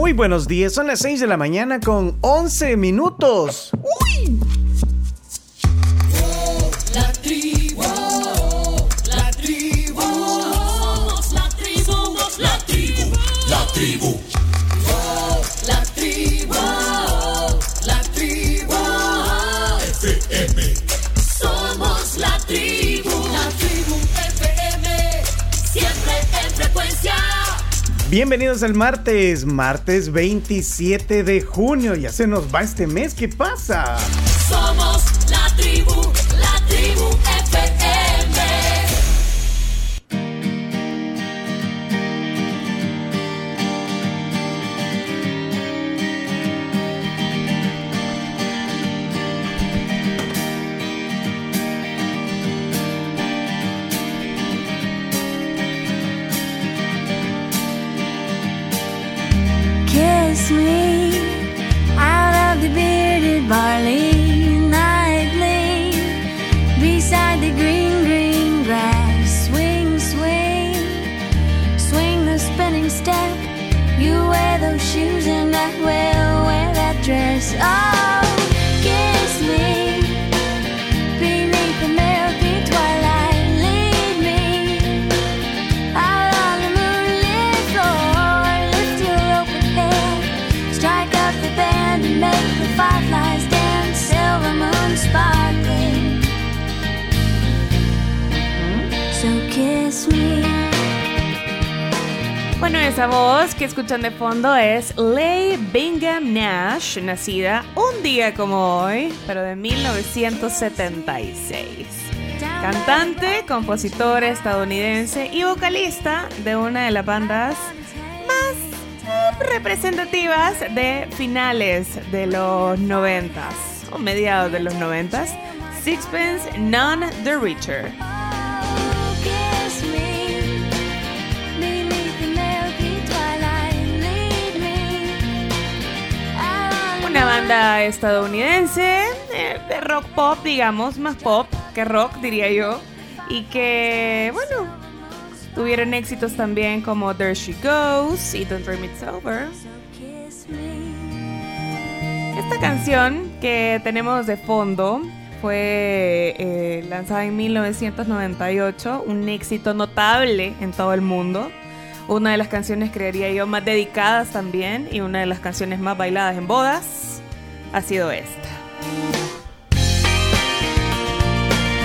Muy buenos días, son las 6 de la mañana con 11 minutos. ¡Uy! La tribu, la tribu, somos la tribu, la tribu, la tribu. Bienvenidos al martes, martes 27 de junio. Ya se nos va este mes, ¿qué pasa? Somos escuchan de fondo es Leigh Bingham Nash, nacida un día como hoy, pero de 1976. Cantante, compositora estadounidense y vocalista de una de las bandas más representativas de finales de los 90 o mediados de los 90 Sixpence None the Richer. Banda estadounidense eh, de rock pop, digamos, más pop que rock, diría yo. Y que, bueno, tuvieron éxitos también como There She Goes y Don't Dream It's Over. Esta canción que tenemos de fondo fue eh, lanzada en 1998, un éxito notable en todo el mundo. Una de las canciones, creería yo, más dedicadas también y una de las canciones más bailadas en bodas ha sido esta.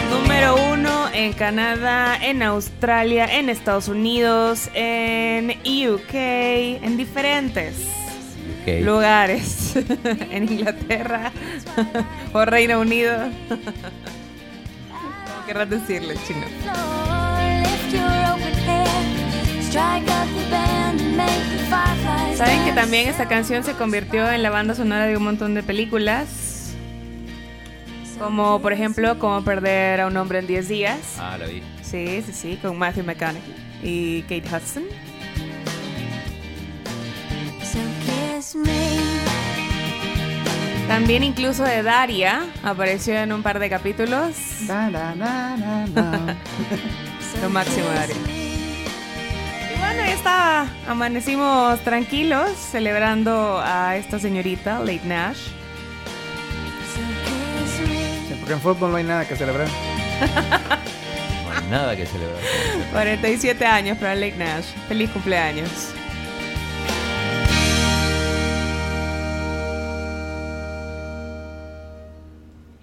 Número uno en Canadá, en Australia, en Estados Unidos, en UK, en diferentes lugares en Inglaterra o Reino Unido. ¿Cómo querrás decirle, chino? Saben que también esta canción se convirtió en la banda sonora de un montón de películas. Como por ejemplo, Cómo perder a un hombre en 10 días. Ah, lo vi. Sí, sí, sí, con Matthew McConaughey y Kate Hudson. So kiss me. También incluso de Daria apareció en un par de capítulos. Lo máximo, Daria. Bueno, ya está. Amanecimos tranquilos celebrando a esta señorita, Late Nash. Sí, porque en fútbol no hay nada que celebrar. No hay nada que celebrar. 47 años para Late Nash. Feliz cumpleaños.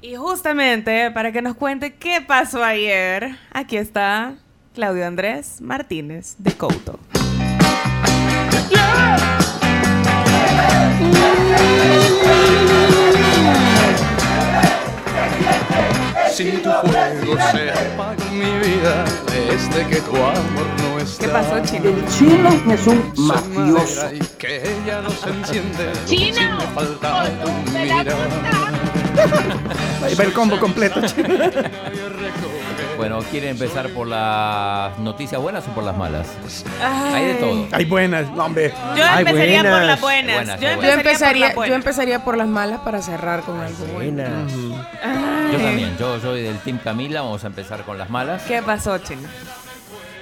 Y justamente para que nos cuente qué pasó ayer, aquí está Claudio Andrés Martínez de Couto. Si tu fuego se apaga en mi vida desde que tu amor no está. ¿Qué pasó, Chino? El chino es un mafioso. y que ella no se enciende si me falta tu mirada. Ahí va el combo completo. chico. Bueno, ¿quieren empezar por las noticias buenas o por las malas? Hay de todo. Hay buenas, no, hombre. Yo Ay, empezaría por buenas. las buenas. Buenas, yo, empezaría buenas. Yo empezaría, por las yo empezaría por las malas para cerrar con algo bueno. Buenas. Yo también, yo soy del Team Camila, vamos a empezar con las malas. ¿Qué pasó, Chino?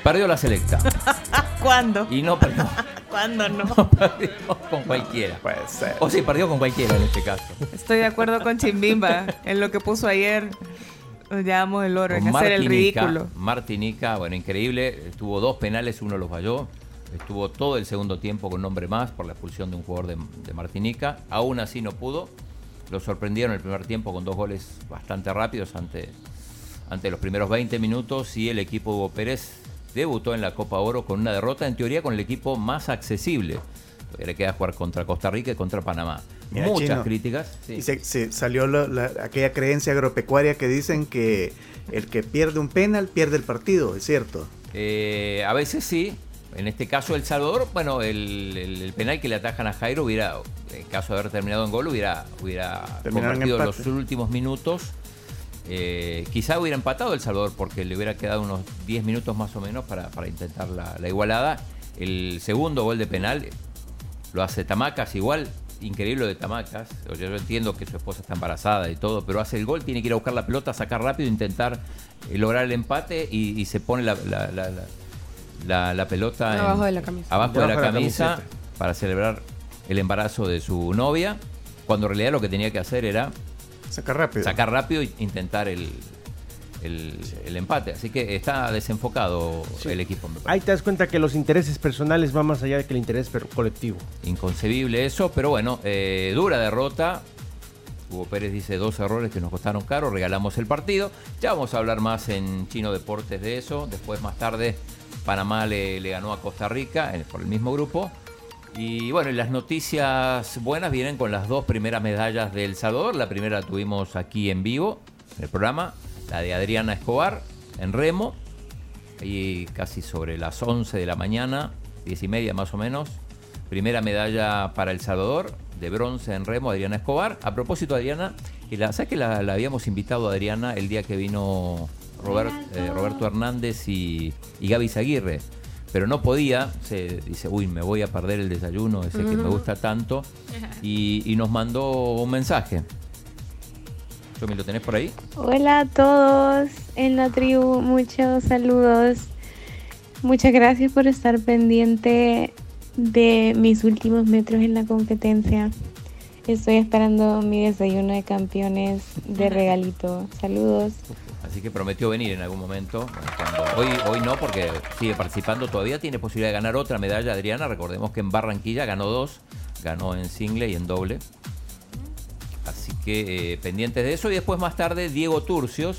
Perdió la selecta. ¿Cuándo? Y no perdió. ¿Cuándo no? Perdió con cualquiera. Puede ser. O sí, perdió con cualquiera en este caso. Estoy de acuerdo con Chimbimba en lo que puso ayer. Nos llevamos el oro en hacer el Martinica, ridículo. Martinica, bueno, increíble. Tuvo dos penales, uno los falló. Estuvo todo el segundo tiempo con un hombre más por la expulsión de un jugador de, de Martinica. Aún así no pudo. Lo sorprendieron el primer tiempo con dos goles bastante rápidos ante, ante los primeros 20 minutos. Y el equipo Hugo Pérez debutó en la Copa Oro con una derrota, en teoría, con el equipo más accesible. Le queda jugar contra Costa Rica y contra Panamá. Mira, Muchas Chino, críticas. sí. Y se, se salió la- la- aquella creencia agropecuaria que dicen que el que pierde un penal pierde el partido, ¿es cierto? Eh, a veces sí. En este caso, El Salvador, bueno, el, el- el penal que le atajan a Jairo hubiera, en caso de haber terminado en gol, hubiera, hubiera Terminaron en convertido los últimos minutos. Eh, quizá hubiera empatado El Salvador porque le hubiera quedado unos 10 minutos más o menos para, para intentar la, la igualada. El segundo gol de penal lo hace Tamacas, igual, increíble lo de Tamacas. O sea, yo entiendo que su esposa está embarazada y todo, pero hace el gol, tiene que ir a buscar la pelota, sacar rápido, intentar eh, lograr el empate y, y se pone la, la- la- la- la- la pelota en- Abajo de la camisa. abajo de la para celebrar el embarazo de su novia, cuando en realidad lo que tenía que hacer era Saca rápido. sacar rápido e intentar el, el- el empate. Así que está desenfocado el equipo. me. Ahí te das cuenta que los intereses personales van más allá de que el interés colectivo. Inconcebible eso, pero bueno, eh, dura derrota. Hugo Pérez dice dos errores que nos costaron caro, regalamos el partido. Ya vamos a hablar más en Chino Deportes de eso. Después, más tarde, Panamá le, le ganó a Costa Rica eh, por el mismo grupo. Y bueno, y las noticias buenas vienen con las dos primeras medallas de El Salvador. La primera la tuvimos aquí en vivo, en el programa, la de Adriana Escobar, en remo. Y casi sobre las 11 de la mañana, 10 y media más o menos. Primera medalla para El Salvador, de bronce en remo, Adriana Escobar. A propósito, Adriana, y la, ¿sabes que la, la habíamos invitado a Adriana el día que vino Robert- eh, Roberto Hernández y, y Gaby Zaguirre? Pero no podía, se dice, uy, me voy a perder el desayuno, ese que me gusta tanto. Y, y nos mandó un mensaje. ¿Lo tenés por ahí? Hola a todos en la tribu, muchos saludos. Muchas gracias por estar pendiente de mis últimos metros en la competencia. Estoy esperando mi desayuno de campeones de regalito. Saludos. Así que prometió venir en algún momento. hoy, hoy no, porque sigue participando. Todavía tiene posibilidad de ganar otra medalla, Adriana. Recordemos que en Barranquilla ganó dos. Ganó en single y en doble. Que eh, pendientes de eso. Y después más tarde, Diego Turcios,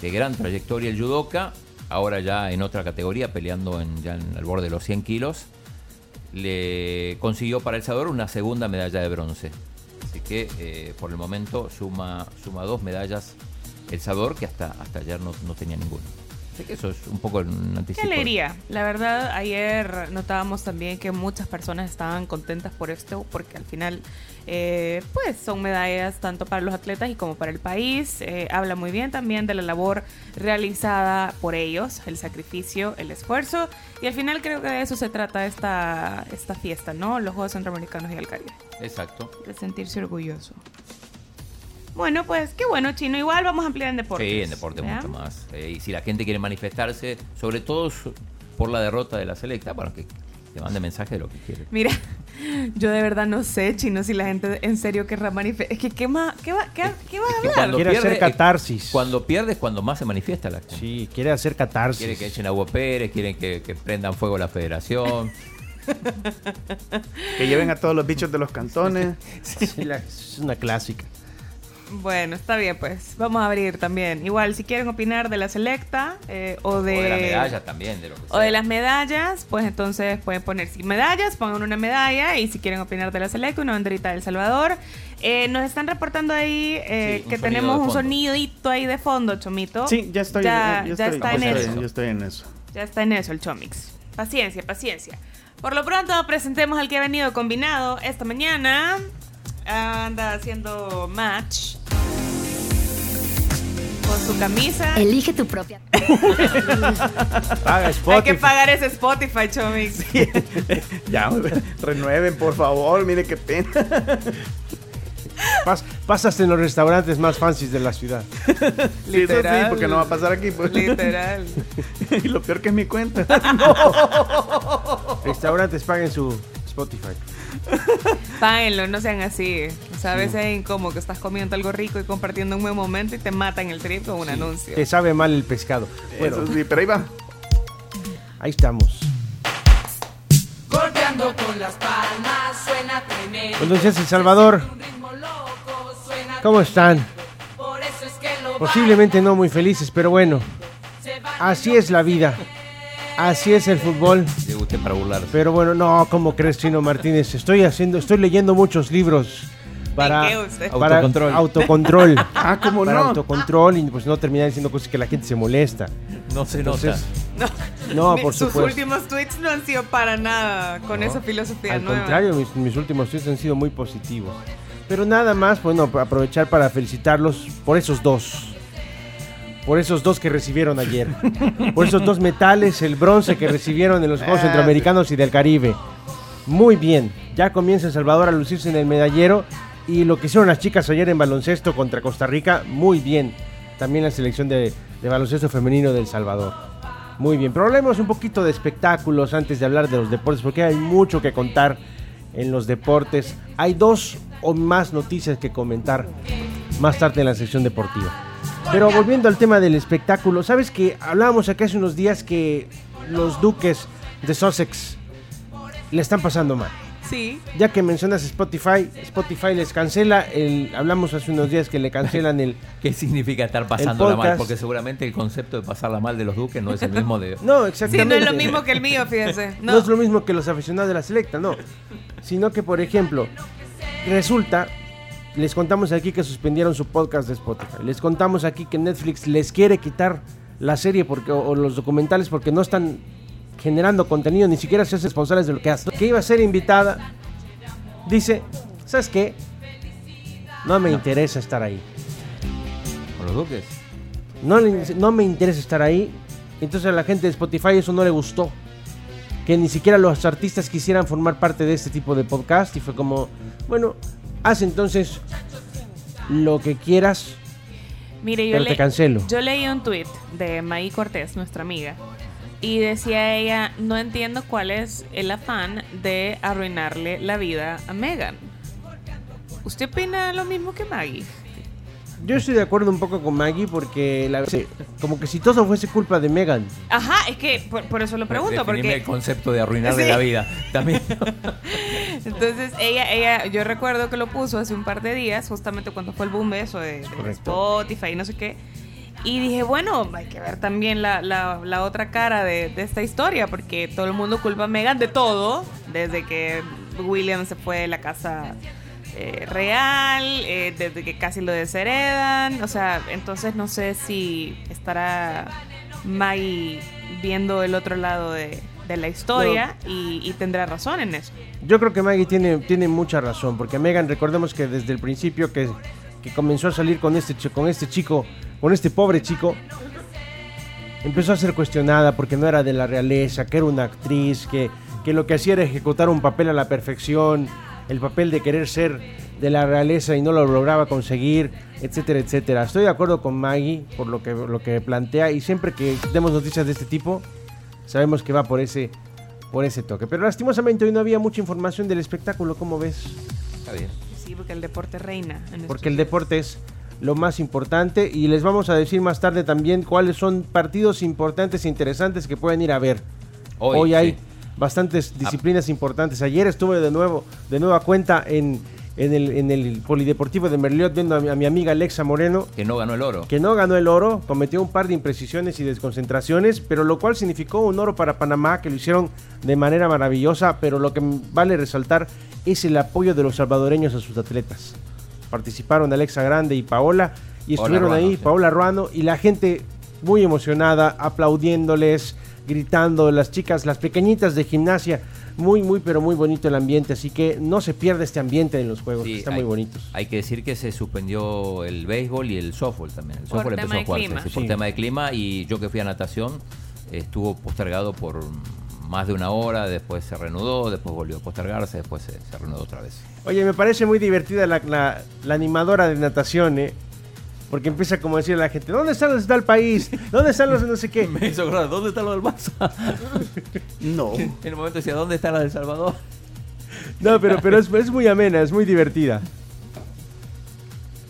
de gran trayectoria el judoka. Ahora ya en otra categoría, peleando en, ya en el borde de los 100 kilos. Le consiguió para El Salvador una segunda medalla de bronce. Así que eh, por el momento suma, suma dos medallas El Salvador, que hasta, hasta ayer no, no tenía ninguna. Así que eso es un poco un Qué anticipo. alegría. La verdad, ayer notábamos también que muchas personas estaban contentas por esto, porque al final, eh, pues son medallas tanto para los atletas y como para el país. Eh, habla muy bien también de la labor realizada por ellos, el sacrificio, el esfuerzo. Y al final creo que de eso se trata esta, esta fiesta, ¿no? Los Juegos Centroamericanos y el Caribe. Exacto. De sentirse orgulloso. Bueno, pues qué bueno, Chino. Igual vamos a ampliar en deportes. Sí, en deporte mucho más. Eh, y si la gente quiere manifestarse, sobre todo por la derrota de la selecta, bueno, que, que mande mensaje de lo que quiere. Mira, yo de verdad no sé, chino, si la gente en serio querrá manifestar. Es que, ¿qué, más, qué, va, qué, qué va a Es que hablar? cuando Quiere hacer catarsis. Cuando pierde es cuando más se manifiesta la gente. Sí, quiere hacer catarsis. Quiere que echen a Hugo Pérez, quieren que, que prendan fuego la federación. Que lleven a todos los bichos de los cantones. Sí, la- es una clásica. Bueno, está bien, pues. Vamos a abrir también. Igual, si quieren opinar de la selecta eh, o, de, O de la medalla también, de lo que o de las medallas, pues entonces pueden poner si medallas, pongan una medalla y si quieren opinar de la selecta, una banderita del Salvador. Eh, nos están reportando ahí eh, Sí, que tenemos de un sonidito ahí de fondo, Chomito. Sí, ya estoy, Ya, ya ya estoy- está ya en eso. Yo estoy en eso. Ya está en eso el Chomix. Paciencia, paciencia. Por lo pronto, presentemos al que ha venido combinado esta mañana. Anda haciendo match con su camisa. Elige tu propia. Paga Hay Spotify. que pagar ese Spotify, Chomix. Ya, renueven, por favor. Mire qué pena. Pas- pasas en los restaurantes más fancies de la ciudad. Sí, eso sí, Literal. porque no va a pasar aquí. Pues. Literal. y lo peor que es mi cuenta. Restaurantes paguen su Spotify. Páguenlo, no sean así. O sea, a veces es incómodo que estás comiendo algo rico y compartiendo un buen momento y te matan el trip con un anuncio. Te sabe mal el pescado. Bueno, Eso sí, pero ahí va. ahí estamos. Golpeando con las palmas suena tremendo. Buenos días, El Salvador. ¿Cómo están? Posiblemente no muy felices, pero bueno, así es la vida. Así es el fútbol. Le guste para burlarse. Pero bueno, no, ¿cómo crees, Chino Martínez? Estoy haciendo, estoy leyendo muchos libros para, usted? para Autocontrol. autocontrol. Ah, ¿cómo para no? autocontrol y pues no terminar diciendo cosas que la gente se molesta. No se Entonces, nota. no, Mi- por Sus supuesto. últimos tweets no han sido para nada con esa filosofía Al nueva. contrario, mis, mis últimos tweets han sido muy positivos. Pero nada más, bueno, aprovechar para felicitarlos por esos dos. Por esos dos que recibieron ayer. Por esos dos metales, el bronce que recibieron en los Juegos Ah, Centroamericanos y del Caribe. Muy bien. Ya comienza El Salvador a lucirse en el medallero. Y lo que hicieron las chicas ayer en baloncesto contra Costa Rica, muy bien. También la selección de, de baloncesto femenino del Salvador. Muy bien, pero hablemos un poquito de espectáculos antes de hablar de los deportes, porque hay mucho que contar en los deportes. Hay dos o más noticias que comentar más tarde en la sección deportiva. Pero volviendo al tema del espectáculo, ¿sabes que hablábamos acá hace unos días que los duques de Sussex le están pasando mal? Sí. Ya que mencionas Spotify, Spotify les cancela el hablamos hace unos días que le cancelan el ¿Qué significa estar pasándola mal? Porque seguramente el concepto de pasarla mal de los duques no es el mismo de. No, Sí, exactamente. no es lo mismo que el mío, fíjese. No. No. es lo mismo que los aficionados de la selecta, no. Sino que, por ejemplo, resulta, les contamos aquí que suspendieron su podcast de Spotify. Les contamos aquí que Netflix les quiere quitar la serie porque, o, o los documentales porque no están generando contenido, ni siquiera se hacen responsables de lo que hacen. Que iba a ser invitada, dice, ¿sabes qué? No me interesa estar ahí. ¿Con los duques? No, no me interesa estar ahí. Entonces a la gente de Spotify eso no le gustó. Que ni siquiera los artistas quisieran formar parte de este tipo de podcast. Y fue como, bueno, haz entonces lo que quieras. Mire, yo, Pero te le- cancelo. yo leí un tweet de Maggie Cortés, nuestra amiga, y decía ella, no entiendo cuál es el afán de arruinarle la vida a Megan. ¿Usted opina lo mismo que Maggie? Yo estoy de acuerdo un poco con Maggie porque la, como que si todo fuese culpa de Megan. Ajá, es que por, por eso lo pregunto, Definime porque el concepto de arruinarle Sí. la vida. También. entonces ella, ella, yo recuerdo que lo puso hace un par de días, justamente cuando fue el boom de eso de. Spotify y no sé qué. Y dije, bueno, hay que ver también la, la- la otra cara de, de esta historia, porque todo el mundo culpa a Megan de todo, desde que William se fue de la casa eh, real, eh, desde que casi lo desheredan, o sea, entonces no sé si estará Maggie viendo el otro lado de, de la historia y, y tendrá razón en eso. Yo creo que Maggie tiene, tiene mucha razón, porque Megan, recordemos que desde el principio que, que comenzó a salir con este, con este chico, con este pobre chico, empezó a ser cuestionada porque no era de la realeza, que era una actriz, que, que lo que hacía era ejecutar un papel a la perfección, el papel de querer ser de la realeza y no lo lograba conseguir, etcétera, etcétera. Estoy de acuerdo con Maggie por lo que, lo que plantea y siempre que demos noticias de este tipo, sabemos que va por ese, por ese toque. Pero lastimosamente hoy no había mucha información del espectáculo, ¿cómo ves? Está bien. Sí, porque el deporte reina. en Porque el deporte es lo más importante y les vamos a decir más tarde también cuáles son partidos importantes e interesantes que pueden ir a ver. Hoy, Hoy, hay sí. Bastantes disciplinas importantes. Ayer estuve de nuevo, de nueva cuenta en, en, el, en el Polideportivo de Merliot viendo a mi, a mi amiga Alexa Moreno, Que no ganó el oro. que no ganó el oro, cometió un par de imprecisiones y desconcentraciones, pero lo cual significó un oro para Panamá, que lo hicieron de manera maravillosa, pero lo que vale resaltar es el apoyo de los salvadoreños a sus atletas. Participaron Alexa Grande y Paola, y Paola estuvieron Ruano, ahí, sí. Paola Ruano, y la gente muy emocionada, aplaudiéndoles, gritando, las chicas, las pequeñitas de gimnasia, muy, muy, pero muy bonito el ambiente, así que no se pierde este ambiente en los juegos, Sí, que están hay- muy bonitos. Hay que decir que se suspendió el béisbol y el softball también. El Por softball tema empezó de a jugarse sí, por Sí. tema de clima y yo que fui a natación estuvo postergado por más de una hora, después se reanudó, después volvió a postergarse, después se, se reanudó otra vez. Oye, me parece muy divertida la, la- la animadora de natación, ¿eh? Porque empieza como a decir a la gente, ¿dónde está, dónde está el país? ¿Dónde están los no sé qué? Me hizo acordar, ¿dónde está lo del Barça? No. en el momento decía, ¿dónde está la del Salvador? No, pero, pero es, es muy amena, es muy divertida.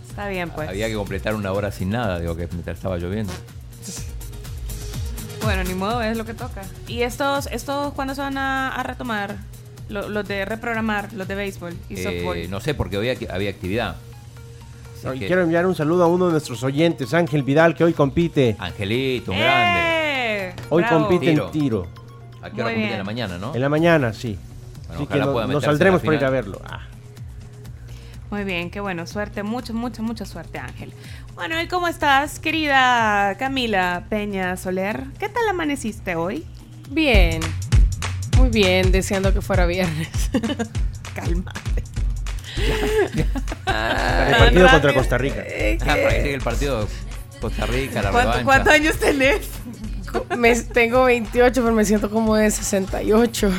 Está bien, pues. Había que completar una hora sin nada, digo, que mientras estaba lloviendo. Bueno, ni modo, es lo que toca. ¿Y estos, estos cuándo se van a, a retomar? Lo- los de reprogramar, los de béisbol y Eh, softball. no sé, porque hoy aquí- había actividad. Así que- quiero enviar un saludo a uno de nuestros oyentes, Ángel Vidal, que hoy compite. Angelito, un grande. ¡Eh! Hoy Bravo. compite Tiro. en tiro. ¿A qué hora Muy compite bien. en la mañana, no? En la mañana, sí. Bueno, Así que ojalá no- pueda nos saldremos por ir a verlo. Ah. Muy bien, qué bueno. Suerte, mucha, mucha, mucha suerte, Ángel. Bueno, ¿y cómo estás, querida Camila Peña Soler? ¿Qué tal amaneciste hoy? Bien. Muy bien, deseando que fuera viernes. Calma. El partido rápido. contra Costa Rica. Eh, Ah, para que llegue el partido Costa Rica, la ¿Cuánto-. ¿Cuántos años tenés? me- tengo 28, pero me siento como de 68.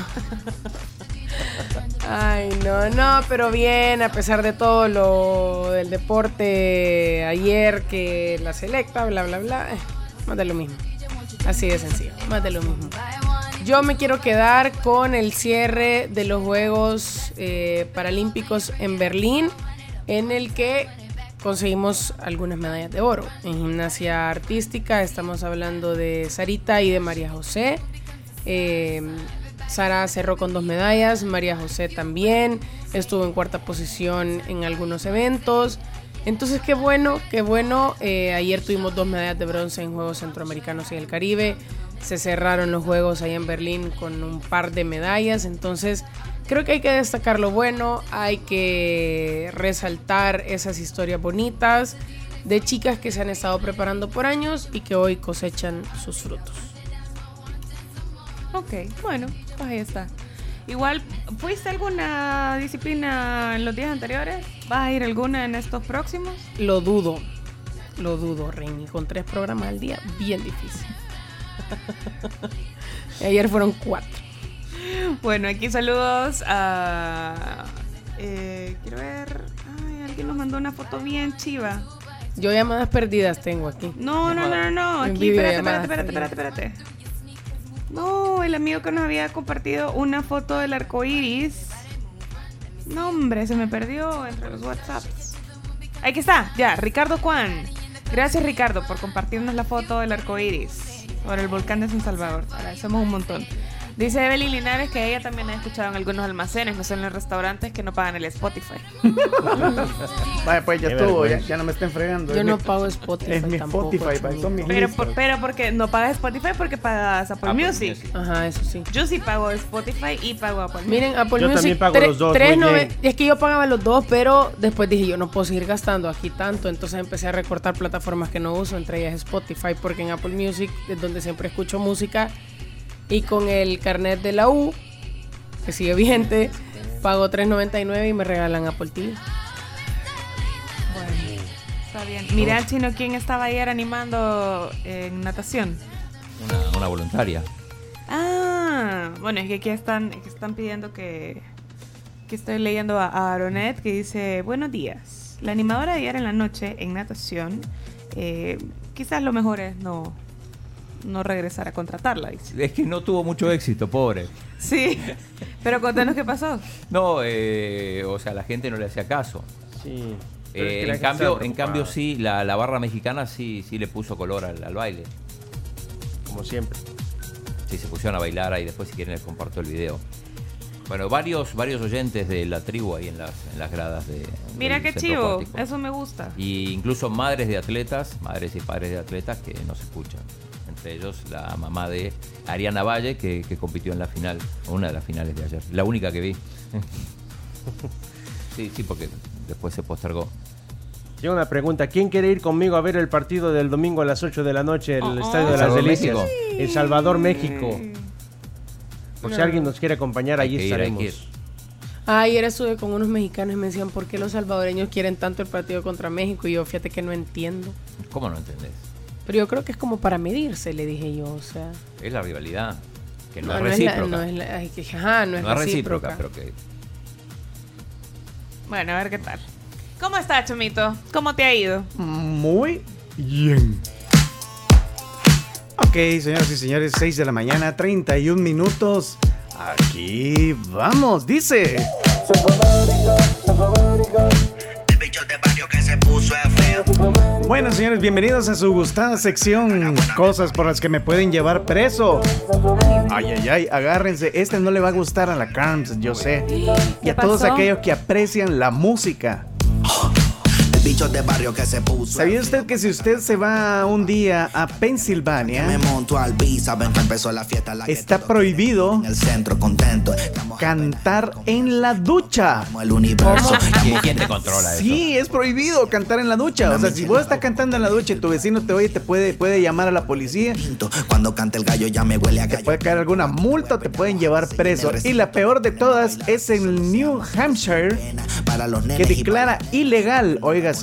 Ay, no, no, pero bien, a pesar de todo lo del deporte ayer, que la selecta, bla, bla, bla, eh, más de lo mismo. Así de sencillo, más de lo mismo. Yo me quiero quedar con el cierre de los Juegos eh, Paralímpicos en Berlín, en el que conseguimos algunas medallas de oro. En gimnasia artística estamos hablando de Sarita y de María José. Eh, Sara cerró con dos medallas, María José también, estuvo en cuarta posición en algunos eventos. Entonces, qué bueno, qué bueno. Eh, ayer tuvimos dos medallas de bronce en Juegos Centroamericanos y el Caribe. Se cerraron los Juegos ahí en Berlín con un par de medallas. Entonces, creo que hay que destacar lo bueno, hay que resaltar esas historias bonitas de chicas que se han estado preparando por años y que hoy cosechan sus frutos. Ok, bueno, pues ahí está. Igual, ¿fuiste alguna disciplina en los días anteriores? ¿Vas a ir alguna en estos próximos? Lo dudo, lo dudo, Reini. Con tres programas al día, bien difícil. Ayer fueron cuatro. Bueno, aquí saludos a... eh, quiero ver... Ay, alguien nos mandó una foto bien chiva. Yo llamadas perdidas tengo aquí. No, no, no, no, no. Aquí, espérate, espérate, espérate, espérate, espérate. No, el amigo que nos había compartido una foto del arco iris. No, hombre, se me perdió entre los WhatsApps. Aquí está, ya, Ricardo Juan. Gracias, Ricardo, por compartirnos la foto del arco iris por el volcán de San Salvador. Agradecemos un montón. Dice Evelyn Linares que ella también ha escuchado en algunos almacenes, no solo en los restaurantes, que no pagan el Spotify. Vaya, pues ya Qué estuvo, ya, no me estén fregando. Yo es no mi- pago Spotify es mi tampoco. Spotify, son mis Pero, por- pero porque no pagas Spotify porque pagas Apple, Apple Music. Music. Ajá, eso sí. Yo sí pago Spotify y pago Apple Miren, Music. Apple Yo Music. también pago tre- los dos, tres nove-. Es que yo pagaba los dos, pero después dije, yo no puedo seguir gastando aquí tanto. Entonces empecé a recortar plataformas que no uso, entre ellas Spotify, porque en Apple Music es donde siempre escucho música. Y con el carnet de la U, que sigue vigente, pago $3.99 y me regalan Apple TV. Bueno, está bien. Mira, chino, ¿quién estaba ayer animando en natación? Una, una voluntaria. Ah, bueno, es que aquí están, que están pidiendo que, que estoy leyendo a, a Aronet que dice, buenos días. La animadora de ayer en la noche en natación, eh, quizás lo mejor es no, no regresar a contratarla. dice. Es que no tuvo mucho éxito, pobre. Sí, pero contanos qué pasó. No, eh, o sea, la gente no le hacía caso. Sí. Eh, en cambio, en cambio sí, la, la barra mexicana sí, sí le puso color al, al baile. Como siempre. Sí, se pusieron a bailar ahí, después si quieren les comparto el video. Bueno, varios, varios oyentes de la tribu ahí en las, en las gradas de. Mira qué chivo, eso me gusta. Y incluso madres de atletas, madres y padres de atletas que nos escuchan. Entre ellos la mamá de Ariana Valle, que, que compitió en la final, una de las finales de ayer. La única que vi. sí, sí, porque después se postergó. Llega una pregunta. ¿Quién quiere ir conmigo a ver el partido del domingo a las 8 de la noche, el Oh, Estadio oh. de las Salvador, Delicias? México. El Salvador, México. Por si alguien nos quiere acompañar, Hay allí ir, estaremos. Ah, ayer estuve con unos mexicanos y me decían, ¿por qué los salvadoreños quieren tanto el partido contra México? Y yo, fíjate que no entiendo. ¿Cómo no entendés? Pero yo creo que es como para medirse, le dije yo, o sea... Es la rivalidad, que no, No, es no es la- recíproca. no es la- ay, que- ajá, no es No es recíproca. recíproca, pero que Bueno, a ver qué tal. ¿Cómo estás, Chomito? ¿Cómo te ha ido? Muy bien. Ok, señoras y señores, 6 de la mañana, 31 minutos. Aquí vamos, dice. Bueno, señores, bienvenidos a su gustada sección. Cosas por las que me pueden llevar preso. Ay, ay, ay, agárrense. Este no le va a gustar a la Carms, yo sé. Y a todos pasó? aquellos que aprecian la música. Bichos de barrio que se puso. ¿Sabía usted que si usted se va un día a Me Pensilvania, monto al beat, saben que empezó la fiesta. La que está prohibido En el centro, contento. Estamos cantar en la ducha? como el universo. ¿Quién, quién te controla eso? Sí, es prohibido cantar en la ducha. O sea, si vos estás cantando en la ducha y tu vecino te oye, te puede, puede llamar a la policía. Pinto. Cuando canta el gallo ya me huele a Te gallo. puede caer alguna multa o te pueden llevar preso. Y la peor de todas es en New Hampshire, que declara ilegal,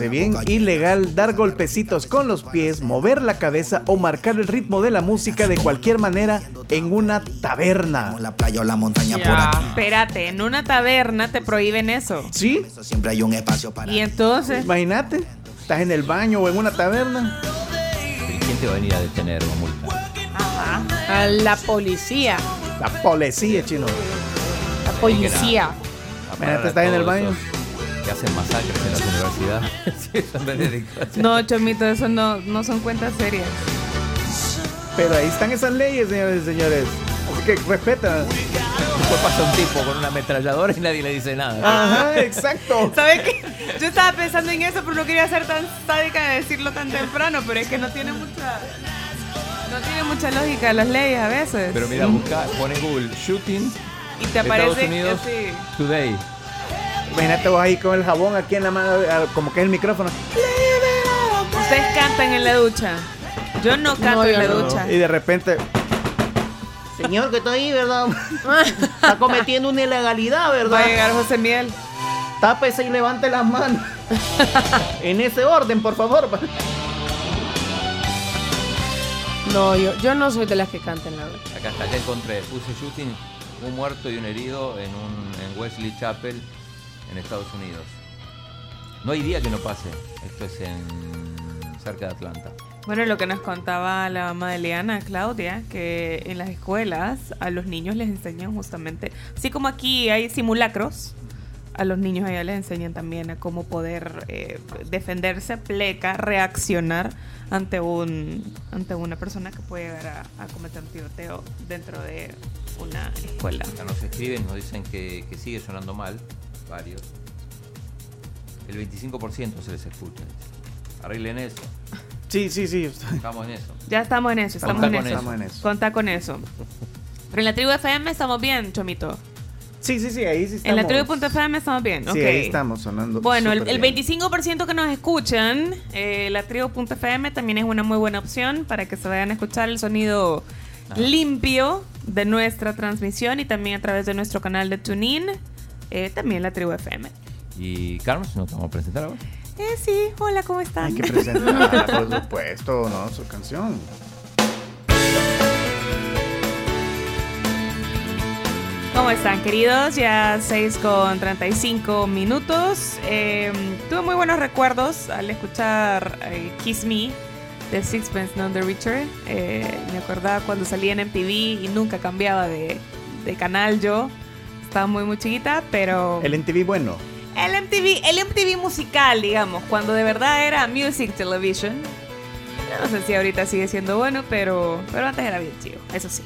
bien, ilegal dar golpecitos con los pies, mover la cabeza o marcar el ritmo de la música de cualquier manera en una taberna. la playa o la montaña por. Espérate, en una taberna te prohíben eso. ¿Sí? Siempre hay un espacio para. Y entonces, Imagínate, estás en el baño o en una taberna. ¿Y ¿Quién te va a venir a detener o multa? ajá. A la policía. La policía, chino. La policía. Imagínate, estás en el baño. Que hacen masacres en las universidades. Sí. No, Chomito, eso no, no son cuentas serias. Pero ahí están esas leyes, señores y señores. Así que respeta. Después pasa un tipo con una ametralladora y nadie le dice nada. Ajá, exacto. ¿Sabes qué? Yo estaba pensando en eso, pero no quería ser tan sádica de decirlo tan temprano, pero es que no tiene mucha. No tiene mucha lógica las leyes a veces. Pero mira, busca, pone en Google shooting y te Estados aparece Unidos que sí. today. Imagínate vos ahí con el jabón aquí en la mano, ah, como que es el micrófono. Ustedes cantan en la ducha. Yo no canto No, en la no. ducha. Y de repente. Señor, que está ahí, ¿verdad? Está cometiendo una ilegalidad, Va a ¿verdad? llegar José Miel. Tápese y levante las manos. en ese orden, por favor. No, yo, yo no soy de las que cantan la verdad. Acá está, ya encontré. Puse shooting, un muerto y un herido en, un, en Wesley Chapel, en Estados Unidos. No hay día que no pase. Esto es en cerca de Atlanta. Bueno, lo que nos contaba la mamá de Liana, Claudia, que en las escuelas a los niños les enseñan justamente, así como aquí hay simulacros, a los niños allá les enseñan también a cómo poder eh, defenderse, pleca, reaccionar ante un ante una persona que puede llegar a, a cometer un tiroteo dentro de una escuela. Acá nos escriben, nos dicen que, que sigue sonando mal, varios. El 25% se les escucha. Arreglen eso. Sí, sí, sí. Estamos en eso. Ya estamos en eso, estamos Contá en con eso. Estamos en eso. Contá con eso. Pero en la tribu FM estamos bien, Chomito. Sí, sí, sí, ahí sí estamos. En la tribu.fm estamos bien, Sí, ok. ahí estamos sonando. Bueno, el, el bien. 25% que nos escuchan, eh, la tribu.fm también es una muy buena opción para que se vayan a escuchar el sonido limpio de nuestra transmisión y también a través de nuestro canal de TuneIn, eh, también la tribu FM. Y Carlos, ¿nos vamos a presentar ahora? Eh, sí, hola, ¿cómo están? Hay que presentarla, por supuesto, ¿no? Su canción. ¿Cómo están, queridos? Ya 6 con 35 minutos. Eh, tuve muy buenos recuerdos al escuchar eh, Kiss Me de Sixpence None the Richer. Eh, me acordaba cuando salía en MTV y nunca cambiaba de, de canal yo. Estaba muy, muy chiquita, pero... El MTV bueno. El MTV, el MTV musical, digamos, cuando de verdad era Music Television. Yo no sé si ahorita sigue siendo bueno, pero, pero antes era bien chido, eso sí.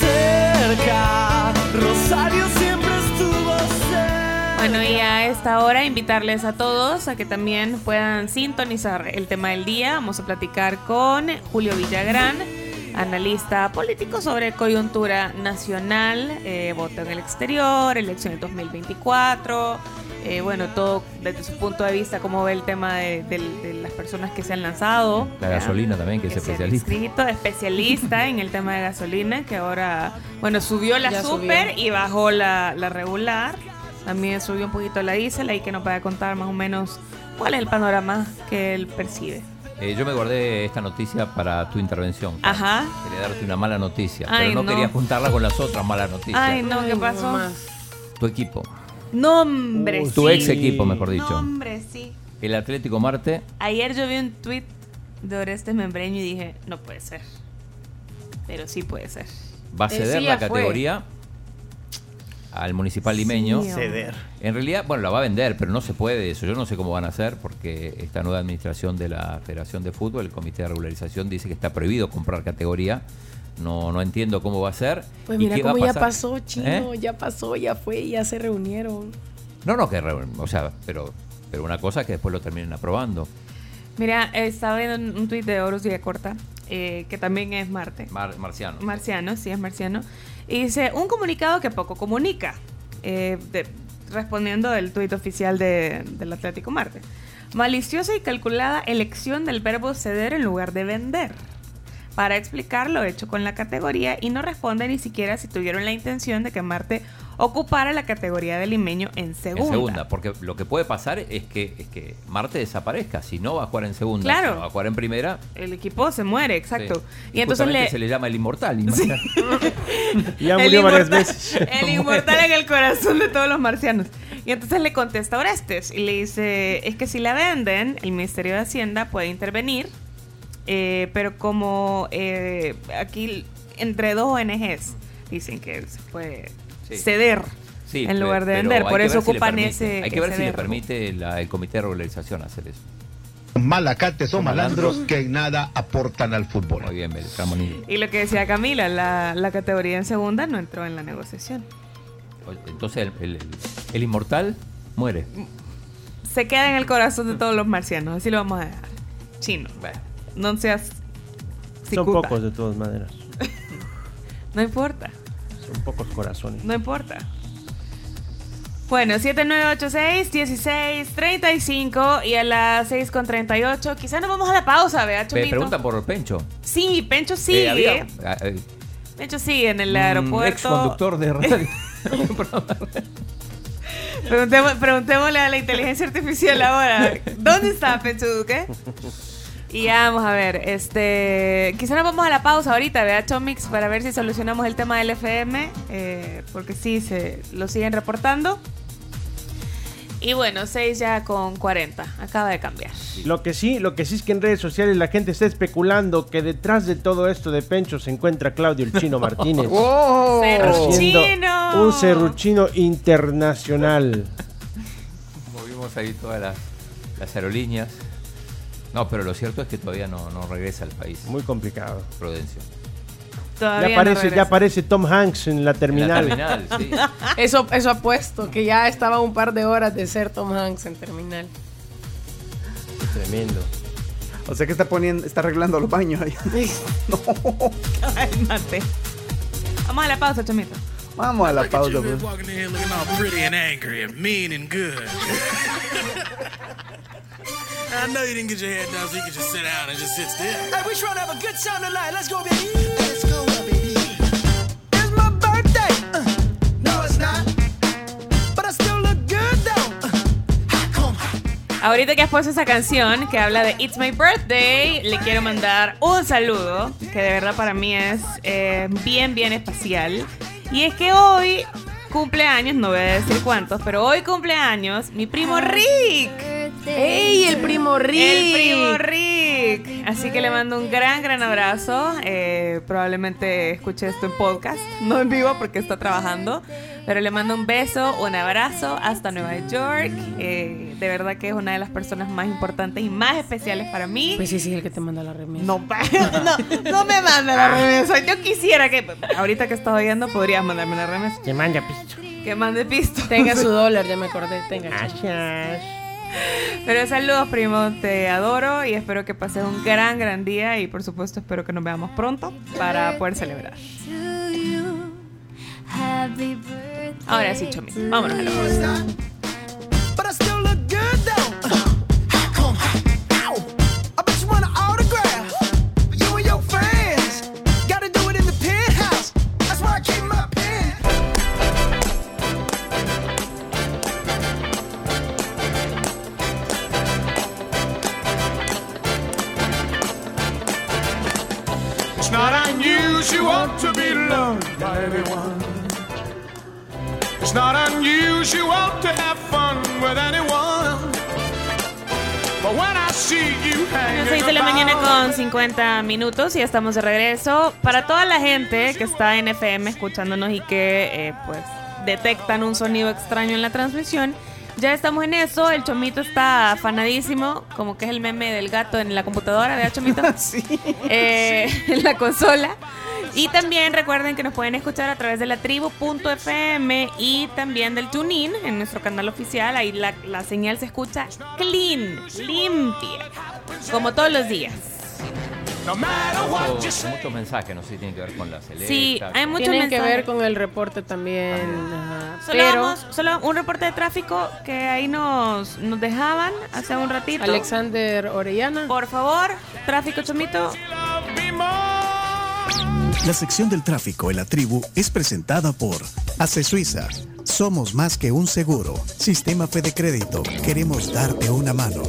Cerca, Rosario siempre estuvo cerca. Bueno, y a esta hora invitarles a todos a que también puedan sintonizar el tema del día. Vamos a platicar con Julio Villagrán, analista político sobre coyuntura nacional, eh, voto en el exterior, elecciones 2024. eh, bueno, todo desde su punto de vista, cómo ve el tema de, de- de las personas que se han lanzado. La gasolina también, que es especialista. inscrito, especialista en el tema de gasolina, que ahora, bueno, subió la Ya super subió. y bajó la, la regular. También subió un poquito la diésel, ahí que nos va a contar más o menos cuál es el panorama que él percibe. Eh, yo me guardé esta noticia para tu intervención. Ajá. Quería darte una mala noticia, Ay, pero no, no. quería juntarla con las otras malas noticias. Ay, no, ¿qué pasó? Tu equipo. Nombre, sí. Tu ex equipo, mejor dicho. Nombre, sí. El Atlético Marte. Ayer yo vi un tweet de Orestes Membreño y dije, no puede ser. Pero sí puede ser. va a Eh, ceder sí, la fue. Al municipal limeño. Sí, Ceder. En realidad, bueno, la va a vender, pero no se puede eso. Yo no sé cómo van a hacer porque esta nueva administración de la Federación de Fútbol, el Comité de Regularización, dice que está prohibido comprar categoría. No, no entiendo cómo va a ser. Pues ¿Y mira qué va a cómo ya pasó, chino. ¿Eh? Ya pasó, ya fue, ya se reunieron. No, no, que o sea, pero, pero una cosa que después lo terminen aprobando. Mira, estaba viendo un- tweet de Horus Corta, eh, que también es Marte. Mar- marciano. Marciano, sí es marciano. Y dice, un comunicado que poco comunica. eh, respondiendo el tuit oficial de- del Atlético Marte. Maliciosa y calculada elección del verbo ceder en lugar de vender. Para explicar lo hecho con la categoría y no responde ni siquiera si tuvieron la intención de que Marte ocupara la categoría de limeño en segunda. En segunda, porque lo que puede pasar es que, es que Marte desaparezca. Si no va a jugar en segunda, Claro. si va a jugar en primera. El equipo se muere, exacto. sí. Y entonces le, se le llama el inmortal. imagínate. Ya El murió varias inmortal- veces. El inmortal en el corazón de todos los marcianos. Y entonces le contesta Orestes y le dice, es que si la venden, el Ministerio de Hacienda puede intervenir, eh, pero como eh, aquí entre dos ONGs dicen que se puede Sí. ceder Sí, en lugar de vender, por eso si ocupan permite. ese... Hay que ver si le permite la- el Comité de Regularización hacer eso. Malacates o malandros que en nada aportan al fútbol. Muy bien. Y lo que decía Camila, la, la categoría en segunda no entró en la negociación. Entonces el, el- el inmortal muere. Se queda en el corazón de todos los marcianos, así lo vamos a dejar. Chino, Bueno, no seas... Son pocos de todas maneras. No importa. Son pocos corazones. No importa. Bueno, 7986-1635 y a las 6.38. Quizás nos vamos a la pausa, vea, Chomito. preguntan por Pencho. Sí, Pencho sigue. Eh, había- ah, eh, Pencho sigue en el un aeropuerto. ex conductor de radio. Preguntemos- preguntémosle a la inteligencia artificial ahora. ¿Dónde está Pencho Duque? Y ya vamos a ver, este, quizá nos vamos a la pausa ahorita, vea Chomix, para ver si solucionamos el tema del FM, eh, porque sí, se lo siguen reportando. Y bueno, 6 ya con 40, acaba de cambiar. Lo que sí, lo que sí es que en redes sociales la gente está especulando que detrás de todo esto de Pencho se encuentra Claudio el Chino Martínez. Oh. un serruchino internacional. Movimos ahí todas las, las aerolíneas. No, pero lo cierto es que todavía no, no regresa al país. Muy complicado. Prudencio. Todavía Ya no aparece, ya regresa. aparece Tom Hanks en la En la terminal. sí. Eso, eso apuesto, que ya estaba a un par de horas de ser Tom Hanks en terminal. Tremendo. O sea que está poniendo, está arreglando los baños ahí. Cálmate. Vamos a la pausa, Chomito. Vamos a la pausa. pues. I know you didn't get your hair done, so you can just sit down and just sit still. Hey, we trying to have a good time tonight. Let's go, baby. Let's go, baby. It's my birthday. Uh, no, it's not. But I still look good, though. Uh, how come? Ahorita que has puesto esa canción que habla de It's My Birthday, le quiero mandar un saludo, que de verdad para mí es eh, bien, bien especial. Y es que hoy cumpleaños, no voy a decir cuántos, pero hoy cumpleaños mi primo Rick. ¡Ey, el primo Rick! El primo Rick. Así que le mando un gran, gran abrazo. Eh, probablemente escuche esto en podcast, no en vivo porque está trabajando. Pero le mando un beso, un abrazo hasta Nueva York. Eh, de verdad que es una de las personas más importantes y más especiales para mí. Pues sí, sí, el que te manda la remesa. No, no, no me manda la remesa. Yo quisiera que, ahorita que estás oyendo, podrías mandarme la remesa. Que manja pisto. Que mande pisto. Tenga su dólar, ya me acordé. Tenga. Gracias. Pero saludos, primo, te adoro y espero que pases un gran, gran día y por supuesto espero que nos veamos pronto para poder celebrar. Ahora sí, Chomi, vámonos a la 50 minutos y ya estamos de regreso. Para toda la gente que está en FM escuchándonos y que eh, pues detectan un sonido extraño en la transmisión, ya estamos en eso. El Chomito está afanadísimo, como que es el meme del gato en la computadora, ¿verdad, Chomito? sí. Eh, en la consola. Y también recuerden que nos pueden escuchar a través de la tribu.fm y también del TuneIn en nuestro canal oficial. Ahí la, la señal se escucha clean, limpia, como todos los días. Muchos, muchos mensajes, no sé si tienen que ver con la selecta. Sí, hay muchos Tienen que mensajes. ver con el reporte también. ajá. Solo, Pero vamos- solo un reporte de tráfico que ahí nos, nos dejaban hace un ratito. Alexander Orellana. Por favor, tráfico chomito. La sección del tráfico en la tribu es presentada por Ace Suiza. Somos más que un seguro. Sistema Fede Crédito. Queremos darte una mano.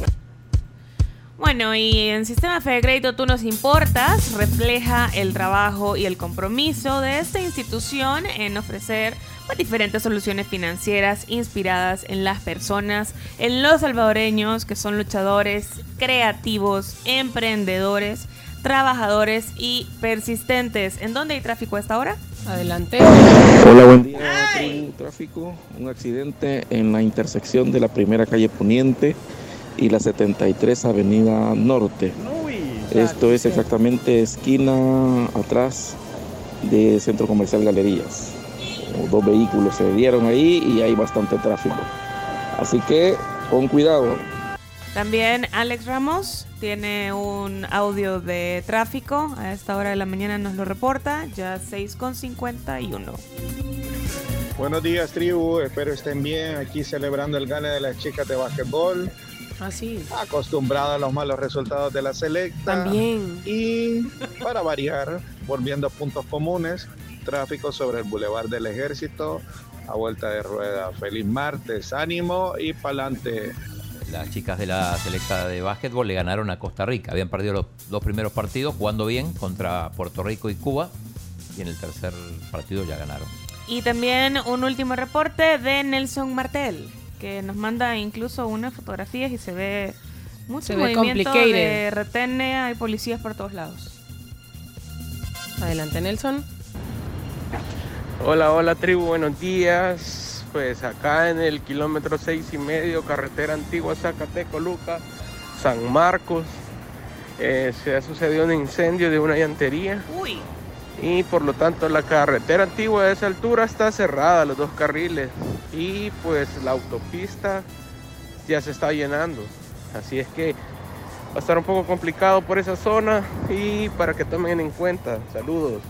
Bueno, y en Sistema Fe de Crédito Tú nos importas refleja el trabajo y el compromiso de esta institución en ofrecer pues, diferentes soluciones financieras inspiradas en las personas, en los salvadoreños que son luchadores, creativos, emprendedores, trabajadores y persistentes. ¿En dónde hay tráfico a esta hora? Adelante. Hola, buen día, tribu tráfico. Un accidente en la intersección de la primera calle Poniente y la 73 Avenida Norte. Esto es exactamente esquina atrás de Centro Comercial Galerías. Dos vehículos se dieron ahí y hay bastante tráfico. Así que con cuidado. También Alex Ramos tiene un audio de tráfico. A esta hora de la mañana nos lo reporta, ya 6.51. Buenos días, tribu. Espero estén bien. Aquí celebrando el gane de las chicas de básquetbol. Así. Acostumbrado a los malos resultados de la selecta. También. Y para variar, volviendo a puntos comunes, tráfico sobre el Boulevard del Ejército, a vuelta de rueda. Feliz martes, ánimo y pa'lante. Las chicas de la selecta de básquetbol le ganaron a Costa Rica. Habían perdido los dos primeros partidos jugando bien contra Puerto Rico y Cuba. Y en el tercer partido ya ganaron. Y también un último reporte de Nelson Martel, que nos manda incluso unas fotografías y se ve mucho Se ve movimiento de retene, hay policías por todos lados. Adelante, Nelson. Hola, hola tribu, buenos días. Pues acá en el kilómetro seis y medio, carretera antigua Zacateco, Luca, San Marcos, eh, se ha sucedido un incendio de una llantería. Uy. Y por lo tanto la carretera antigua a esa altura está cerrada, los dos carriles. Y pues la autopista ya se está llenando. Así es que va a estar un poco complicado por esa zona y para que tomen en cuenta. Saludos.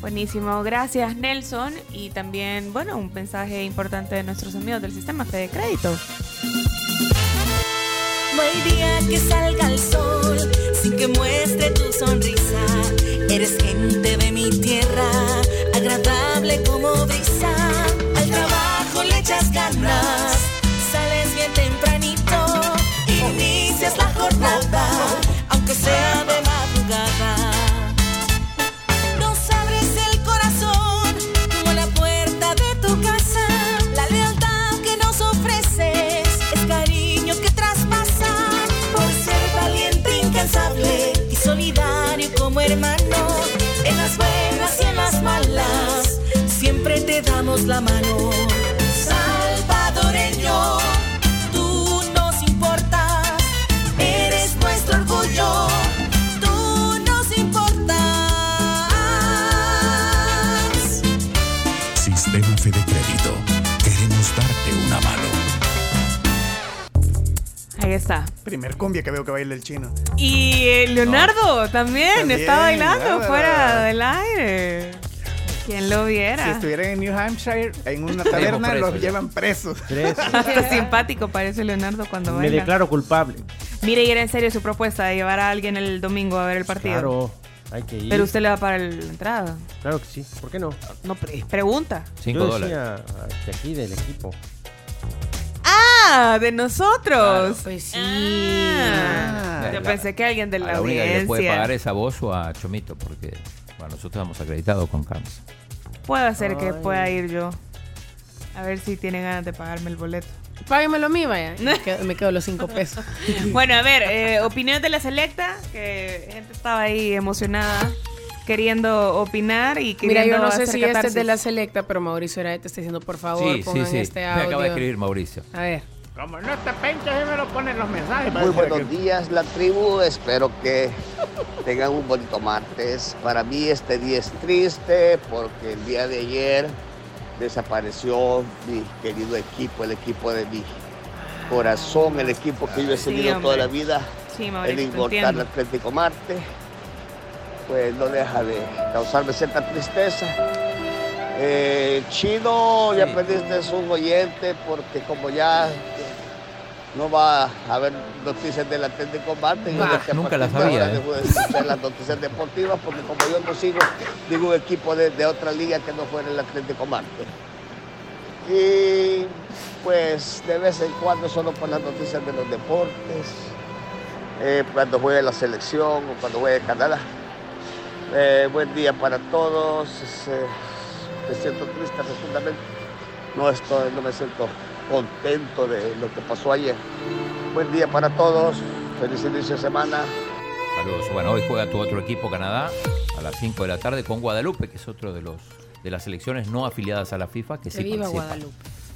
Buenísimo, gracias Nelson. Y también, bueno, un mensaje importante de nuestros amigos del sistema Fede Crédito. No hay día que salga el sol sin que muestre tu sonrisa. Eres gente de mi tierra, agradable como brisa. Al trabajo le echas ganas, Ahí está. Primer cumbia que veo que baila el chino. Y eh, Leonardo también, También, está bailando fuera del aire. Quien lo viera. Si estuvieran en New Hampshire, en una Preso, taberna, preso los ya. llevan presos. Hasta simpático parece Leonardo cuando Me baila. declaro culpable. Mire, y era en serio su propuesta de llevar a alguien el domingo a ver el partido. Claro, hay que ir. Pero usted le va para la entrada. Claro que sí. ¿Por qué no? No, pre- pregunta. Cinco Yo decía, ah, de aquí del equipo. Ah, de nosotros. pues sí. Ah, yo la- pensé que alguien de la, a la única que le puede pagar audiencia. es a vos o a Chomito, porque bueno, nosotros estamos acreditados con CAMS. Puede ser que pueda ir yo. A ver si tiene ganas de pagarme el boleto. Páguemelo a mí, vaya. Me quedo, me quedo los cinco pesos. Bueno, a ver, eh, opiniones de la selecta, que gente estaba ahí emocionada, queriendo opinar y Mira, queriendo yo no sé si este es catarsis. de la selecta, pero Mauricio Arae te está diciendo, por favor, Sí, sí, pongan sí. este Me audio. acaba de escribir Mauricio. A ver. Como no te penches, y me lo ponen los mensajes. Muy buenos días, la tribu. Espero que tengan un bonito martes. Para mí este día es triste porque el día de ayer desapareció mi querido equipo, el equipo de mi corazón, el equipo que yo he Sí, seguido toda la vida, Sí, el Mauricio, te inmortal. Atlético Marte. Pues no deja de causarme cierta tristeza. Eh, Chino, ya perdiste un oyente porque como ya no va a haber noticias del Atlético Marte, yo Bah, nunca las de ahora ¿eh? las noticias deportivas porque como yo no sigo ningún equipo de, de otra liga que no fuera el Atlético Marte. Y pues de vez en cuando solo por las noticias de los deportes, eh, cuando juegue la selección o cuando juegue Canadá. Eh, buen día para todos. Eh, me siento triste profundamente. No, estoy, no me siento contento de lo que pasó ayer. Buen día para todos. Feliz inicio de semana. Saludos. Bueno, hoy juega tu otro equipo Canadá a las 5 de la tarde con Guadalupe, que es otro de los de las selecciones no afiliadas a la FIFA que sí participa, Guadalupe.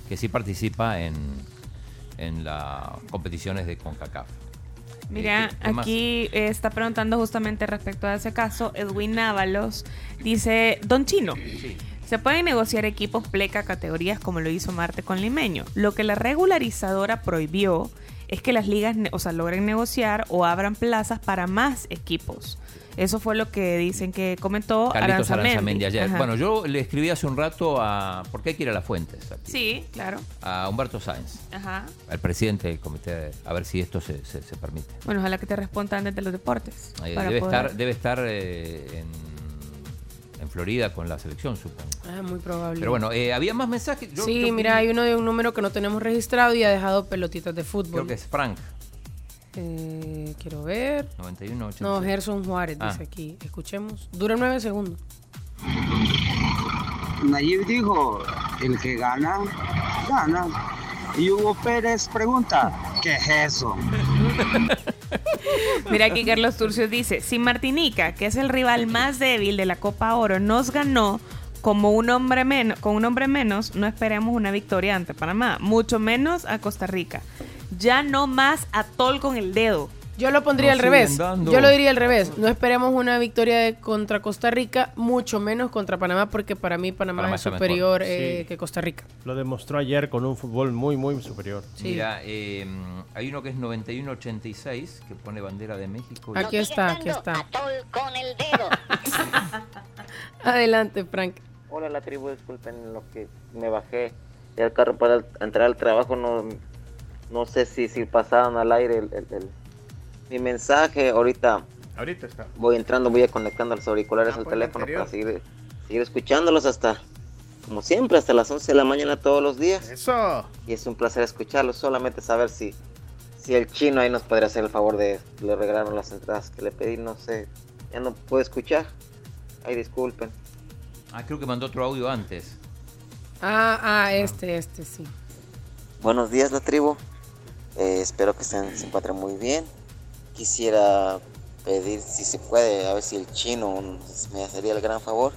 que sí participa en, en las competiciones de CONCACAF. Mira, Eh, aquí eh, está preguntando justamente respecto a ese caso, Edwin Ábalos dice, Don Chino, se pueden negociar equipos pleca categorías como lo hizo Marte con Limeño. Lo que la regularizadora prohibió es que las ligas, o sea, logren negociar o abran plazas para más equipos. Eso fue lo que dicen que comentó Carlitos Aranzamendi. Ayer. Ajá. Bueno, yo le escribí hace un rato a. Porque hay que ir a las fuentes. aquí, Sí, claro. A Humberto Sáenz, Ajá. al presidente del comité, a ver si esto se, se- se permite. Bueno, ojalá que te respondan desde los deportes. Eh, para debe, poder- estar, debe estar eh, en, en Florida con la selección, supongo. Ah, muy probable. Pero bueno, eh, había más mensajes. Yo- sí, yo mira, hay uno de un número que no tenemos registrado y ha dejado pelotitas de fútbol. Creo que es Frank, Eh, quiero ver. 91 No, Gerson Juárez Ah. dice aquí. Escuchemos. Dura nueve segundos. Nayib dijo, el que gana, gana. Y Hugo Pérez pregunta, ¿qué es eso? Mira aquí Carlos Turcios dice, si Martinica, que es el rival más débil de la Copa Oro, nos ganó como un hombre menos, con un hombre menos, no esperemos una victoria ante Panamá, mucho menos a Costa Rica. Ya no más atol con el dedo. Yo lo pondría al revés. dando. Yo lo diría al revés. No esperemos una victoria de- contra Costa Rica, mucho menos contra Panamá, porque para mí Panamá, Panamá es superior eh, Sí. que Costa Rica. Lo demostró ayer con un fútbol muy, muy superior. Mira, eh, hay uno que es 9186, que pone bandera de México. y- Aquí está, aquí está. Adelante, Frank. Hola la tribu, disculpen lo que me bajé del carro para entrar al trabajo, no, no sé si, si pasaron al aire el, el- el- mi mensaje, ahorita Ahorita está. voy entrando, voy a conectando los auriculares al pues, el teléfono para seguir, seguir escuchándolos hasta, como siempre, hasta las 11 de la mañana todos los días. Eso. Y es un placer escucharlos, solamente saber si, si el chino ahí nos podría hacer el favor de le regalaron las entradas que le pedí, no sé, ya no puedo escuchar, ay disculpen. Ah, creo que mandó otro audio antes. Ah, ah, este, este, sí. Buenos días, la tribu. Eh, espero que estén, se encuentren muy bien. Quisiera pedir, si se puede, a ver si el chino me hacería el gran favor.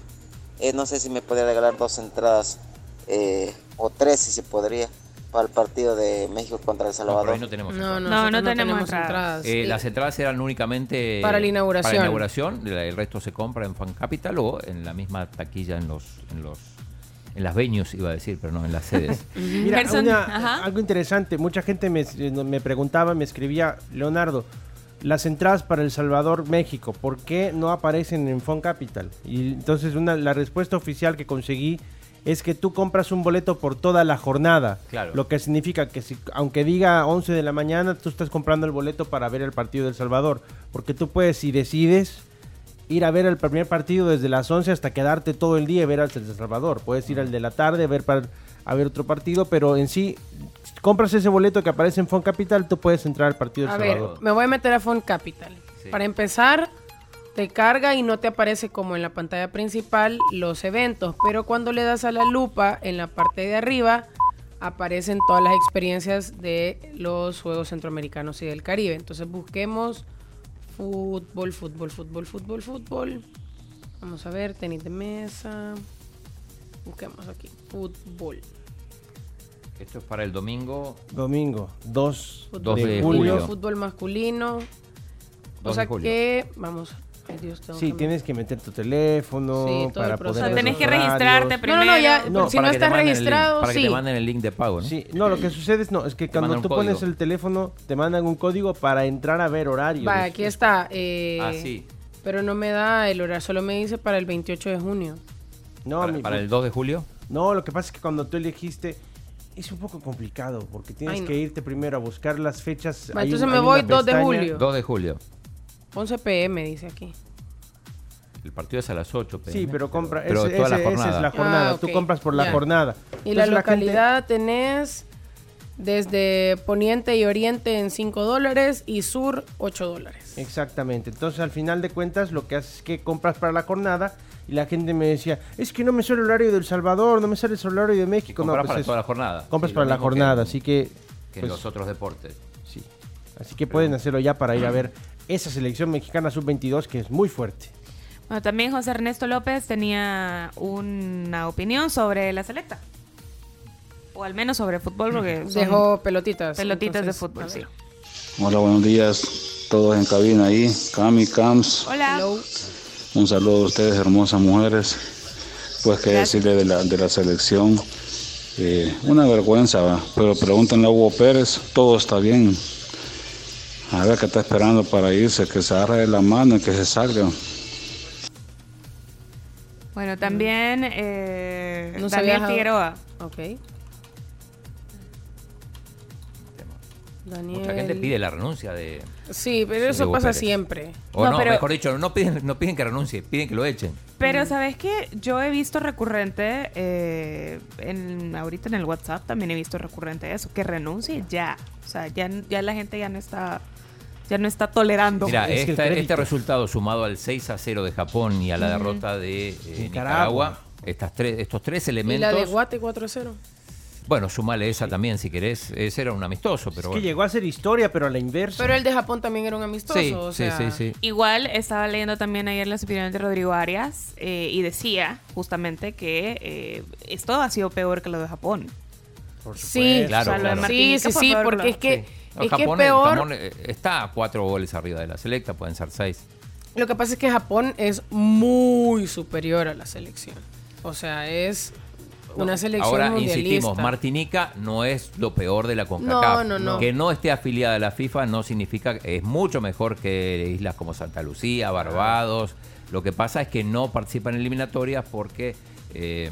Eh, no sé si me podría regalar dos entradas eh, o tres, si se podría, para el partido de México contra El No, Salvador. ahí no tenemos No, entradas. no, No, no tenemos entradas. Eh, Sí. Las entradas eran únicamente Para la inauguración. para la inauguración, la- el resto se compra en Fan Capital o en la misma taquilla en los en los en las venues iba a decir, pero no en las sedes. Mira, una- ajá. algo interesante, mucha gente me, me preguntaba, me escribía, Leonardo, las entradas para El Salvador, México, ¿por qué no aparecen en Fon Capital? Y entonces una, la respuesta oficial que conseguí es que tú compras un boleto por toda la jornada. Claro. Lo que significa que si, aunque diga 11 de la mañana, tú estás comprando el boleto para ver el partido del Salvador. Porque tú puedes, si decides, ir a ver el primer partido desde las 11 hasta quedarte todo el día y ver al El Salvador. Puedes ir al de la tarde a ver, par- a ver otro partido, pero en sí, si compras ese boleto que aparece en Fon Capital, tú puedes entrar al partido del A ver, Salvador. me voy a meter a Fond Capital. Para empezar, te carga y no te aparece como en la pantalla principal los eventos, pero cuando le das a la lupa en la parte de arriba aparecen todas las experiencias de los Juegos Centroamericanos y del Caribe. Entonces busquemos fútbol, fútbol, fútbol, fútbol, fútbol. Vamos a ver, tenis de mesa. Busquemos aquí, fútbol. Esto es para el domingo. Domingo, 2 Dos de, de julio. julio. Fútbol masculino. O sea julio. que, vamos, Dios, tengo Sí, que- tienes que meter tu teléfono Sí, todo para el poder O sea, tenés que registrarte primero. No, no, ya, si no que te estás el registrado, para que te manden el link de pago, ¿no? Sí, no, lo que sucede es no, es que cuando tú pones el teléfono te mandan un código para entrar a ver horarios. Va, aquí está. eh, Ah, sí. Pero no me da el horario, solo me dice para el 28 de junio. No, para, mi- para el 2 de julio. No, lo que pasa es que cuando tú elegiste es un poco complicado porque tienes Ay, no. que irte primero a buscar las fechas. Entonces un- me hay voy una 2 de julio. 2 de julio. 11 pm dice aquí. El partido es a las 8 Sí, pero compra, Pero ese- toda la esa jornada. es la jornada. Ah, Tú compras por la jornada. Y la gente- localidad tenés desde Poniente y Oriente en 5 dólares y Sur 8 dólares. Exactamente. Entonces, al final de cuentas, lo que haces es que compras para la jornada y la gente me decía, es que no me sale el horario del Salvador, no me sale el horario de México. No, compras pues para es- toda la jornada. Compras Sí, para la que- jornada, así que... Que pues, los otros deportes. Sí. Así que pueden hacerlo ya para ir a ver esa selección mexicana sub-22 que es muy fuerte. Bueno, también José Ernesto López tenía una opinión sobre la selecta. O al menos sobre fútbol, porque Dejó pelotitas. pelotitas de fútbol, sí. Hola, buenos días. Todos en cabina ahí. Cami, Cams. Hola. Un saludo a ustedes, hermosas mujeres. Pues qué decirle de la, de la selección. Eh, una vergüenza, ¿va? pero pregúntenle a Hugo Pérez, todo está bien. A ver qué está esperando para irse, que se agarre de la mano y que se salga. Bueno, también eh, No Daniel Figueroa. Ok. Daniel. Mucha gente pide la renuncia de. Sí, pero de eso pasa Pérez. siempre. O No, no, pero- mejor dicho, no piden, no piden que renuncie, piden que lo echen. Pero sabes qué, yo he visto recurrente, eh, en, ahorita en el WhatsApp también he visto recurrente eso, que renuncie ya. O sea, ya, ya la gente ya no está, ya no está tolerando. Mira, Es esta- este resultado sumado al 6 a 0 de Japón y a la derrota de eh, Nicaragua. Nicaragua, estas tres, estos tres Y elementos. la de Guate 4-0. Bueno, sumale esa también si querés. Ese era un amistoso, pero Es que bueno. llegó a ser historia, pero a la inversa. Pero el de Japón también era un amistoso. Sí, o sí, sea, sí, sí. Igual estaba leyendo también ayer las opiniones de Rodrigo Arias eh, y decía justamente que eh, esto ha sido peor que lo de Japón. Sí, Claro, o sea, claro. Sí, sí, sí, porque es que, No, es que Japón, peor. Japón, eh, está a cuatro goles arriba de la selecta, pueden ser seis. Lo que pasa es que Japón es muy superior a la selección. O sea, es una selección Ahora insistimos, Martinica no es lo peor de la CONCACAF. No, no, no. Que no esté afiliada a la FIFA no significa que es mucho mejor que islas como Santa Lucía, Barbados. Lo que pasa es que no participan en eliminatorias porque, eh,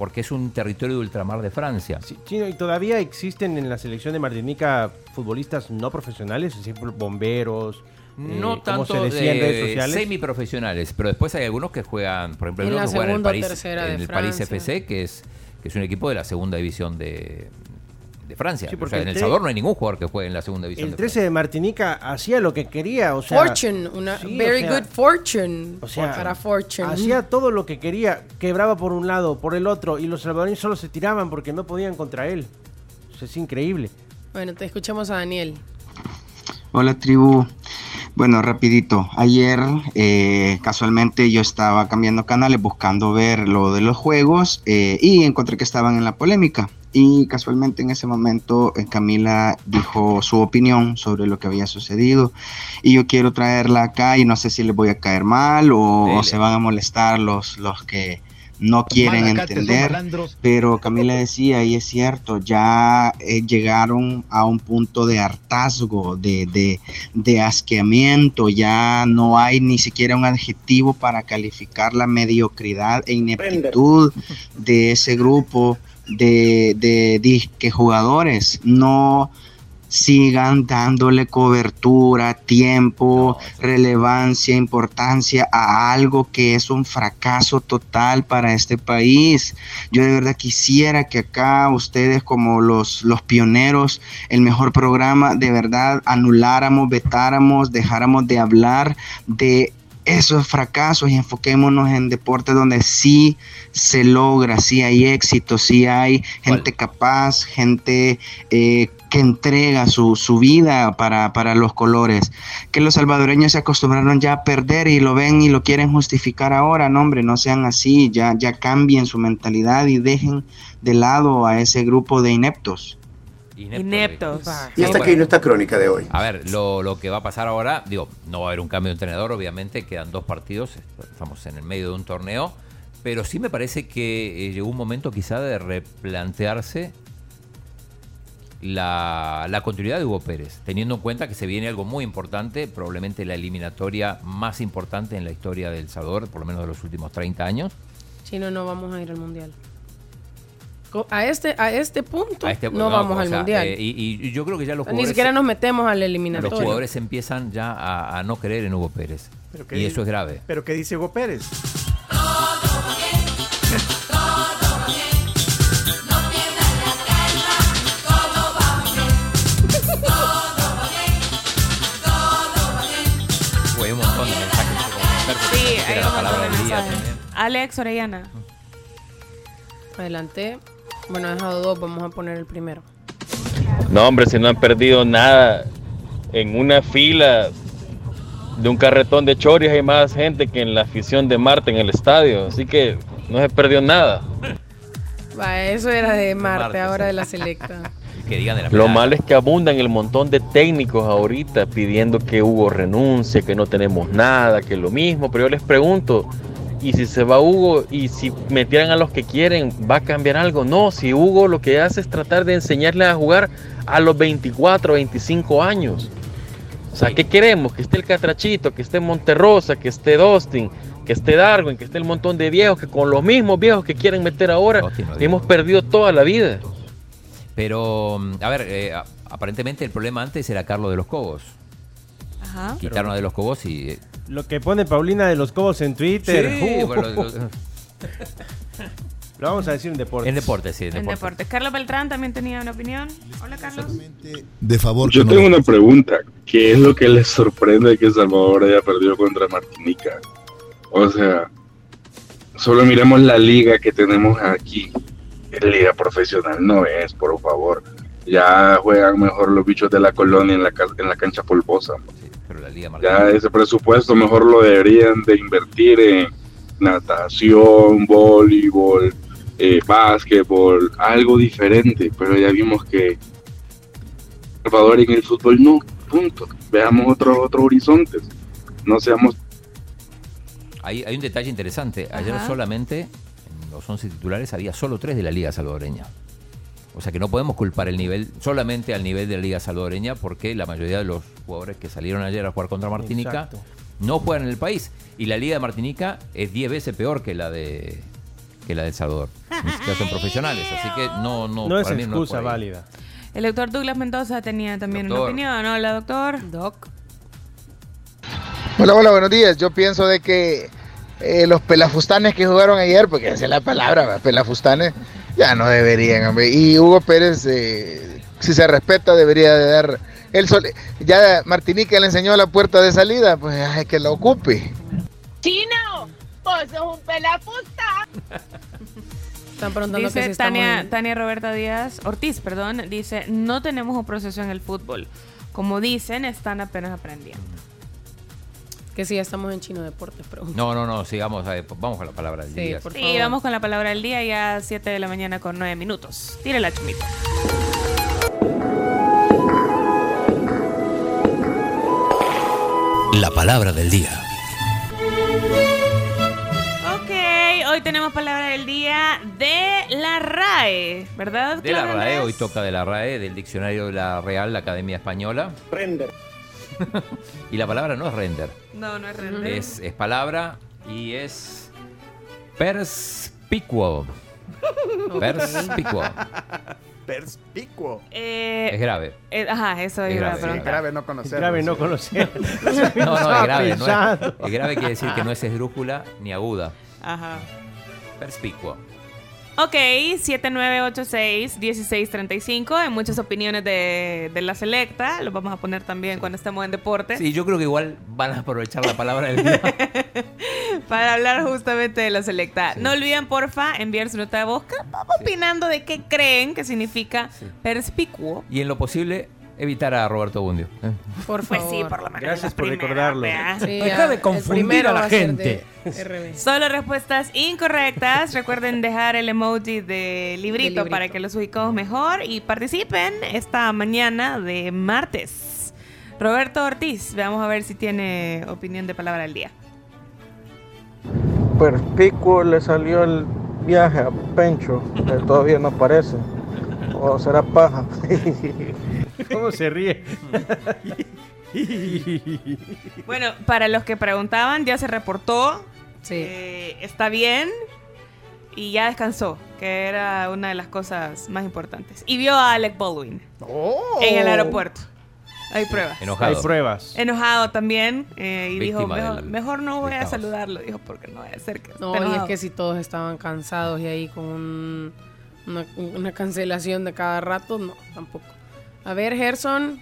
porque es un territorio de ultramar de Francia. Sí, Chino, y todavía existen en la selección de Martinica futbolistas no profesionales, es decir, bomberos. eh, No se tanto decía en redes de sociales. semiprofesionales, pero después hay algunos que juegan, por ejemplo, hay En uno la que juega en el París, en el París. FC, que es, que es un equipo de la segunda división de, de Francia. Sí, o porque sea, en el Salvador no hay ningún jugador que juegue en la segunda división El de 13 de Martinica hacía lo que quería, o sea... Fortune, una Sí, o very sea, good fortune. O sea, para Fortune. hacía todo lo que quería, quebraba por un lado, por el otro, y los salvadoreños solo se tiraban porque no podían contra él. O sea, es increíble. Bueno, te escuchamos a Daniel. Hola tribu. Bueno, rapidito. Ayer eh, casualmente yo estaba cambiando canales buscando ver lo de los juegos eh, y encontré que estaban en la polémica. Y casualmente en ese momento eh, Camila dijo su opinión sobre lo que había sucedido. Y yo quiero traerla acá y no sé si les voy a caer mal o, se van a molestar los, los que no quieren entender. Pero Camila decía, y es cierto, ya eh, llegaron a un punto de hartazgo, de, de, de asqueamiento, ya no hay ni siquiera un adjetivo para calificar la mediocridad e ineptitud de ese grupo de, de disque jugadores. No sigan dándole cobertura, tiempo, relevancia, importancia a algo que es un fracaso total para este país. Yo de verdad quisiera que acá ustedes como los, los pioneros, el mejor programa, de verdad anuláramos, vetáramos, dejáramos de hablar de esos fracasos y enfoquémonos en deportes donde sí se logra, sí hay éxito, sí hay gente capaz, gente eh, que entrega su, su vida para, para los colores. Que los salvadoreños se acostumbraron ya a perder y lo ven y lo quieren justificar ahora. No, hombre, no sean así, ya, ya cambien su mentalidad y dejen de lado a ese grupo de ineptos. Ineptos. Y hasta aquí nuestra crónica de hoy. A ver, lo, lo que va a pasar ahora, digo, no va a haber un cambio de entrenador, obviamente, quedan dos partidos, estamos en el medio de un torneo, pero sí me parece que eh, llegó un momento quizá de replantearse la, la continuidad de Hugo Pérez, teniendo en cuenta que se viene algo muy importante, probablemente la eliminatoria más importante en la historia del Salvador, por lo menos de los últimos 30 años. Chino, no vamos a ir al mundial. A este, a este punto A este- no, vamos al sea, mundial. eh, y, y yo creo que ya los Ni jugadores... siquiera nos metemos al Los eliminatorio. jugadores empiezan ya a, a no creer en Hugo Pérez. Pero Y eso es grave. ¿Pero qué dice Hugo Pérez? Uy, hay un montón de mensajes. que comentar, que Sí, hay la un montón de mensajes. Alex Orellana. Adelante. Bueno, he dejado dos, vamos a poner el primero. No, hombre, si no han perdido nada en una fila de un carretón de choris hay más gente que en la afición de Marte en el estadio. Así que no se perdió nada. Va, eso era de Marte, Marte, ahora sí. de la selecta. Que digan de la Lo malo es que abundan el montón de técnicos ahorita pidiendo que Hugo renuncie, que no tenemos nada, que lo mismo. Pero yo les pregunto, ¿y si se va Hugo y si metieran a los que quieren, va a cambiar algo? No, si Hugo lo que hace es tratar de enseñarles a jugar a los 24, 25 años. O sea, ¿qué queremos? Que esté el Catrachito, que esté Monterrosa, que esté Dustin, que esté Darwin, que esté el montón de viejos, que con los mismos viejos que quieren meter ahora, hemos perdido toda la vida. Pero, mm, a ver, eh, aparentemente el problema antes era Carlos de los Cobos. Ajá. Quitaron a de los Cobos y... eh, Lo que pone Paulina de los Cobos en Twitter. Sí, Uh, bueno, lo- lo vamos a decir en deportes. En deportes, sí, en En deportes. deportes. Carlos Beltrán también tenía una opinión. Hola, Carlos. De favor, Yo no- tengo una pregunta. ¿Qué es lo que les sorprende de que Salvador haya perdido contra Martinica? O sea, solo miremos la liga que tenemos aquí. Es liga profesional no es, por favor. Ya juegan mejor los bichos de la colonia en la, en la cancha polvosa. Liga Ya ese presupuesto mejor lo deberían de invertir en natación, voleibol, eh, básquetbol, algo diferente. Pero ya vimos que Salvador en el fútbol no, punto. Veamos otros otros horizontes. No seamos Hay, hay un detalle interesante. Ayer Ajá. solamente, en los 11 titulares, había solo tres de la Liga Salvadoreña. O sea que no podemos culpar el nivel solamente al nivel de la Liga Salvadoreña porque la mayoría de los jugadores que salieron ayer a jugar contra Martinica Exacto. no juegan en el país. Y la Liga de Martinica es 10 veces peor que la de que la de El Salvador. Ni siquiera son profesionales, así que no, no, No es mí excusa válida. El doctor Douglas Mendoza tenía también Doctor. una opinión. Hola, doctor. Doc. Hola, hola, buenos días. Yo pienso de que eh, los pelafustanes que jugaron ayer, porque esa es la palabra, pelafustanes, ya no deberían, hombre. Y Hugo Pérez, eh, si se respeta, debería de dar... El sol, ya Martinique le enseñó la puerta de salida, pues ay, que la ocupe. Chino, vos sos un pelafusta. Están preguntando que si Dice estamos Tania, Tania Roberta Díaz, Ortiz, perdón, dice, no tenemos un proceso en el fútbol. Como dicen, están apenas aprendiendo. Que si ya estamos en Chino Deportes, pregunta. No, no, no, sigamos, a ver, vamos con la palabra del Sí, día. por Sí, favor. vamos con la palabra del día, ya 7 de la mañana con 9 minutos. Tire la chumita. La palabra del día. Ok, hoy tenemos palabra del día de la RAE, ¿verdad? De la RAE, hoy toca de la RAE, del diccionario de la Real Academia Española. Render. y la palabra no es render, No, no es render. es, es palabra y es perspicuo. Perspicuo. Perspicuo. Eh, Es grave. eh, ajá, eso Es iba grave, preguntar. es grave no conocer. Es grave no conocer. No, no, es grave. No es, es grave quiere decir que no es esdrújula ni aguda. Ajá. Perspicuo. Ok, 7986-1635. Hay muchas opiniones de, de la selecta. Lo vamos a poner también cuando estemos en deporte. Sí, yo creo que igual van a aprovechar la palabra del día. Para hablar justamente de la selecta. No olviden, porfa, enviar su nota de voz. Vamos opinando de qué creen que significa perspicuo. Y en lo posible, evitar a Roberto Bundio. ¿eh? Por Pues favor. sí, por lo menos. Gracias por primera, recordarlo. Sí, Deja de confundir a la gente. Solo respuestas incorrectas. Recuerden dejar el emoji de librito, librito. para que los ubicamos mejor y participen esta mañana de martes. Roberto Ortiz, vamos a ver si tiene opinión de palabra del día. Perspicuo le salió el viaje a Pencho, que todavía no aparece. O será paja. ¿Cómo se ríe? Bueno, para los que preguntaban, ya se reportó. Sí. Eh, está bien y ya descansó, que era una de las cosas más importantes. Y vio a Alec Baldwin en el aeropuerto. Hay pruebas. Enojado. Hay pruebas. Enojado también eh, y dijo, mejor, mejor no voy a caos. saludarlo, dijo, porque no vaya a ser que... No, y es enojado". que si todos estaban cansados y ahí con un- una, una cancelación de cada rato, no, tampoco. A ver, Gerson.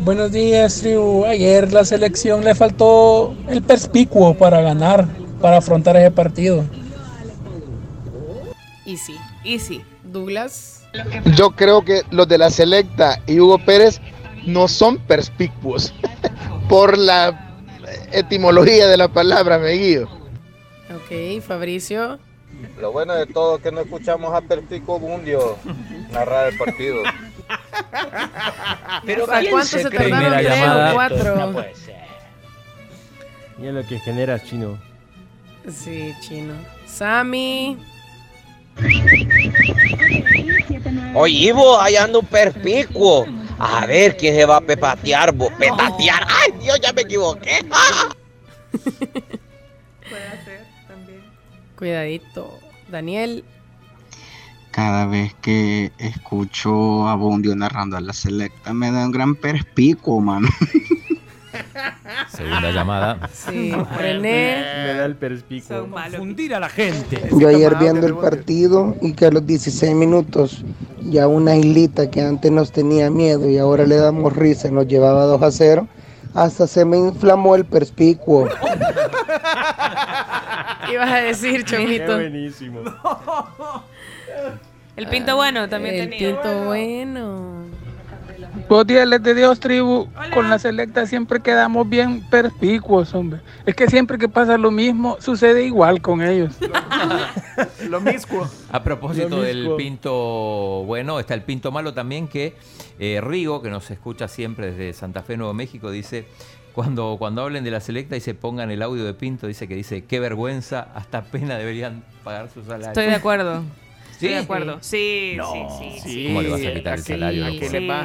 Buenos días, tribu. Ayer la selección le faltó el perspicuo para ganar, para afrontar ese partido. Y sí. Y sí. Douglas. Yo creo que los de la Selecta y Hugo Pérez no son perspicuos por la etimología de la palabra, me guío. Ok, Fabricio. Lo bueno de todo es que no escuchamos a Perspicuo Bundio narrar el partido. Pero ¿A cuánto se tardaron? Primera ¿Tres llamada. o cuatro? No puede Y es lo que generas, chino. Sí, chino. Sammy. Oye, Ivo, ahí anda un perspicuo. A ver quién se va a pepatear, vos. Petatear. Ay, Dios, ya me equivoqué. Puede ser también. Cuidadito. Daniel. Cada vez que escucho a Bundio narrando a la selecta me da un gran perspicuo, mano. Segunda llamada. Sí, René. Me da el perspicuo. Confundir a la gente. Yo ayer viendo el partido y que a los 16 minutos ya una islita que antes nos tenía miedo y ahora le damos risa y nos llevaba 2 a 0, hasta se me inflamó el perspicuo. ¿Qué ibas a decir, Qué Chomito? buenísimo. El pinto bueno también El tenía. pinto bueno. Buenos días, les de Dios, tribu. Con la selecta siempre quedamos bien perspicuos, hombre. Es que siempre que pasa lo mismo, sucede igual con ellos. Lo mismo. A propósito Lo del pinto bueno, está el pinto malo también que eh, Rigo, que nos escucha siempre desde Santa Fe, Nuevo México, dice, cuando, cuando hablen de la selecta y se pongan el audio de Pinto, dice que dice, qué vergüenza, hasta pena deberían pagar su salario. Estoy de acuerdo. ¿Sí? Estoy de acuerdo. Sí, sí, sí, sí. ¿Cómo le vas a quitar el salario?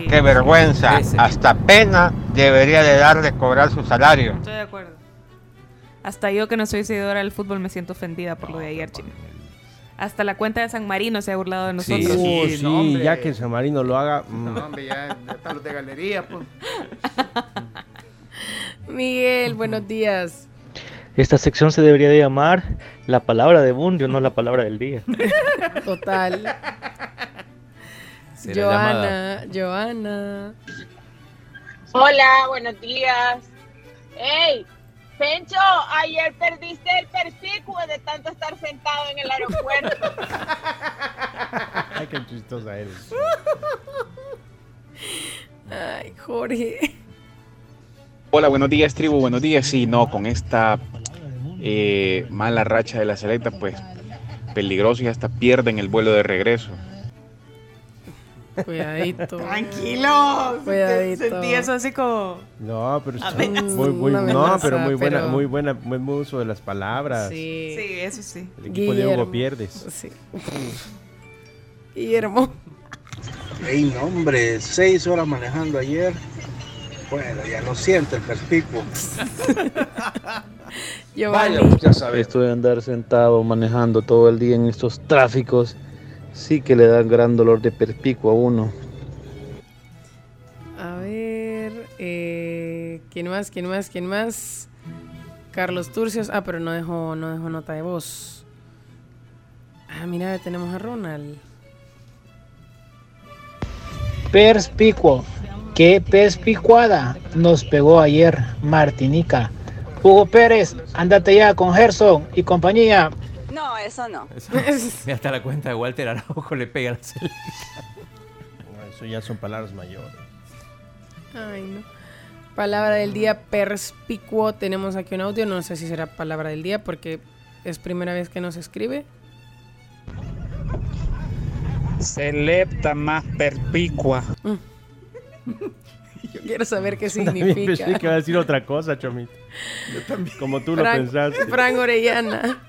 Qué vergüenza. Ese. Hasta pena debería de dar de cobrar su salario. Estoy de acuerdo. Hasta yo que no soy seguidora del fútbol me siento ofendida por lo de ayer, chino. Hasta la cuenta de San Marino se ha burlado de nosotros. Sí, sí, no, hombre. ya que San Marino lo haga. mm. No, hombre, ya, ya están los de galería, pues. Miguel, buenos días. Esta sección se debería de llamar la palabra de Bundio, no la palabra del día. Total. Joana, Joana. Hola, buenos días. ¡Ey! Pencho, ayer perdiste el perspicuo de tanto estar sentado en el aeropuerto. Ay, qué chistosa eres. Ay, Jorge. Hola, buenos días, tribu. Buenos días. Sí, no, con esta eh, mala racha de la selecta, pues peligroso y hasta pierden el vuelo de regreso. Cuidadito. Tranquilo. Cuidadito. Sentí eso así como. No, pero muy, muy, Una no, amenaza, pero muy buena, pero- muy buena, muy buen uso de las palabras. Sí. Sí, eso sí. El equipo de Hugo pierdes. Sí. Guillermo. Ey, no, hombre, seis horas manejando ayer. Bueno, ya lo siento el perspicuo. Giovanni. Vaya, ya sabes. Esto de andar sentado manejando todo el día en estos tráficos, sí que le da gran dolor de perspicuo a uno. A ver. Eh, ¿Quién más? ¿Quién más? ¿Quién más? Carlos Turcios. Ah, pero no dejó, no dejó nota de voz. Ah, mira, tenemos a Ronald. Perspicuo. Qué perspicuada nos pegó ayer Martinica. Hugo Pérez, ándate ya con Gerson y compañía. No, eso no. Mira, hasta la cuenta de Walter Araujo le pega la selecta. Eso ya son palabras mayores. Ay, no. Palabra del día perspicuo. Tenemos aquí un audio. No sé si será palabra del día porque es primera vez que nos escribe. Selepta más perpicua. Yo quiero saber qué También pensé significa. que iba a decir otra cosa, Chomito. Como tú lo pensaste. Fran Orellana.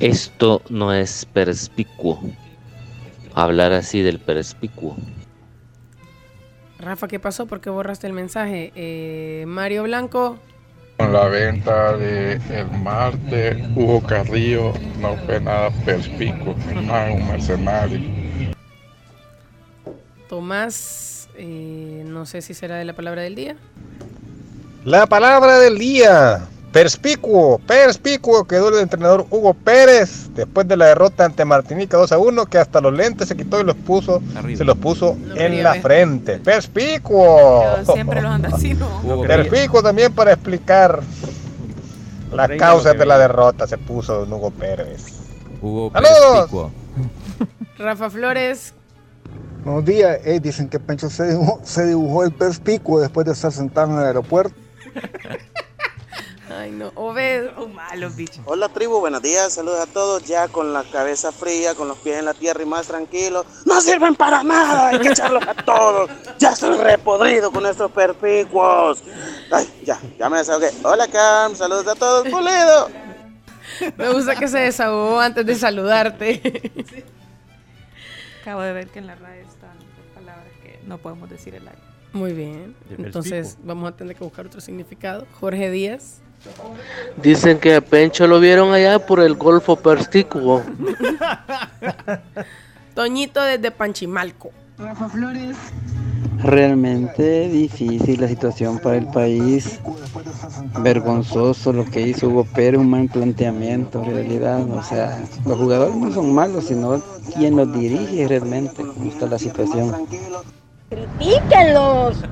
Esto no es perspicuo. Hablar así del perspicuo. Rafa, ¿qué pasó? ¿Por qué borraste el mensaje? Eh, Mario Blanco. Con la venta de el martes, Hugo Carrillo no fue nada perspicuo, más un mercenario. Tomás. Eh, no sé si será de la palabra del día. La palabra del día. Perspicuo, perspicuo quedó el entrenador Hugo Pérez después de la derrota ante Martinica 2 a 1 que hasta los lentes se quitó y los puso, se los puso en la ver. frente. Perspicuo. Yo siempre los anda así, ¿no? Perspicuo también para explicar las causas de la derrota se puso don Hugo Pérez. Hugo. Perspicuo. Rafa Flores. Buenos días. Eh, dicen que Pencho se dibujó, se dibujó el perspicuo después de estar sentado en el aeropuerto. Ay, no. Obed. Oh, malo, bicho. Hola tribu, buenos días, saludos a todos, ya con la cabeza fría, con los pies en la tierra y más tranquilos. No sirven para nada, hay que echarlos a todos. Ya estoy repodrido con estos perpicuos. Ay, ya, ya me desahogué. Hola Cam, saludos a todos, pulido. Me gusta que se desahogó antes de saludarte. Acabo de ver que en la radio no podemos decir el aire. Muy bien. Entonces vamos a tener que buscar otro significado. Jorge Díaz. Dicen que a Pencho lo vieron allá por el Golfo Perspicuo. Toñito desde Panchimalco. Rafa Flores. Realmente difícil la situación para el país. Vergonzoso lo que hizo Hugo Pérez, un mal planteamiento en realidad. O sea, los jugadores no son malos, sino quien los dirige realmente. ¿Cómo está la situación? ¡Píquenlos!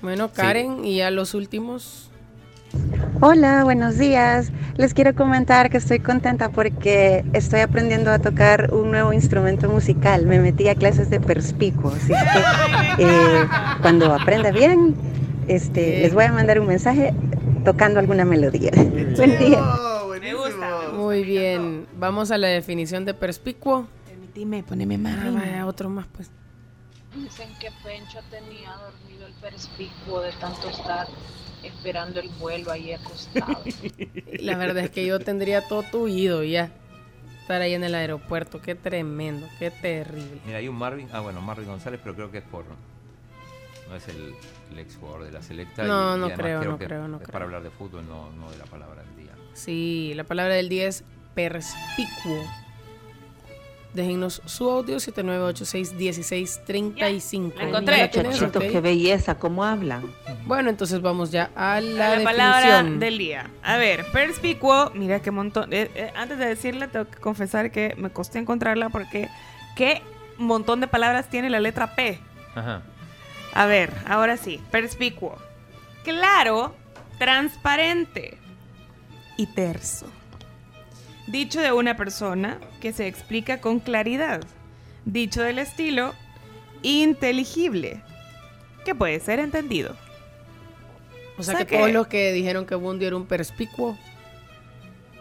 Bueno, Karen, y a los últimos. Hola, buenos días. Les quiero comentar que estoy contenta porque estoy aprendiendo a tocar un nuevo instrumento musical. Me metí a clases de perspicuo, así que eh, cuando aprenda bien, este, les voy a mandar un mensaje tocando alguna melodía. Buen día. Me gusta. Muy bien. Vamos a la definición de perspicuo. Permíteme, poneme más. Ah, vaya, otro más, pues. Dicen que Pencho tenía dormido el perspicuo de tanto estar esperando el vuelo ahí acostado. La verdad es que yo tendría todo tuido ya. Estar ahí en el aeropuerto. Qué tremendo, qué terrible. Mira, hay un Marvin. Ah, bueno, Marvin González, pero creo que es por. No es el, el ex jugador de la selecta. No, y- y no además creo, no que creo, no es creo. para hablar de fútbol, no, no de la palabra del día. Sí, la palabra del día es perspicuo. Déjennos su audio 7986-1635. La encontré. Muchachitos, qué belleza, cómo hablan. Bueno, entonces vamos ya a la, La, definición. palabra del día. A ver, perspicuo. Mira qué montón. eh, eh, antes de decirla, tengo que confesar que me costó encontrarla porque qué montón de palabras tiene la letra P. Ajá. A ver, ahora sí. Perspicuo. Claro, transparente y terso. Dicho de una persona que se explica con claridad. Dicho del estilo inteligible. Que puede ser entendido. O sea O sea que, que- todos los que dijeron que Bundy era un perspicuo,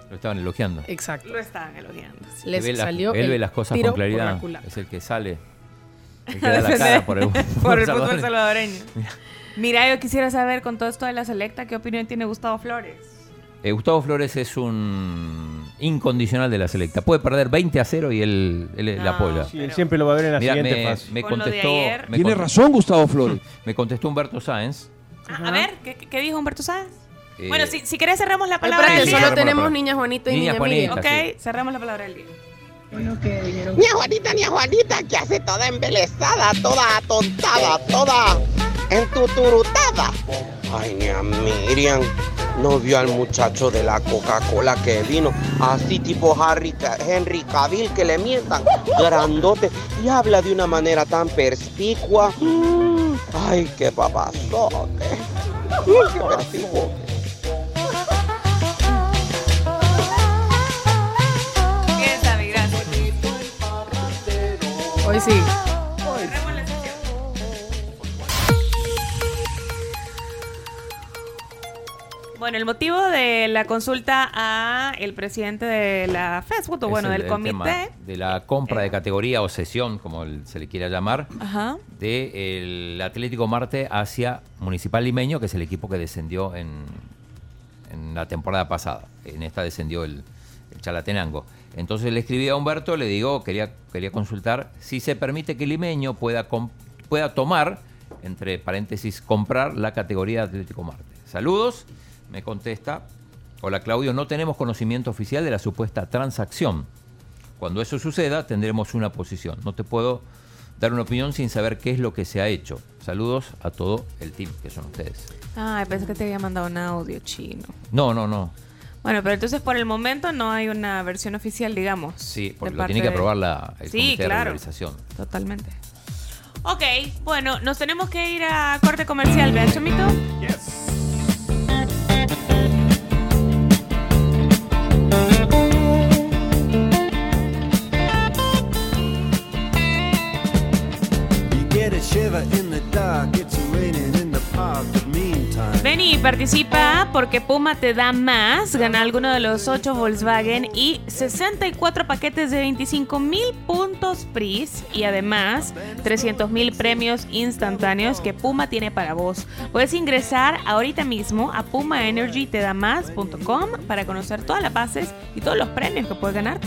Lo estaban elogiando. exacto. Lo estaban elogiando. Les Él ve la- salió él ve el las cosas con claridad. Es el que sale. El que da la cara por el, por el fútbol salvadoreño. salvadoreño. Mira, yo quisiera saber con todo esto de la selecta, ¿qué opinión tiene Gustavo Flores? Eh, Gustavo Flores es un incondicional de la selecta. Puede perder 20 a 0 y él, él le apoya. Sí, él siempre lo va a ver en la Mira, siguiente me, fase. contestó. me Tiene razón Gustavo Flores. me contestó Humberto Sáenz. A, a ver, ¿qué, qué dijo Humberto Sáenz? Eh, bueno, si, si querés cerramos la palabra del solo día. tenemos palabra. niña Juanito y Niña niña, Miriam. Juanita, Ok, sí. cerramos la palabra del día. Ni a Juanita, ni a Juanita, que hace toda embelesada, toda atontada, toda entuturutada. Ay, ni a Miriam. no vio al muchacho de la Coca-Cola que vino, así tipo Harry, Henry Cavill que le mientan, grandote, y habla de una manera tan perspicua. Mm, Ay, qué papazote. Qué perspicuo. ¿Qué es, David? Gracias. Hoy sí. Bueno, el motivo de la consulta a el presidente de la Facebook, o bueno, el- del el comité. de la compra de categoría o sesión, como el- se le quiera llamar, del Atlético Marte hacia Municipal Limeño, que es el equipo que descendió en, en la temporada pasada. En esta descendió el, el Chalatenango. Entonces le escribí a Humberto, le digo, quería, quería consultar si se permite que Limeño pueda, pueda tomar, entre paréntesis, comprar la categoría Atlético Marte. Saludos, me contesta. Hola Claudio, no tenemos conocimiento oficial de la supuesta transacción. Cuando eso suceda, tendremos una posición. No te puedo dar una opinión sin saber qué es lo que se ha hecho. Saludos a todo el team, que son ustedes. Ay, pensé que te había mandado un audio chino. No, no, no. Bueno, pero entonces por el momento no hay una versión oficial, digamos. Sí, porque lo tiene que aprobar la, el Sí, Comité de claro. Regularización. Totalmente. Ok, bueno, nos tenemos que ir a corte comercial, ¿vean, Chomito? You y participa porque Puma te da más. Gana alguno de los 8 Volkswagen y 64 paquetes de 25 mil puntos PRIS y además 300 mil premios instantáneos que Puma tiene para vos. Puedes ingresar ahorita mismo a pumaenergytedamás.com para conocer todas las bases y todos los premios que puedes ganar.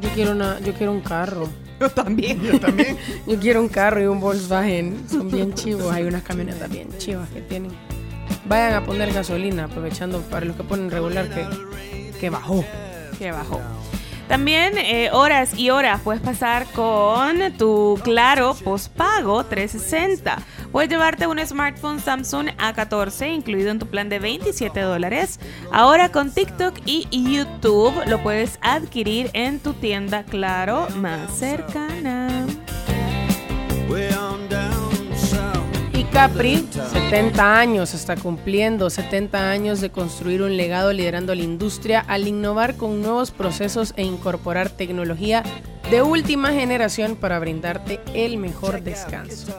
Yo quiero una, yo quiero un carro. Yo también. Yo también. yo quiero un carro y un Volkswagen. Son bien chivos. Hay unas camionetas bien chivas que tienen. Vayan a poner gasolina, aprovechando para los que ponen regular que, que bajó. Que bajó. También eh, horas y horas puedes pasar con tu Claro Postpago 360. Puedes llevarte un smartphone Samsung A14 incluido en tu plan de 27 dólares. Ahora con TikTok y YouTube lo puedes adquirir en tu tienda Claro más cercana. Capri, 70 años está cumpliendo, 70 años de construir un legado liderando la industria al innovar con nuevos procesos e incorporar tecnología de última generación para brindarte el mejor descanso.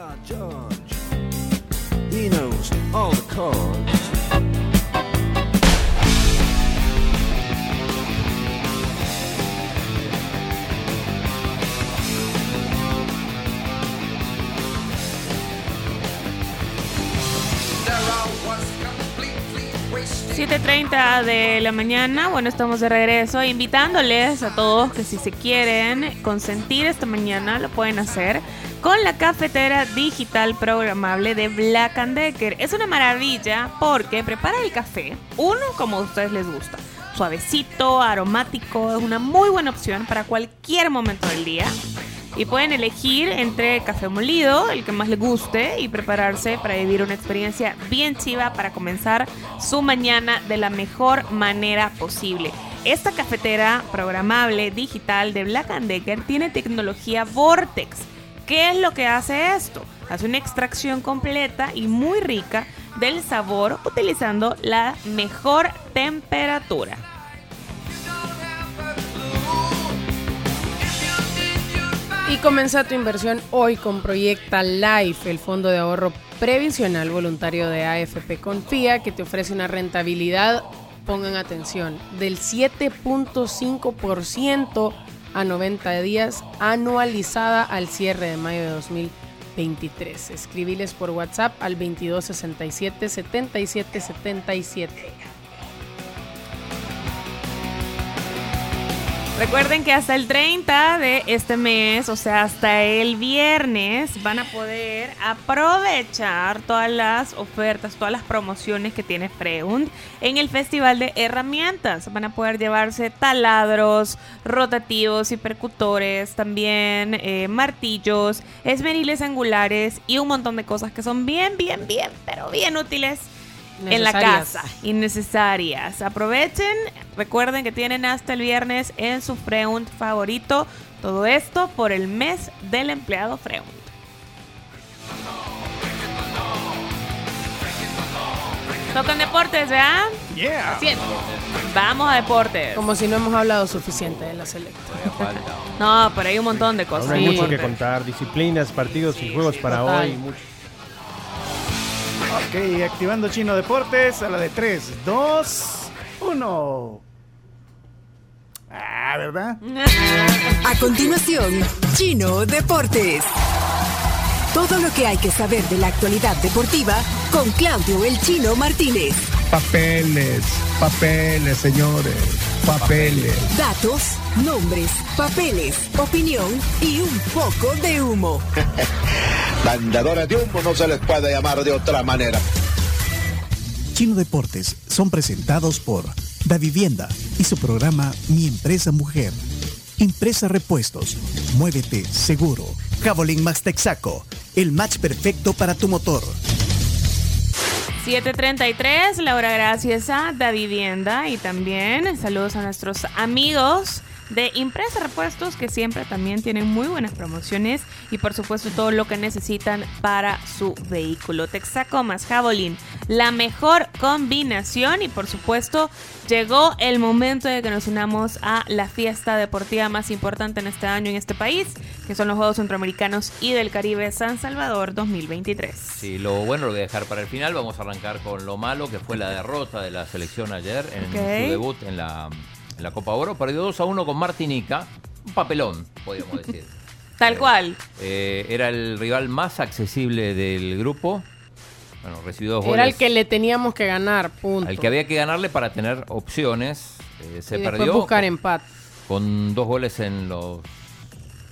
7.30 de la mañana, bueno, estamos de regreso invitándoles a todos que si se quieren consentir esta mañana lo pueden hacer con la cafetera digital programable de Black and Decker. Es una maravilla porque prepara el café, uno como a ustedes les gusta, suavecito, aromático, es una muy buena opción para cualquier momento del día. Y pueden elegir entre café molido, el que más les guste, y prepararse para vivir una experiencia bien chiva para comenzar su mañana de la mejor manera posible. Esta cafetera programable digital de Black Decker tiene tecnología Vortex. ¿Qué es lo que hace esto? Hace una extracción completa y muy rica del sabor utilizando la mejor temperatura. Y comienza tu inversión hoy con Proyecta Life, el fondo de ahorro previsional voluntario de AFP Confía, que te ofrece una rentabilidad, pongan atención, del 7.5% a 90 días anualizada al cierre de mayo de 2023. Escribiles por WhatsApp al 2267 7777. Recuerden que hasta el 30 de este mes, o sea, hasta el viernes, van a poder aprovechar todas las ofertas, todas las promociones que tiene Freund en el Festival de Herramientas. Van a poder llevarse taladros, rotativos y percutores, también eh, martillos, esmeriles angulares y un montón de cosas que son bien, bien, bien, pero bien útiles en la casa. Innecesarias. Aprovechen. Recuerden que tienen hasta el viernes en su Freund favorito. Todo esto por el mes del empleado Freund. Tocan deportes, ¿verdad? Yeah. Sí. Vamos a deportes. Como si no hemos hablado suficiente de la selecta. No, pero hay un montón de cosas. Aún hay mucho que contar. Disciplinas, partidos y juegos para Total. hoy. mucho. Ok, activando Chino Deportes a la de 3, 2, 1. Ah, ¿verdad? A continuación, Chino Deportes. Todo lo que hay que saber de la actualidad deportiva con Claudio El Chino Martínez. Papeles, papeles, señores, papeles. Datos, nombres, papeles, opinión y un poco de humo. Vendedores de humo no se les puede llamar de otra manera. Chino Deportes son presentados por Da Vivienda y su programa Mi Empresa Mujer. Impresa Repuestos. Muévete seguro. Javelin Max Texaco. El match perfecto para tu motor. 733, Laura, gracias a Da Vivienda y también saludos a nuestros amigos de Impresa Repuestos que siempre también tienen muy buenas promociones y por supuesto todo lo que necesitan para su vehículo. Texaco más Javelin, la mejor combinación y por supuesto llegó el momento de que nos unamos a la fiesta deportiva más importante en este año en este país, que son los Juegos Centroamericanos y del Caribe San Salvador 2023. Sí, lo bueno lo voy a dejar para el final. Vamos a arrancar con lo malo, que fue la derrota de la selección ayer en su debut en la, en la Copa Oro. Perdió 2 a 1 con Martinica. Un papelón, podríamos decir. Tal cual. Eh, era el rival más accesible del grupo. Bueno, recibió dos goles. Era el que le teníamos que ganar, punto. al que había que ganarle para tener opciones. Eh, se y perdió buscar con, empate. con dos goles en los,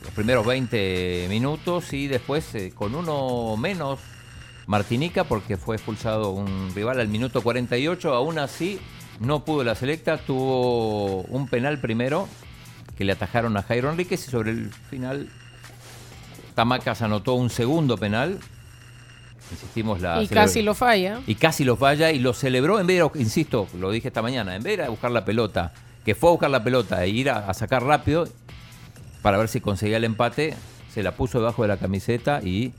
los primeros 20 minutos y después eh, con uno menos Martinica porque fue expulsado un rival al minuto 48. Aún así, no pudo la selecta. Tuvo un penal primero que le atajaron a Jairo Enríquez y sobre el final Tamacas anotó un segundo penal. Insistimos, la Y casi lo falla. y casi lo falla y lo celebró en vez de, insisto, lo dije esta mañana, en vez de buscar la pelota, que fue a buscar la pelota e ir a, a sacar rápido para ver si conseguía el empate, se la puso debajo de la camiseta y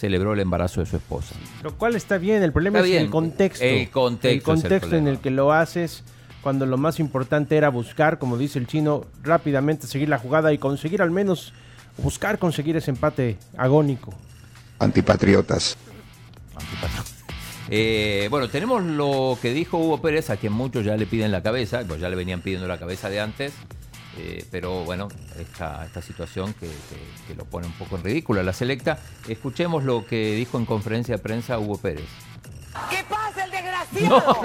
celebró el embarazo de su esposa. Lo cual está bien, el problema Está es bien. el contexto. El contexto El contexto en el que lo haces, cuando lo más importante era buscar, como dice el chino, rápidamente seguir la jugada y conseguir al menos, buscar conseguir ese empate agónico. Antipatriotas. Eh, bueno, tenemos lo que dijo Hugo Pérez, a quien muchos ya le piden la cabeza, pues ya le venían pidiendo la cabeza de antes, eh, pero bueno, esta, esta situación que, que- que lo pone un poco en ridículo a la selecta. Escuchemos lo que dijo en conferencia de prensa Hugo Pérez. ¿Qué pasa, el desgraciado?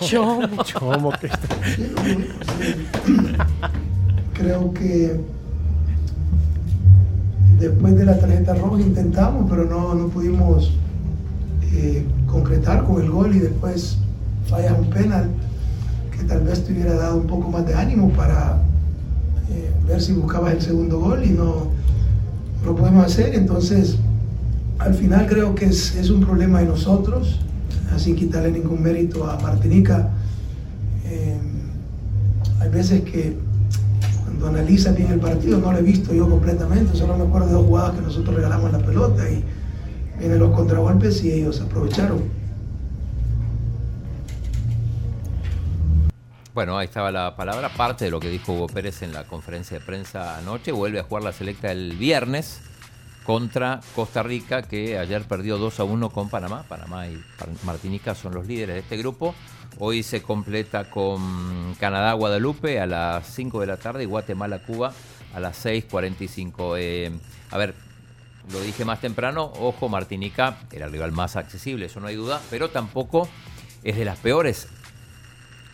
Chomo, chomo, que Creo que después de la tarjeta roja intentamos, pero no, no pudimos eh, concretar con el gol y después fallas un penal que tal vez te hubiera dado un poco más de ánimo para eh, ver si buscabas el segundo gol y no, lo podemos hacer. Entonces, al final creo que es, es un problema de nosotros, sin quitarle ningún mérito a Martinica. Eh, hay veces que cuando analiza bien el partido, no lo he visto yo completamente, solo me acuerdo de dos jugadas que nosotros regalamos la pelota y vienen los contragolpes y ellos aprovecharon. Bueno, ahí estaba la palabra, parte de lo que dijo Hugo Pérez en la conferencia de prensa anoche. Vuelve a jugar la selecta el viernes contra Costa Rica, que ayer perdió 2 a 1 con Panamá. Panamá y Martinica son los líderes de este grupo. Hoy se completa con Canadá, Guadalupe a las 5 de la tarde y Guatemala, Cuba a las 6.45. Eh, a ver, lo dije más temprano, ojo, Martinica era el rival más accesible, eso no hay duda, pero tampoco es de las peores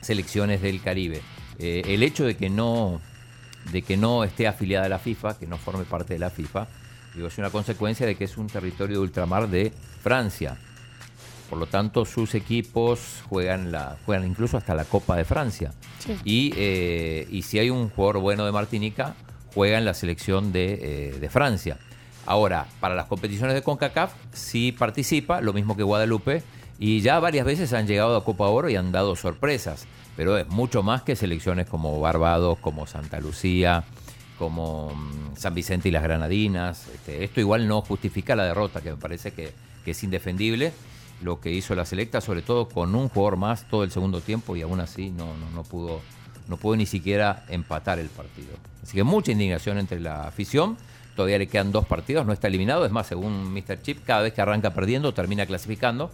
selecciones del Caribe. Eh, el hecho de que no de que no esté afiliada a la FIFA, que no forme parte de la FIFA, digo, es una consecuencia de que es un territorio de ultramar de Francia. Por lo tanto, sus equipos juegan la juegan incluso hasta la Copa de Francia. Sí. Y, eh, y si hay un jugador bueno de Martinica, juega en la selección de, eh, de Francia. Ahora, para las competiciones de CONCACAF sí participa, lo mismo que Guadalupe, Y ya varias veces han llegado a Copa Oro y han dado sorpresas, pero es mucho más que selecciones como Barbados, como Santa Lucía, como mm, San Vicente y las Granadinas. Este, esto igual no justifica la derrota, que me parece que, que es indefendible lo que hizo la selecta, sobre todo con un jugador más todo el segundo tiempo y aún así no, no, no pudo no pudo ni siquiera empatar el partido. Así que mucha indignación entre la afición. Todavía le quedan dos partidos, no está eliminado. Es más, según Mr. Chip, cada vez que arranca perdiendo termina clasificando.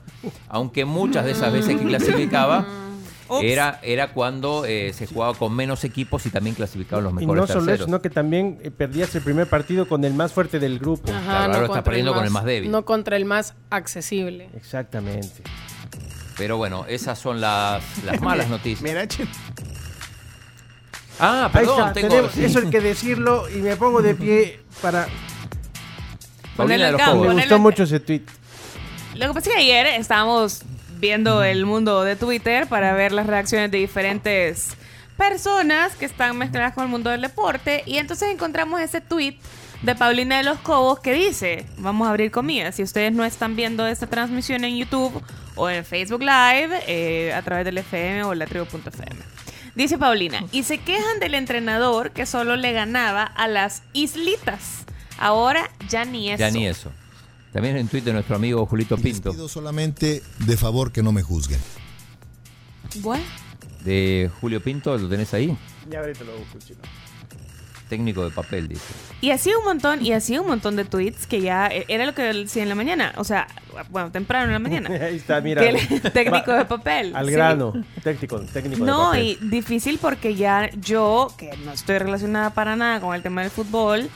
Aunque muchas de esas veces que clasificaba era, era cuando eh, se jugaba con menos equipos y también clasificaban los Y mejores no solo terceros. eso, sino que también eh, perdías el primer partido con el más fuerte del grupo. Ajá, Claro, ahora está contra perdiendo con el más débil. No contra el más accesible. Exactamente. Pero bueno, esas son las, las malas noticias. Mira, Ah, Ahí perdón, está, tengo- tenemos- sí. eso hay que decirlo y me pongo de pie para... Paulina de los campo, Cobos. Me ponelo gustó en- mucho ese tweet. Lo que pasa es que ayer estábamos viendo el mundo de Twitter para ver las reacciones de diferentes personas que están mezcladas con el mundo del deporte y entonces encontramos ese tweet de Paulina de los Cobos que dice, vamos a abrir comillas, si ustedes no están viendo esta transmisión en YouTube o en Facebook Live eh, a través del FM o la tribu.fm. Dice Paulina, y se quejan del entrenador que solo le ganaba a las islitas. Ahora ya ni eso. Ya ni eso. También en Twitter nuestro amigo Julito Pinto, Pido solamente de favor que no me juzguen. Bueno. de Julio Pinto, ¿lo tenés ahí? Ya ahorita lo busco, chino. Técnico de papel, dice. Y así un montón, y así un montón de tweets que ya eh, era lo que decía en la mañana. O sea, bueno, temprano en la mañana. Ahí está, mira. Que el técnico de papel. Al sí. grano. Técnico, técnico de No, papel. y difícil porque ya yo, que no estoy relacionada para nada con el tema del fútbol,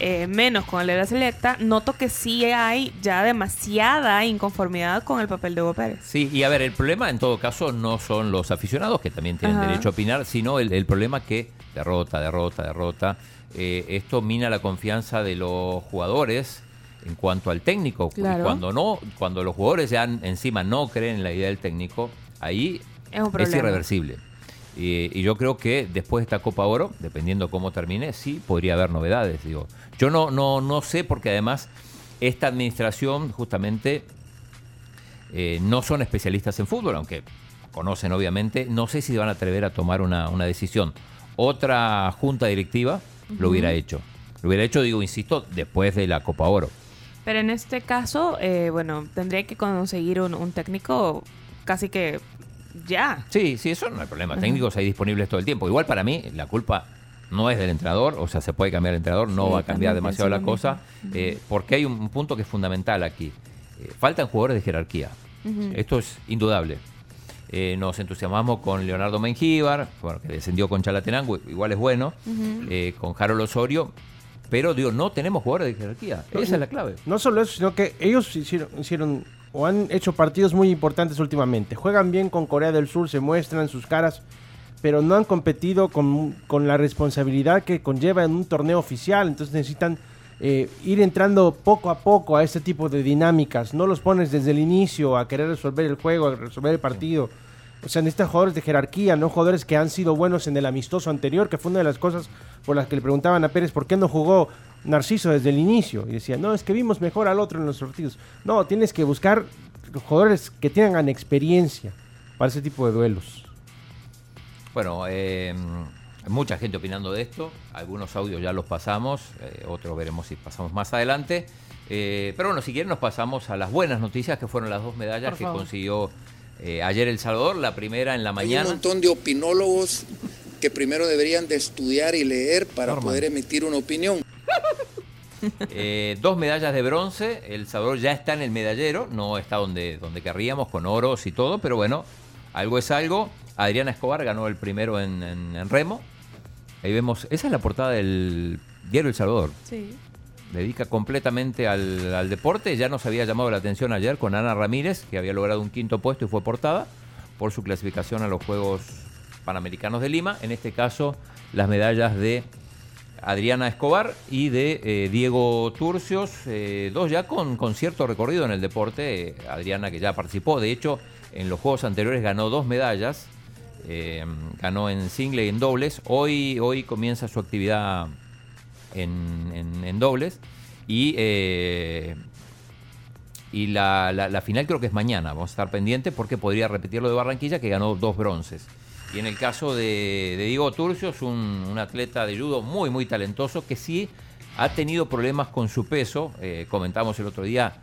eh, menos con la selecta, noto que sí hay ya demasiada inconformidad con el papel de Hugo Pérez. Sí, y a ver, el problema en todo caso no son los aficionados, que también tienen Ajá. derecho a opinar, sino el, el problema que derrota, derrota, derrota. eh, esto mina la confianza de los jugadores en cuanto al técnico. Claro. Y cuando no, cuando los jugadores ya encima no creen en la idea del técnico, ahí Es un irreversible. Y, y yo creo que después de esta Copa Oro, dependiendo cómo termine, sí podría haber novedades. Digo, yo no, no, no sé porque además esta administración justamente eh, no son especialistas en fútbol, aunque conocen obviamente. No sé si van a atrever a tomar una, una decisión. Otra junta directiva lo hubiera hecho. Lo hubiera hecho, digo, insisto, después de la Copa Oro. Pero en este caso, eh, bueno, tendría que conseguir un, un técnico casi que ya. Sí, sí, eso no hay problema. Técnicos hay disponibles todo el tiempo. Igual para mí, la culpa no es del entrenador, o sea, se puede cambiar el entrenador, no Sí, va a cambiar demasiado la cosa, eh, porque hay un punto que es fundamental aquí. Eh, faltan jugadores de jerarquía. Esto es indudable. Eh, nos entusiasmamos con Leonardo Mengíbar, bueno, que descendió con Chalatenango, igual es bueno, eh, con Harold Osorio, pero digo, no tenemos jugadores de jerarquía. Esa es la clave. No solo eso, sino que ellos hicieron, hicieron o han hecho partidos muy importantes últimamente. Juegan bien con Corea del Sur, se muestran sus caras, pero no han competido con, con la responsabilidad que conlleva en un torneo oficial. Entonces necesitan eh, ir entrando poco a poco a este tipo de dinámicas. No los pones desde el inicio a querer resolver el juego, a resolver el partido. O sea, necesitan jugadores de jerarquía, no jugadores que han sido buenos en el amistoso anterior, que fue una de las cosas por las que le preguntaban a Pérez por qué no jugó Narciso desde el inicio. Y decía, no, es que vimos mejor al otro en los partidos. No, tienes que buscar jugadores que tengan experiencia para ese tipo de duelos. Bueno, eh, mucha gente opinando de esto. Algunos audios ya los pasamos, eh, otros veremos si pasamos más adelante. Eh, pero bueno, si quieren nos pasamos a las buenas noticias, que fueron las dos medallas que consiguió eh, ayer El Salvador. La primera en la Hay un mañana. montón de opinólogos que primero deberían de estudiar y leer para poder emitir una opinión. Eh, dos medallas de bronce. El Salvador ya está en el medallero, no está donde, donde querríamos, con oros y todo, pero bueno, algo es algo. Adriana Escobar ganó el primero en, en- en remo. Ahí vemos, esa es la portada del diario El Salvador. Sí. Dedica completamente al, al deporte. Ya nos había llamado la atención ayer con Ana Ramírez, que había logrado un quinto puesto y fue portada por su clasificación a los Juegos Panamericanos de Lima. En este caso, las medallas de Adriana Escobar y de eh, Diego Turcios, eh, dos ya con, con cierto recorrido en el deporte. Eh, Adriana que ya participó, de hecho, en los Juegos anteriores ganó dos medallas, ganó en single y en dobles. Hoy, hoy comienza su actividad en, en- dobles y Y la, la- final creo que es mañana, vamos a estar pendientes porque podría repetir lo de Barranquilla que ganó dos bronces. Y en el caso de, de Diego Turcio, es un, un atleta de judo muy, muy talentoso que sí ha tenido problemas con su peso. Eh, comentamos el otro día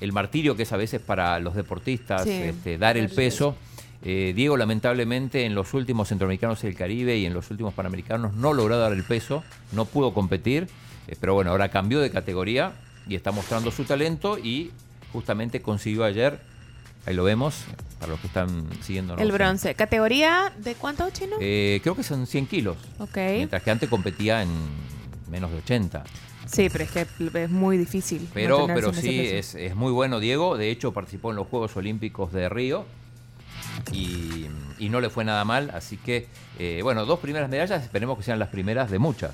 el martirio que es a veces para los deportistas Sí. este, dar el peso. Eh, Diego lamentablemente en los últimos centroamericanos del Caribe y en los últimos panamericanos no logró dar el peso, no pudo competir, eh, pero bueno, ahora cambió de categoría y está mostrando su talento y justamente consiguió ayer, ahí lo vemos, para los que están siguiendo. El bronce. ¿Categoría de cuánto, chino? Eh, creo que son 100 kilos, ok. mientras que antes competía en menos de 80. Sí, pero es que es muy difícil. Pero, pero sí, es, es muy bueno Diego. De hecho, participó en los Juegos Olímpicos de Río y, y no le fue nada mal. Así que, eh, bueno, dos primeras medallas, esperemos que sean las primeras de muchas.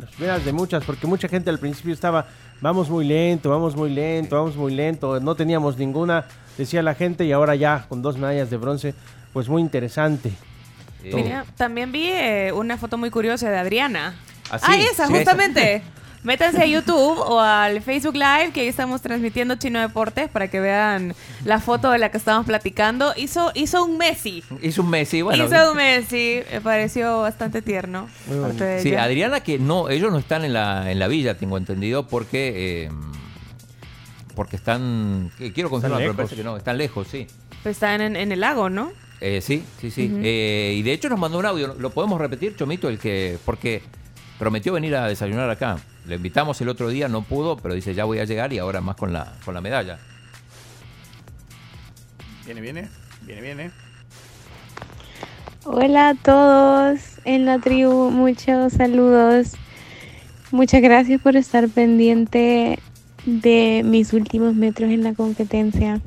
Las primeras de muchas, porque mucha gente al principio estaba, vamos muy lento, vamos muy lento, vamos muy lento, no teníamos ninguna, decía la gente, y ahora ya con dos medallas de bronce, pues muy interesante. Mira, también vi eh, una foto muy curiosa de Adriana. Ah, sí, esa, sí, justamente. Métanse a YouTube o al Facebook Live, que ahí estamos transmitiendo Chino Deportes para que vean la foto de la que estábamos platicando. Hizo, hizo un Messi. Hizo un Messi, bueno. hizo un Messi. Me pareció bastante tierno. Sí. Adriana que no, ellos no están en la, en la villa, tengo entendido, porque eh, porque están, que quiero confirmar, pero parece que no, están lejos, sí. Pues están en, en el lago, ¿no? Eh, sí, sí, sí. Eh, y de hecho nos mandó un audio. ¿Lo podemos repetir, Chomito? El que. Porque prometió venir a desayunar acá. Le invitamos el otro día, no pudo, pero dice ya voy a llegar y ahora más con la, con la medalla. Viene, viene, viene, viene. Hola a todos en la tribu, muchos saludos. Muchas gracias por estar pendiente de mis últimos metros en la competencia.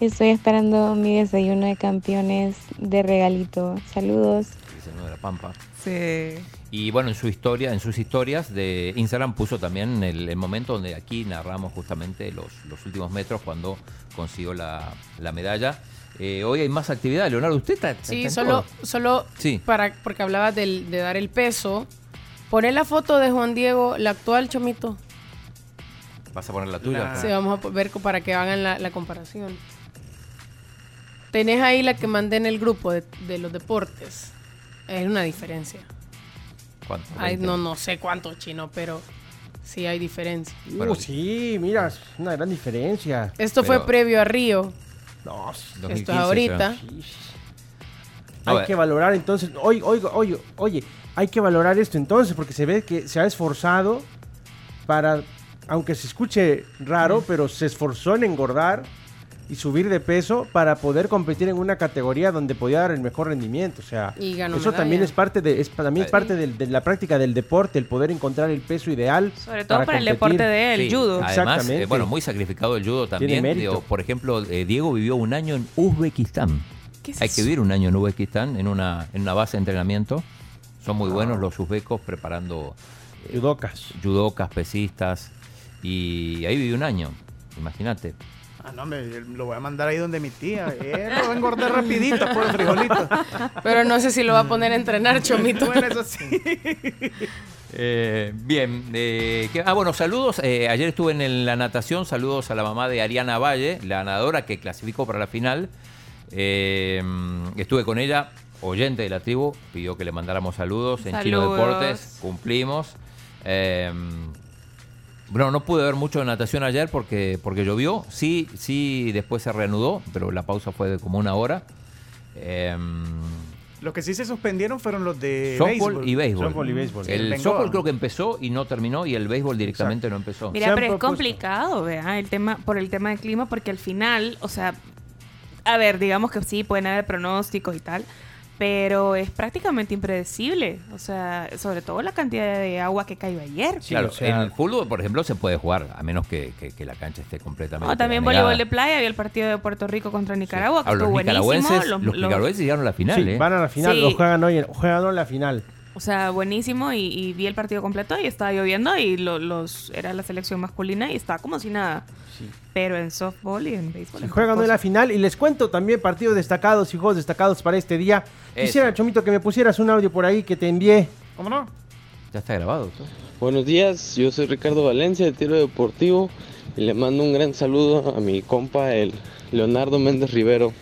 Estoy esperando mi desayuno de campeones de regalito. Saludos. Dice el de la Pampa. Sí. Y bueno, en su historia, en sus historias de Instagram puso también el, el momento donde aquí narramos justamente los, los últimos metros cuando consiguió la, la medalla. Eh, hoy hay más actividad, Leonardo. ¿Usted está, está Sí, en solo, todo? solo Sí. para, porque hablabas del- de dar el peso. Poné la foto de Juan Diego, la actual Chomito. ¿Vas a poner la tuya? Sí, vamos a ver para que hagan la, la comparación. Tenés ahí la que mandé en el grupo de, de los deportes. Es una diferencia. ¿Cuánto? Ay, 20. no, no sé cuánto chino, pero sí hay diferencia. Uh, sí, mira, es una gran diferencia. Esto fue previo a Río. No, Esto es ahorita. Hay que valorar entonces, oye, oye, oye, oye, hay que valorar esto entonces porque se ve que se ha esforzado para, aunque se escuche raro, pero se esforzó en engordar y subir de peso para poder competir en una categoría donde podía dar el mejor rendimiento, o sea, Y ganó eso medalla. también es parte de, es, también es parte del- de, la práctica del deporte, el poder encontrar el peso ideal. Sobre todo para el deporte de él, Sí, judo. Además, Exactamente. eh, bueno, muy sacrificado el judo también. mérito. Digo, por ejemplo, eh, Diego vivió un año en Uzbekistán. ¿Qué es Hay que eso? vivir un año en Uzbekistán, en una, en una base de entrenamiento. Son muy buenos los uzbecos preparando eh, Judocas. judocas, pesistas. Y ahí vivió un año, imagínate. Ah, no, hombre, lo voy a mandar ahí donde mi tía. Él lo va a engordar rapidito por el frijolito. Pero no sé si lo va a poner a entrenar, Chomito. Bueno, eso sí. Eh, bien, eh, ¿qué- ah, bueno, saludos. eh, ayer estuve en el- la natación. Saludos a la mamá de Ariana Valle, la nadadora que clasificó para la final. Eh, estuve con ella, oyente de la tribu, pidió que le mandáramos saludos en Chino. Deportes. Cumplimos. Bueno, no pude ver mucho de natación ayer porque, porque llovió. Sí, sí, después se reanudó, pero la pausa fue de como una hora. Eh, Los que sí se suspendieron fueron los de softball béisbol. y béisbol. Softball y béisbol. El Bengoa. softball creo que empezó y no terminó y el béisbol directamente no empezó. Mira, pero es complicado, vea, el tema, por el tema del clima, porque al final, o sea, a ver, digamos que sí, pueden haber pronósticos y tal, pero es prácticamente impredecible. O sea, sobre todo la cantidad de agua que cayó ayer. claro, en el fútbol, por ejemplo, se puede jugar, a menos que, que- que la cancha esté completamente. No, también anegada. voleibol de playa, había el partido de Puerto Rico contra Nicaragua, que A los estuvo buenísimo. nicaragüenses, los- los los- nicaragüenses llegaron a la final, Sí, ¿eh? van a la final, Sí. lo juegan hoy, juegan hoy la final. O sea, buenísimo y, y vi el partido completo y estaba lloviendo y lo- los era la selección masculina y estaba como si nada. Pero en softball y en béisbol. Juegan hoy la final y les cuento también partidos destacados y juegos destacados para este día. Quisiera, Chomito, que me pusieras un audio por ahí que te envié. ¿Cómo no? Ya está grabado. Buenos días, yo soy Ricardo Valencia de Tiro Deportivo. Y le mando un gran saludo a mi compa, el Leonardo Méndez Rivero.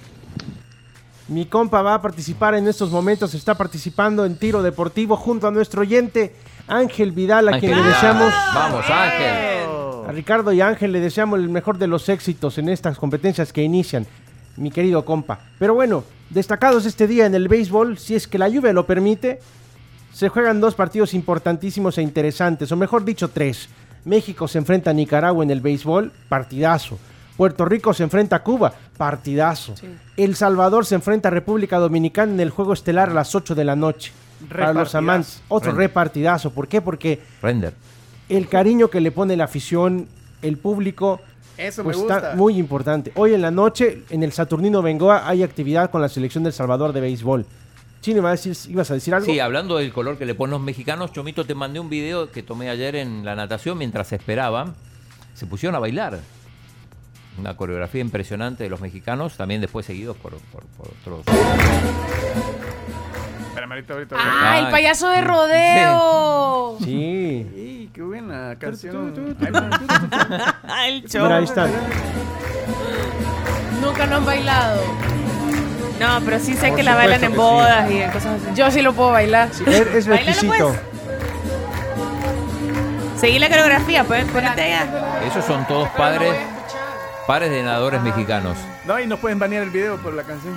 Mi compa va a participar en estos momentos, está participando en tiro deportivo junto a nuestro oyente Ángel Vidal, a quien le deseamos... Vamos, Ángel. A Ricardo y Ángel le deseamos el mejor de los éxitos en estas competencias que inician, mi querido compa. Pero bueno, destacados este día en el béisbol, si es que la lluvia lo permite, se juegan dos partidos importantísimos e interesantes, o mejor dicho, tres. México se enfrenta a Nicaragua en el béisbol, partidazo. Puerto Rico se enfrenta a Cuba, partidazo. El Salvador se enfrenta a República Dominicana en el juego estelar a las 8 de la noche. Para los amantes, otro Render. repartidazo. ¿Por qué? Porque Render. el cariño que le pone la afición, el público, Eso pues me está gusta. muy importante. Hoy en la noche, en el Saturnino Bengoa, hay actividad con la selección del Salvador de béisbol. Chino, ¿me vas a decir- ¿ibas a decir algo? Sí, hablando del color que le ponen los mexicanos, Chomito, te mandé un video que tomé ayer en la natación mientras esperaban. Se pusieron a bailar. Una coreografía impresionante de los mexicanos, también después seguidos por, por- por otros. Espérame, ahorita, ahorita. ¡Ah, el Ay. payaso de rodeo! Sí. Sí, qué buena canción. el show. Mira, ahí está. Nunca no han bailado. No, pero sí sé Por que la bailan en sí. bodas y en cosas así. Yo sí lo puedo bailar. Es, es Báilalo, requisito. pues. Seguí la coreografía, pues, ponete allá. Esos son todos padres, padres de nadadores mexicanos. No, y no pueden banear el video por la canción.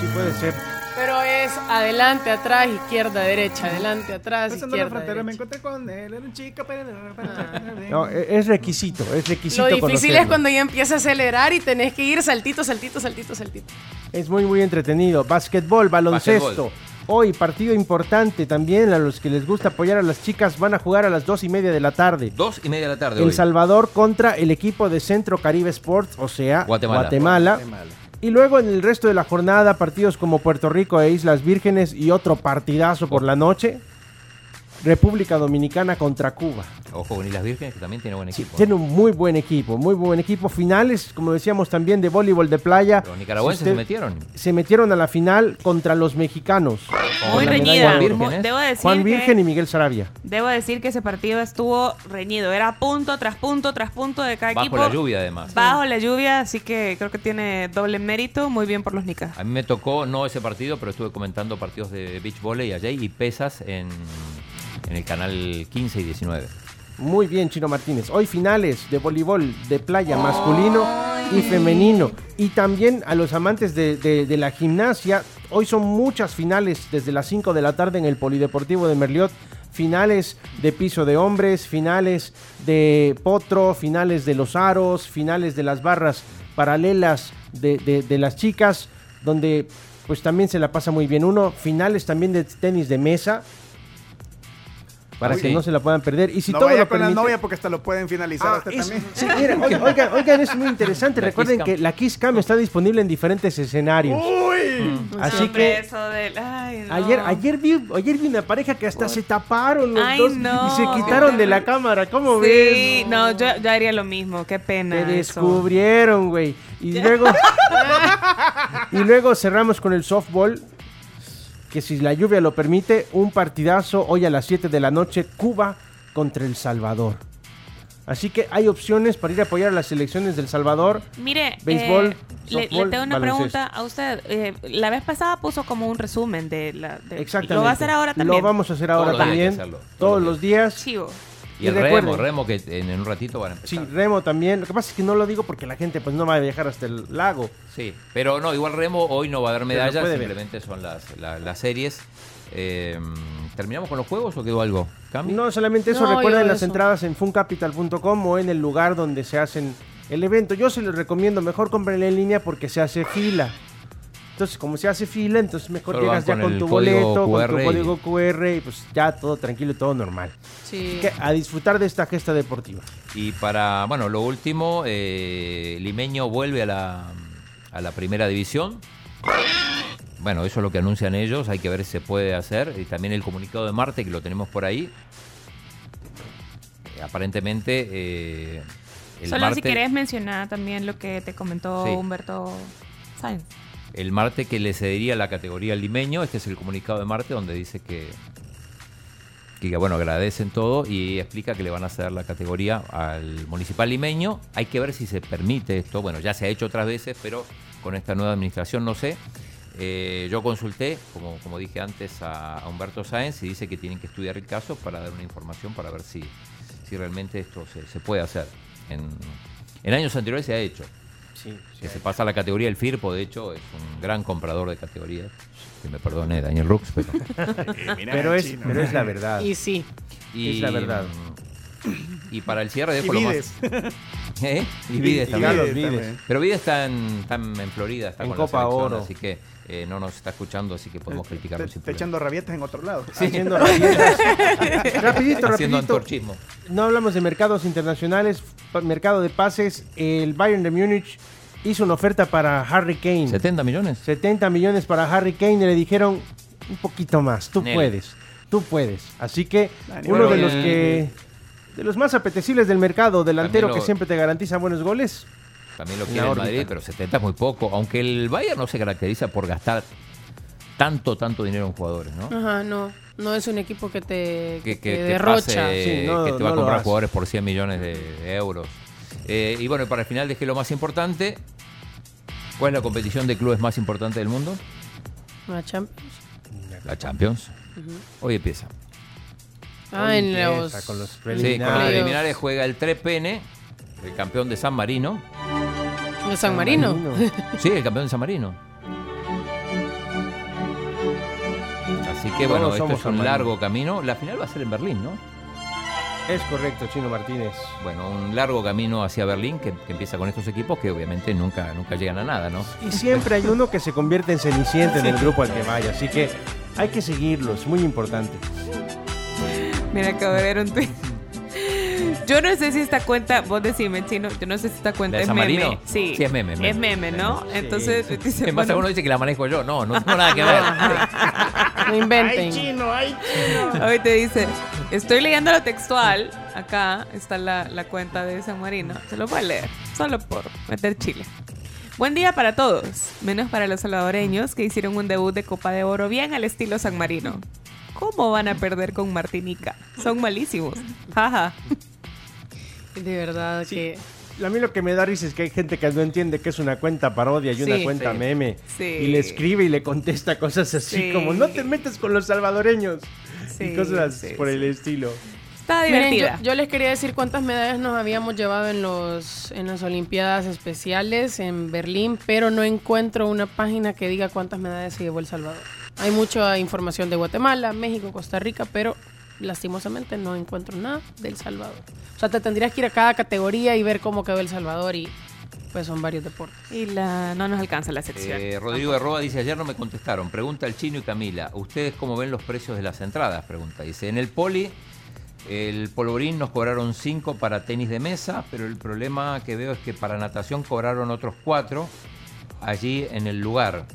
Sí, puede ser. Pero es adelante, atrás, izquierda, derecha, adelante, atrás, Pasando la izquierda. frontera me encontré con él, era un chico, pero... No, e- es requisito, es requisito. Lo difícil conocerlo. es cuando ya empieza a acelerar y tenés que ir saltito, saltito, saltito, saltito. Es muy, muy entretenido. Básquetbol, baloncesto. Hoy, partido importante también. A los que les gusta apoyar a las chicas, van a jugar a las dos y media de la tarde. Dos y media de la tarde. El hoy. Salvador contra el equipo de Centro Caribe Sports, o sea, Guatemala. Guatemala. Y luego en el resto de la jornada, partidos como Puerto Rico e Islas Vírgenes y otro partidazo por la noche. República Dominicana contra Cuba. Ojo con Islas Vírgenes, que también tiene buen equipo. Tiene un muy buen equipo, muy buen equipo. Finales, como decíamos también, de voleibol de playa. Los nicaragüenses Si se metieron. Se metieron a la final contra los mexicanos. Muy reñida. Debo decir Juan que- Virgen y Miguel Sarabia. Debo decir que ese partido estuvo reñido. Era punto tras punto tras punto de cada Bajo equipo. la lluvia, además. Bajo la lluvia, así que creo que tiene doble mérito. Muy bien por los Nicas. A mí me tocó, no ese partido, pero estuve comentando partidos de beach volley allá y pesas en, en el canal 15 y 19. Muy bien, Chino Martínez. Hoy finales de voleibol de playa masculino y femenino. Y también a los amantes de, la gimnasia. Hoy son muchas finales desde las 5 de la tarde en el Polideportivo de Merliot. Finales de piso de hombres, finales de potro, finales de los aros, finales de las barras paralelas de- de las chicas, donde pues también se la pasa muy bien. Uno, finales también de tenis de mesa, para Uy, que sí. no se la puedan perder. Y si no todo vaya lo con la permite- novia porque hasta lo pueden finalizar Ah, hasta es- también. sí, miren, oigan, oigan, oigan, es muy interesante. La Recuerden que la Kiss Cam está disponible en diferentes escenarios. Uy. Así Siempre que eso del- ay, no. ayer, ayer, vi, ayer vi una pareja que hasta se taparon los Ay, dos no, y se quitaron de la cámara. ¿Cómo ves? Sí, no, yo, yo haría lo mismo. Qué pena. Te eso. descubrieron, güey. Y luego, y luego cerramos con el softball. Que si la lluvia lo permite, un partidazo hoy a las 7 de la noche, Cuba contra El Salvador. Así que hay opciones para ir a apoyar a las selecciones del Salvador. Mire, Béisbol, eh, le, le tengo una baloncesto. pregunta a usted. Eh, la vez pasada puso como un resumen de la. de- Exactamente. ¿Lo va a hacer ahora también? Lo vamos a hacer ahora también. Todos los días. Chivo. Y, Y el remo, remo que en, en un ratito van a Sí, empezar. remo también. Lo que pasa es que no lo digo porque la gente pues no va a viajar hasta el lago. Sí, pero no, igual remo hoy no va a dar medallas, ver. simplemente son las, la- las series. Eh, ¿Terminamos con los juegos o quedó algo? ¿Cambio? No solamente eso, No, recuerden las eso. entradas en funcapital.com o en el lugar donde se hacen el evento. Yo se les recomiendo, mejor comprenle en línea porque se hace fila. Entonces, como se hace fila, entonces mejor Solo llegas ya con tu boleto, con tu código QR y pues ya todo tranquilo y todo normal. Sí. Así que a disfrutar de esta gesta deportiva. Y para, bueno, lo último, eh, Limeño vuelve a la, a la primera división. Bueno, eso es lo que anuncian ellos, hay que ver si se puede hacer. Y también el comunicado de Marte, que lo tenemos por ahí. Eh, aparentemente, eh, el, Solo Marte, si querés mencionar también lo que te comentó Sí. Humberto Sáenz. El Marte que le cedería la categoría Limeño. Este es el comunicado de Marte donde dice que, bueno, agradecen todo y explica que le van a ceder la categoría al municipal limeño. Hay que ver si se permite esto. Bueno, ya se ha hecho otras veces, pero con esta nueva administración no sé. Eh, yo consulté, como, como dije antes, a, Humberto Sáenz y dice que tienen que estudiar el caso para dar una información para ver si, si realmente esto se, se puede hacer. En, en años anteriores se ha hecho. Sí, que se pasa a la categoría. El FIRPO, de hecho, es un gran comprador de categorías. Que me perdone Daniel Rux, pero. Pero es, pero es la verdad. Y sí. Es la verdad. Y para el cierre dejo Y lo más. Vides. ¿Eh? Y Y Vides y también. Vides. Pero Vides está en, está en Florida, está En con la Copa selección, Oro. Así que eh, no nos está escuchando, así que podemos criticarlo Está echando rabietas en otro lado. Haciendo rabietas. rapidito, Haciendo rapidito. antorchismo. No hablamos de mercados internacionales, mercado de pases. El Bayern de Múnich hizo una oferta para Harry Kane. ¿70 millones? 70 millones para Harry Kane y le dijeron un poquito más. Tú Nel. puedes, tú puedes. Así que uno de los que de los más apetecibles del mercado, delantero que siempre te garantiza buenos goles. También lo quiere el. Madrid, pero 70 es muy poco. Aunque el Bayern no se caracteriza por gastar tanto, tanto dinero en jugadores, ¿no? Ajá, no. No es un equipo que te, que, que que- te derrocha. pase, Sí, no- que te va no a comprar jugadores por 100 millones de, de euros. Eh, y bueno, para el final dejé lo más importante. ¿Cuál es la competición de clubes más importante del mundo? La Champions. La Champions. Hoy empieza. Ah, Hoy en empieza los... con los Sí, con los preliminares. preliminares juega el Trepene, el campeón de San Marino. De San Marino. Sí, el campeón de San Marino. Así que bueno, Todos esto es un largo camino. La final va a ser en Berlín, ¿no? Es correcto, Chino Martínez. Bueno, un largo camino hacia Berlín que, que empieza con estos equipos que obviamente nunca, nunca llegan a nada, ¿no? Y siempre hay uno que se convierte en cenicienta en el grupo al que vaya. Así que hay que seguirlos, muy importante. Mira, acabo de ver un tweet. Yo no sé si esta cuenta, vos decime, chino, yo no sé si esta cuenta ¿La de es San meme. Marino? Sí, Sí, es meme, meme. Es meme, ¿no? Sí. Entonces, dice, En base a bueno, uno dice que la manejo yo. No, no tengo nada que ver. No inventen. ¡Ay, chino! ¡Ay, chino! Hoy te dice, estoy leyendo lo textual. Acá está la, la cuenta de San Marino. Se lo voy a leer, solo por meter chile. Buen día para todos, menos para los salvadoreños que hicieron un debut de Copa de Oro bien al estilo San Marino. ¿Cómo van a perder con Martinica? Son malísimos. Jaja. De verdad que... A mí lo que me da risa es que hay gente que no entiende que es una cuenta parodia y una Sí. cuenta Sí. meme. Sí. Y le escribe y le contesta cosas así Sí. como no te metas con los salvadoreños. Sí, y cosas sí, por sí. el estilo. Está Miren, divertida. yo, yo les quería decir cuántas medallas nos habíamos llevado en los en las Olimpiadas especiales en Berlín, pero no encuentro una página que diga cuántas medallas se llevó El Salvador. Hay mucha información de Guatemala, México, Costa Rica, pero lastimosamente no encuentro nada del Salvador. O sea, te tendrías que ir a cada categoría y ver cómo quedó El Salvador y pues son varios deportes. Y la, no nos alcanza la sección. Eh, Rodrigo Arroba dice, ayer no me contestaron. Pregunta el Chino y Camila, ¿ustedes cómo ven los precios de las entradas? Pregunta. Dice, en el poli, el polvorín nos cobraron 5 para tenis de mesa, pero el problema que veo es que para natación cobraron otros 4 allí en el lugar.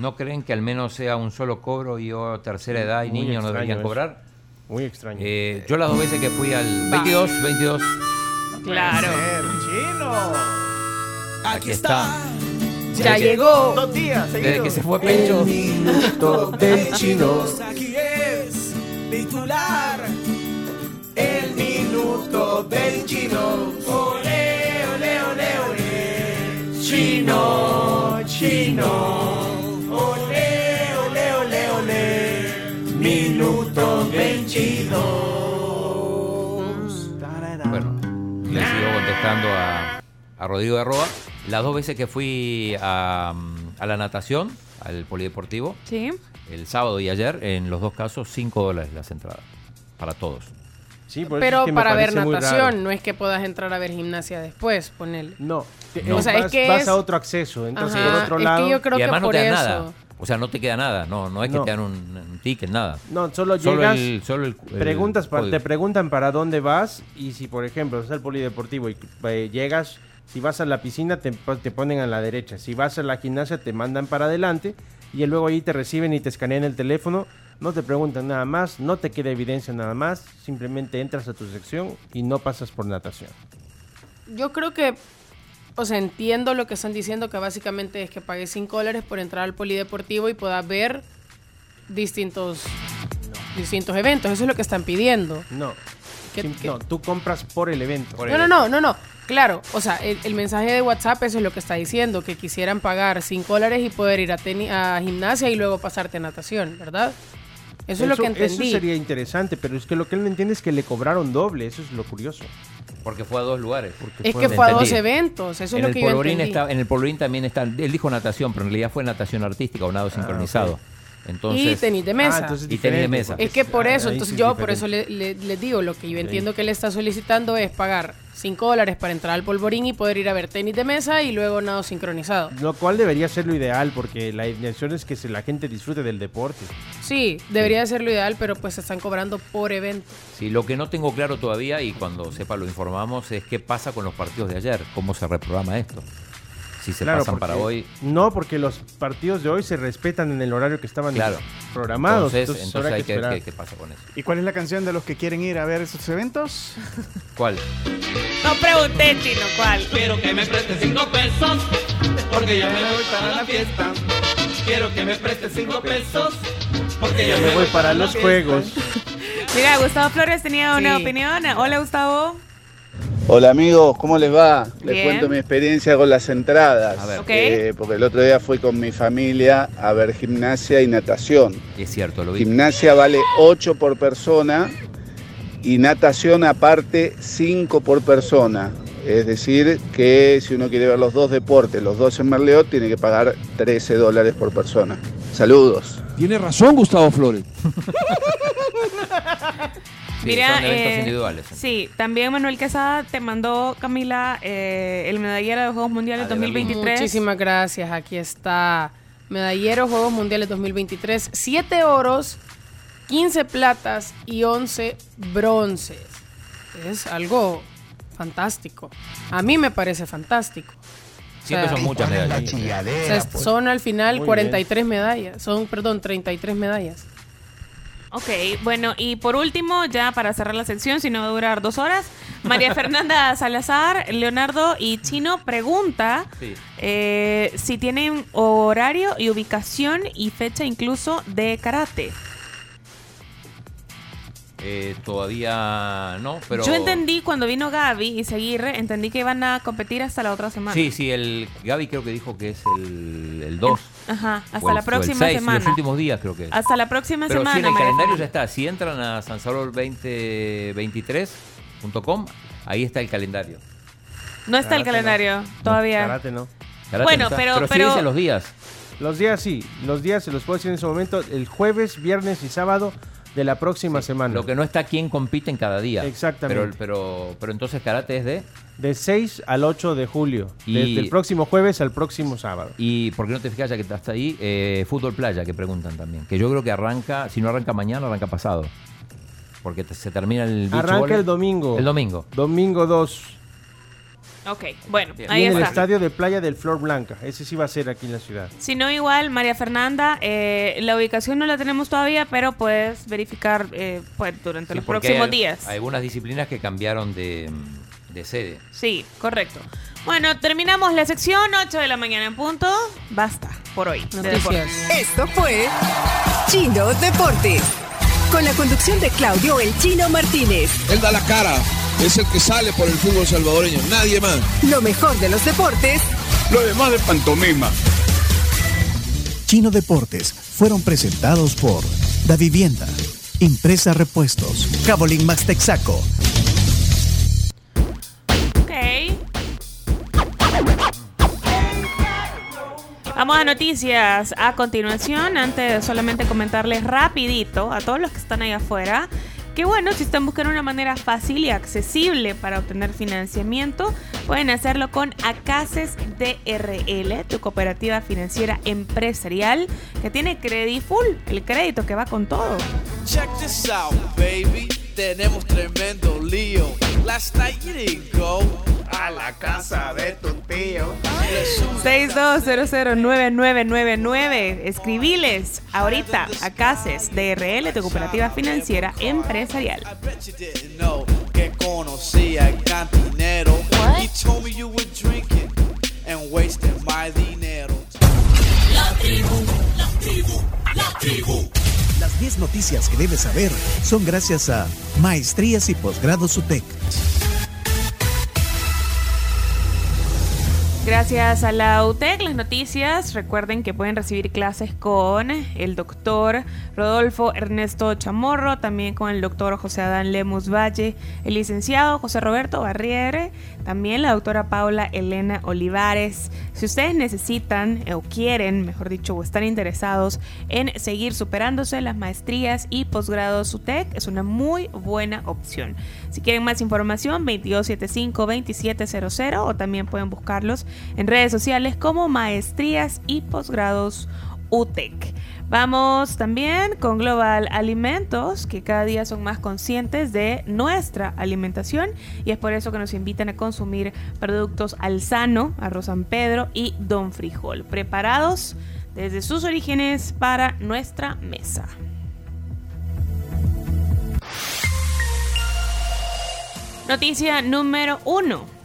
¿No creen que al menos sea un solo cobro y o tercera edad y Muy niños no deberían eso. cobrar? Muy extraño. Eh, yo las dos veces que fui al 22, 22, Claro. ¡El chino! aquí está. Ya Desde llegó. Dos días Desde seguidos. que se fue Pencho. Minuto del chino. Aquí es titular el minuto del chino. Ole, ole, ole, ole. Chino, chino. Bueno, le sigo contestando a, a Rodrigo de Arroba. Las dos veces que fui a, a la natación, al polideportivo, Sí. el sábado y ayer, en los dos casos, 5 dólares las entradas. Para todos. Sí, por eso Pero es que me para ver parece muy natación, no es que puedas entrar a ver gimnasia después, ponele. No, te- No. eh, O sea, es vas, que vas es- a otro acceso. Entonces, Ajá, por otro es que lado. yo creo y además que no por te dan eso. nada. O sea, no te queda nada. No, no es que No. te dan un, un ticket, nada. No, solo Solo llegas, el- solo el- preguntas pa- código. te preguntan para dónde vas y si, por ejemplo, es el polideportivo y eh, llegas, si vas a la piscina te, te ponen a la derecha, si vas a la gimnasia te mandan para adelante y luego ahí te reciben y te escanean el teléfono, no te preguntan nada más, no te queda evidencia nada más, simplemente entras a tu sección y no pasas por natación. Yo creo que, o sea, entiendo lo que están diciendo, que básicamente es que pagues 5 dólares por entrar al polideportivo y puedas ver distintos distintos eventos. Eso es lo que están pidiendo. No. ¿Qué- Sim- qué? No, tú compras por el evento. No, no, no, no, no. Claro, o sea, el, el mensaje de WhatsApp eso es lo que está diciendo, que quisieran pagar 5 dólares y poder ir a, teni- a gimnasia y luego pasarte a natación, ¿verdad? Eso, es lo que entendí. Eso sería interesante, pero es que lo que él no entiende es que le cobraron doble, eso es lo curioso. Porque fue a dos lugares. Es que fue a dos eventos, eso es en lo el que yo polvorín entendí. está, En el polvorín también está, él dijo natación, pero en realidad fue natación artística o nado Ah, sincronizado. Entonces, y tenis de mesa. y tenis de mesa. Es que por Ah, eso, entonces yo por eso le, le- le digo, lo que yo entiendo que él está solicitando es pagar 5 dólares para entrar al polvorín y poder ir a ver tenis de mesa y luego nado sincronizado. Lo cual debería ser lo ideal, porque la intención es que la gente disfrute del deporte. Sí, debería ser lo ideal, pero pues se están cobrando por evento. Sí, lo que no tengo claro todavía, y cuando sepa lo informamos, es qué pasa con los partidos de ayer, cómo se reprograma esto. Si se Claro, pasan para hoy. No, porque los partidos de hoy se respetan en el horario que estaban Claro. programados. Entonces, Entonces, hay que que ver esperar. qué, qué pasa con eso. ¿Y cuál es la canción de los que quieren ir a ver esos eventos? ¿Cuál? No pregunté, chino, ¿cuál? Quiero que me prestes cinco pesos, porque ya me voy para la fiesta. Quiero que me prestes cinco pesos, porque ya Me voy para los juegos. Mira, Gustavo Flores tenía una Sí. opinión. Hola, Gustavo. Hola amigos, ¿cómo les va? Les Bien. cuento mi experiencia con las entradas. A ver. Ok. Eh, porque el otro día fui con mi familia a ver gimnasia y natación. Es cierto, lo vi. Gimnasia vale 8 por persona y natación aparte 5 por persona. Es decir, que si uno quiere ver los dos deportes, los dos en Merleot, tiene que pagar 13 dólares por persona. Saludos. Tiene razón Gustavo Flores. Sí, Mira, son eventos eh, individuales. Sí, también Manuel Quesada te mandó, Camila, eh, el medallero de los Juegos Mundiales de Berlín. 2023. Muchísimas gracias. Aquí está. Medallero Juegos Mundiales 2023. 7 oros, 15 platas y 11 bronces. Es algo fantástico. A mí me parece fantástico. Siempre O sea, son muchas medallas. o sea, son al final Muy 43 medallas. Son, perdón, 33 medallas. Ok, bueno, y por último, ya para cerrar la sección, si no va a durar dos horas, María Fernanda Salazar, Leonardo y Chino pregunta Sí. eh, si tienen horario y ubicación y fecha incluso de karate. Eh, todavía no, pero. Yo entendí cuando vino Gaby y Seguirre, entendí que iban a competir hasta la otra semana. Sí, sí, el Gaby creo que dijo que es el, el 2. Ajá, hasta el- la o el próxima 6, semana. Los últimos días creo que es. Hasta la próxima Pero semana. sí, en el María calendario ya está. Si entran a sansalvador2023.com, ahí está el calendario. No está el Karate no. calendario todavía. Karate no. Karate Bueno, no pero- sí pero- dicen los días. Los días sí, los días se los puedo decir en ese momento, el jueves, viernes y sábado de la próxima semana. Lo que no está quién compite en cada día. Exactamente. Pero, pero, pero entonces karate es de. De 6 al 8 de julio, Y- desde el próximo jueves al próximo sábado. Y por qué no te fijas ya que hasta ahí, eh, fútbol playa, que preguntan también. Que yo creo que arranca, si no arranca mañana, arranca pasado. Porque te- se termina el Arranca el domingo. El domingo. Domingo 2. Ok, bueno, Bien. ahí y en el estadio de Playa del Flor Blanca. Ese sí va a ser aquí en la ciudad. Si no, igual, María Fernanda, eh, la ubicación no la tenemos todavía, pero puedes verificar eh, pues, durante Sí, los próximos hay días. Algunas disciplinas que cambiaron de, de sede. Sí, correcto. Bueno, terminamos la sección 8 de la mañana en punto. Basta por hoy. de. Esto fue Chino Deportes. Con la conducción de Claudio El Chino Martínez. Él da la cara, es el que sale por el fútbol salvadoreño, nadie más. Lo mejor de los deportes Lo demás de pantomima. Chino Deportes fueron presentados por Da Vivienda, Impresa Repuestos, Cabolín Max Texaco, Ok. Vamos a noticias a continuación, antes de solamente comentarles rapidito a todos los que están ahí afuera, que bueno, si están buscando una manera fácil y accesible para obtener financiamiento, pueden hacerlo con Acaces DRL, tu cooperativa financiera empresarial que tiene Credifull, el crédito que va con todo. Check this out, baby. Tenemos tremendo lío. Last night you didn't go A la casa de tu tío. 62009999. Escribiles ahorita a Cases DRL, tu cooperativa financiera empresarial. Bet you didn't know que conocía el cantinero. He told me you were drinking and wasting my dinero. La tribu, la tribu, la tribu. Las Las 10 noticias que debes saber son gracias a Maestrías y Posgrados UTEC. Gracias a la UTEC, las noticias. Recuerden que pueden recibir clases con el doctor Rodolfo Ernesto Chamorro, también con el doctor José Adán Lemus Valle, el licenciado José Roberto Barriere, también la doctora Paula Elena Olivares. Si ustedes necesitan o quieren, mejor dicho, o están interesados en seguir superándose las maestrías y posgrados UTEC, es una muy buena opción. Si quieren más información, 2275-2700 o también pueden buscarlos en redes sociales como Maestrías y Posgrados UTEC. Vamos también con Global Alimentos, que cada día son más conscientes de nuestra alimentación y es por eso que nos invitan a consumir productos Alzano, Arroz San Pedro y Don Frijol, preparados desde sus orígenes para nuestra mesa. Noticia número uno.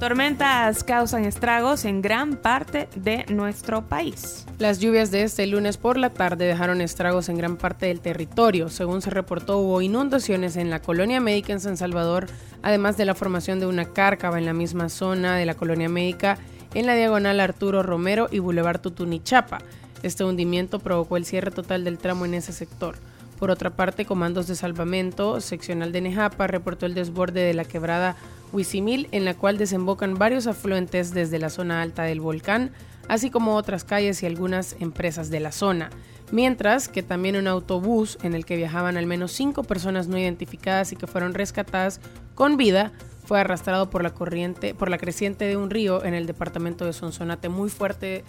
Tormentas causan estragos en gran parte de nuestro país. Las lluvias de este lunes por la tarde dejaron estragos en gran parte del territorio. Según se reportó, hubo inundaciones en la colonia médica en San Salvador, además de la formación de una cárcava en la misma zona de la colonia médica en la diagonal Arturo Romero y Boulevard Tutunichapa. Este hundimiento provocó el cierre total del tramo en ese sector. Por otra parte, comandos de salvamento seccional de Nejapa reportó el desborde de la quebrada Huisimil, en la cual desembocan varios afluentes desde la zona alta del volcán, así como otras calles y algunas empresas de la zona. Mientras que también un autobús en el que viajaban al menos cinco personas no identificadas y que fueron rescatadas con vida fue arrastrado por la corriente, por la creciente de un río en el departamento de Sonsonate. Muy fuerte,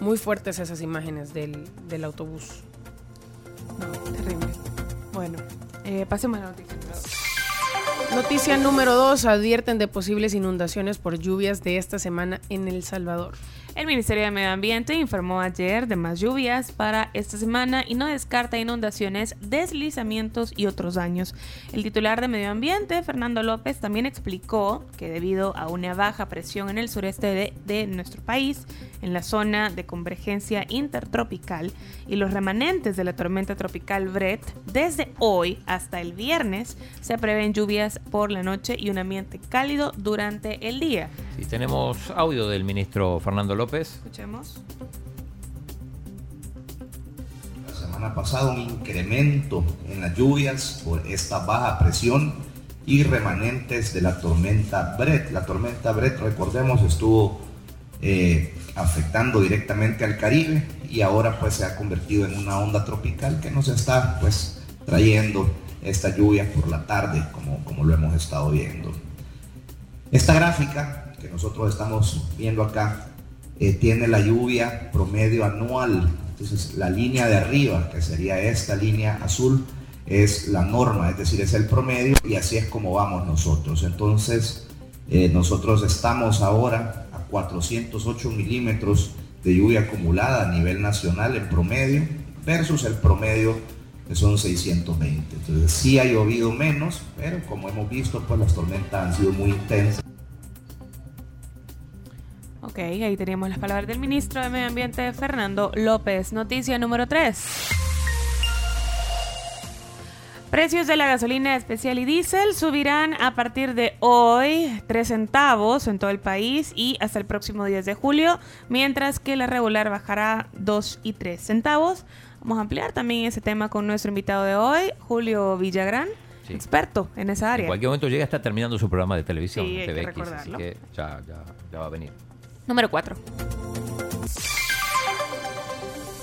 muy fuertes esas imágenes del autobús. No, terrible. Bueno, eh, pasemos a la noticia. Noticia número 2. Advierten de posibles inundaciones por lluvias de esta semana en El Salvador. El Ministerio de Medio Ambiente informó ayer de más lluvias para esta semana y no descarta inundaciones, deslizamientos y otros daños. El titular de Medio Ambiente, Fernando López, también explicó que debido a una baja presión en el sureste de, de nuestro país, en la zona de convergencia intertropical y los remanentes de la tormenta tropical Brett, desde hoy hasta el viernes se prevén lluvias por la noche y un ambiente cálido durante el día. Sí, tenemos audio del ministro Fernando López. Escuchemos. La semana pasada un incremento en las lluvias por esta baja presión y remanentes de la tormenta Brett. La tormenta Brett, recordemos, estuvo eh, afectando directamente al Caribe y ahora pues se ha convertido en una onda tropical que nos está pues trayendo esta lluvia por la tarde como, como lo hemos estado viendo. Esta gráfica que nosotros estamos viendo acá eh, tiene la lluvia promedio anual. Entonces la línea de arriba, que sería esta línea azul, es la norma, es decir, es el promedio y así es como vamos nosotros. Entonces eh, nosotros estamos ahora 408 milímetros de lluvia acumulada a nivel nacional en promedio versus el promedio que son 620. Entonces sí ha llovido menos, pero como hemos visto, pues las tormentas han sido muy intensas. Ok, ahí teníamos las palabras del ministro de Medio Ambiente, Fernando López. Noticia número 3. Precios de la gasolina especial y diésel subirán a partir de hoy 3 centavos en todo el país y hasta el próximo 10 de julio, mientras que la regular bajará 2 y 3 centavos. Vamos a ampliar también ese tema con nuestro invitado de hoy, Julio Villagrán, Sí. experto en esa área. En cualquier momento llega, está terminando su programa de televisión, Sí, hay que TVX, así recordarlo. que ya, ya, ya va a venir. Número 4.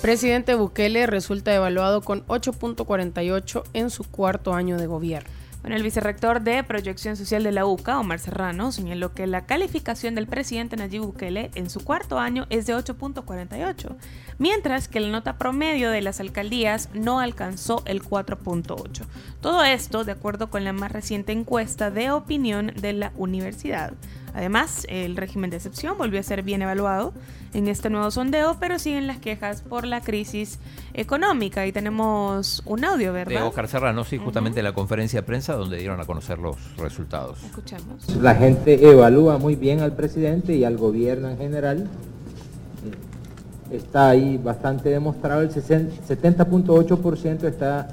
Presidente Bukele resulta evaluado con 8.48 en su cuarto año de gobierno. Bueno, el vicerrector de Proyección Social de la UCA, Omar Serrano, señaló que la calificación del presidente Nayib Bukele en su cuarto año es de 8.48, mientras que la nota promedio de las alcaldías no alcanzó el 4.8. Todo esto de acuerdo con la más reciente encuesta de opinión de la universidad. Además, el régimen de excepción volvió a ser bien evaluado en este nuevo sondeo, pero siguen las quejas por la crisis económica. Y tenemos un audio, De ¿verdad? Oscar Serrano, sí, justamente la conferencia de prensa donde dieron a conocer los resultados. Escuchemos. La gente evalúa muy bien al presidente y al gobierno en general. está ahí bastante demostrado, el 70.8% está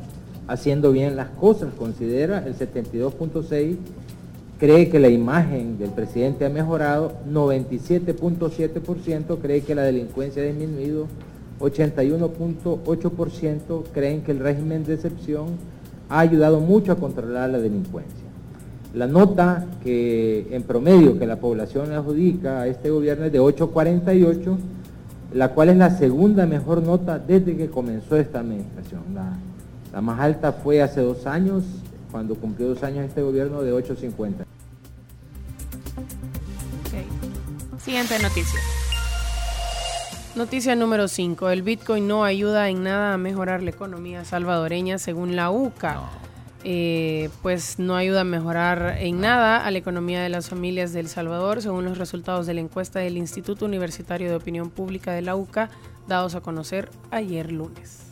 haciendo bien las cosas, considera, el 72.6% cree que la imagen del presidente ha mejorado, 97.7% cree que la delincuencia ha disminuido, 81.8% creen que el régimen de excepción ha ayudado mucho a controlar la delincuencia. La nota que en promedio que la población adjudica a este gobierno es de 8.48, la cual es la segunda mejor nota desde que comenzó esta administración. La, la más alta fue hace dos años, cuando cumplió dos años este gobierno de 8.50. Siguiente noticia. Noticia número 5. El Bitcoin no ayuda en nada a mejorar la economía salvadoreña según la UCA. Eh, pues no ayuda a mejorar en nada a la economía de las familias de El Salvador, según los resultados de la encuesta del Instituto Universitario de Opinión Pública de la UCA, dados a conocer ayer lunes.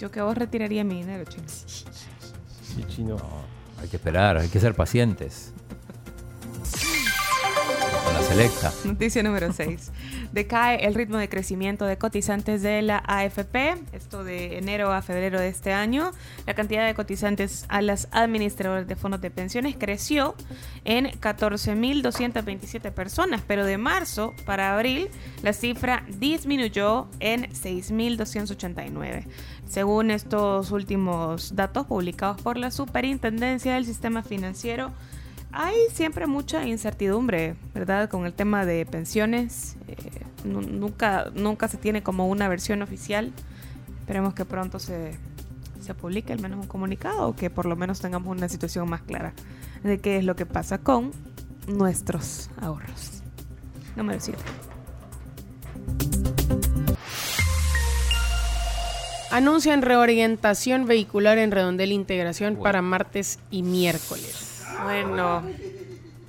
Yo que vos retiraría mi dinero, chino. Sí, chino. Hay que esperar, hay que ser pacientes. La selecta. Noticia número 6. Decae el ritmo de crecimiento de cotizantes de la AFP, esto de enero a febrero de este año. La cantidad de cotizantes a las administradoras de fondos de pensiones creció en 14.227 personas, pero de marzo para abril la cifra disminuyó en 6.289. Según estos últimos datos publicados por la Superintendencia del Sistema Financiero, hay siempre mucha incertidumbre, ¿verdad? Con el tema de pensiones. Eh, nu- nunca, nunca se tiene como una versión oficial. Esperemos que pronto se, se publique al menos un comunicado o que por lo menos tengamos una situación más clara de qué es lo que pasa con nuestros ahorros. Número 7. Anuncian reorientación vehicular en Redondel Integración para martes y miércoles. Bueno,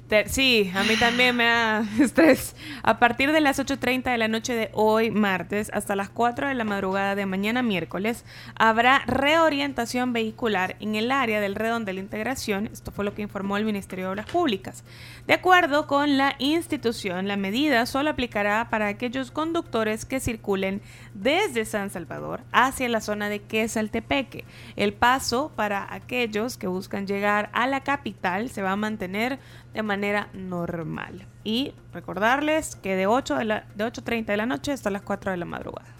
te- sí, a mí también me da estrés. A partir de las 8.30 de la noche de hoy, martes, hasta las 4 de la madrugada de mañana, miércoles, habrá reorientación vehicular en el área del redón de la integración. Esto fue lo que informó el Ministerio de Obras Públicas. De acuerdo con la institución, la medida solo aplicará para aquellos conductores que circulen desde San Salvador hacia la zona de Quesaltepeque. El paso para aquellos que buscan llegar a la capital se va a mantener de manera normal. Y recordarles que de 8 de la, de 8.30 de la noche hasta las 4 de la madrugada.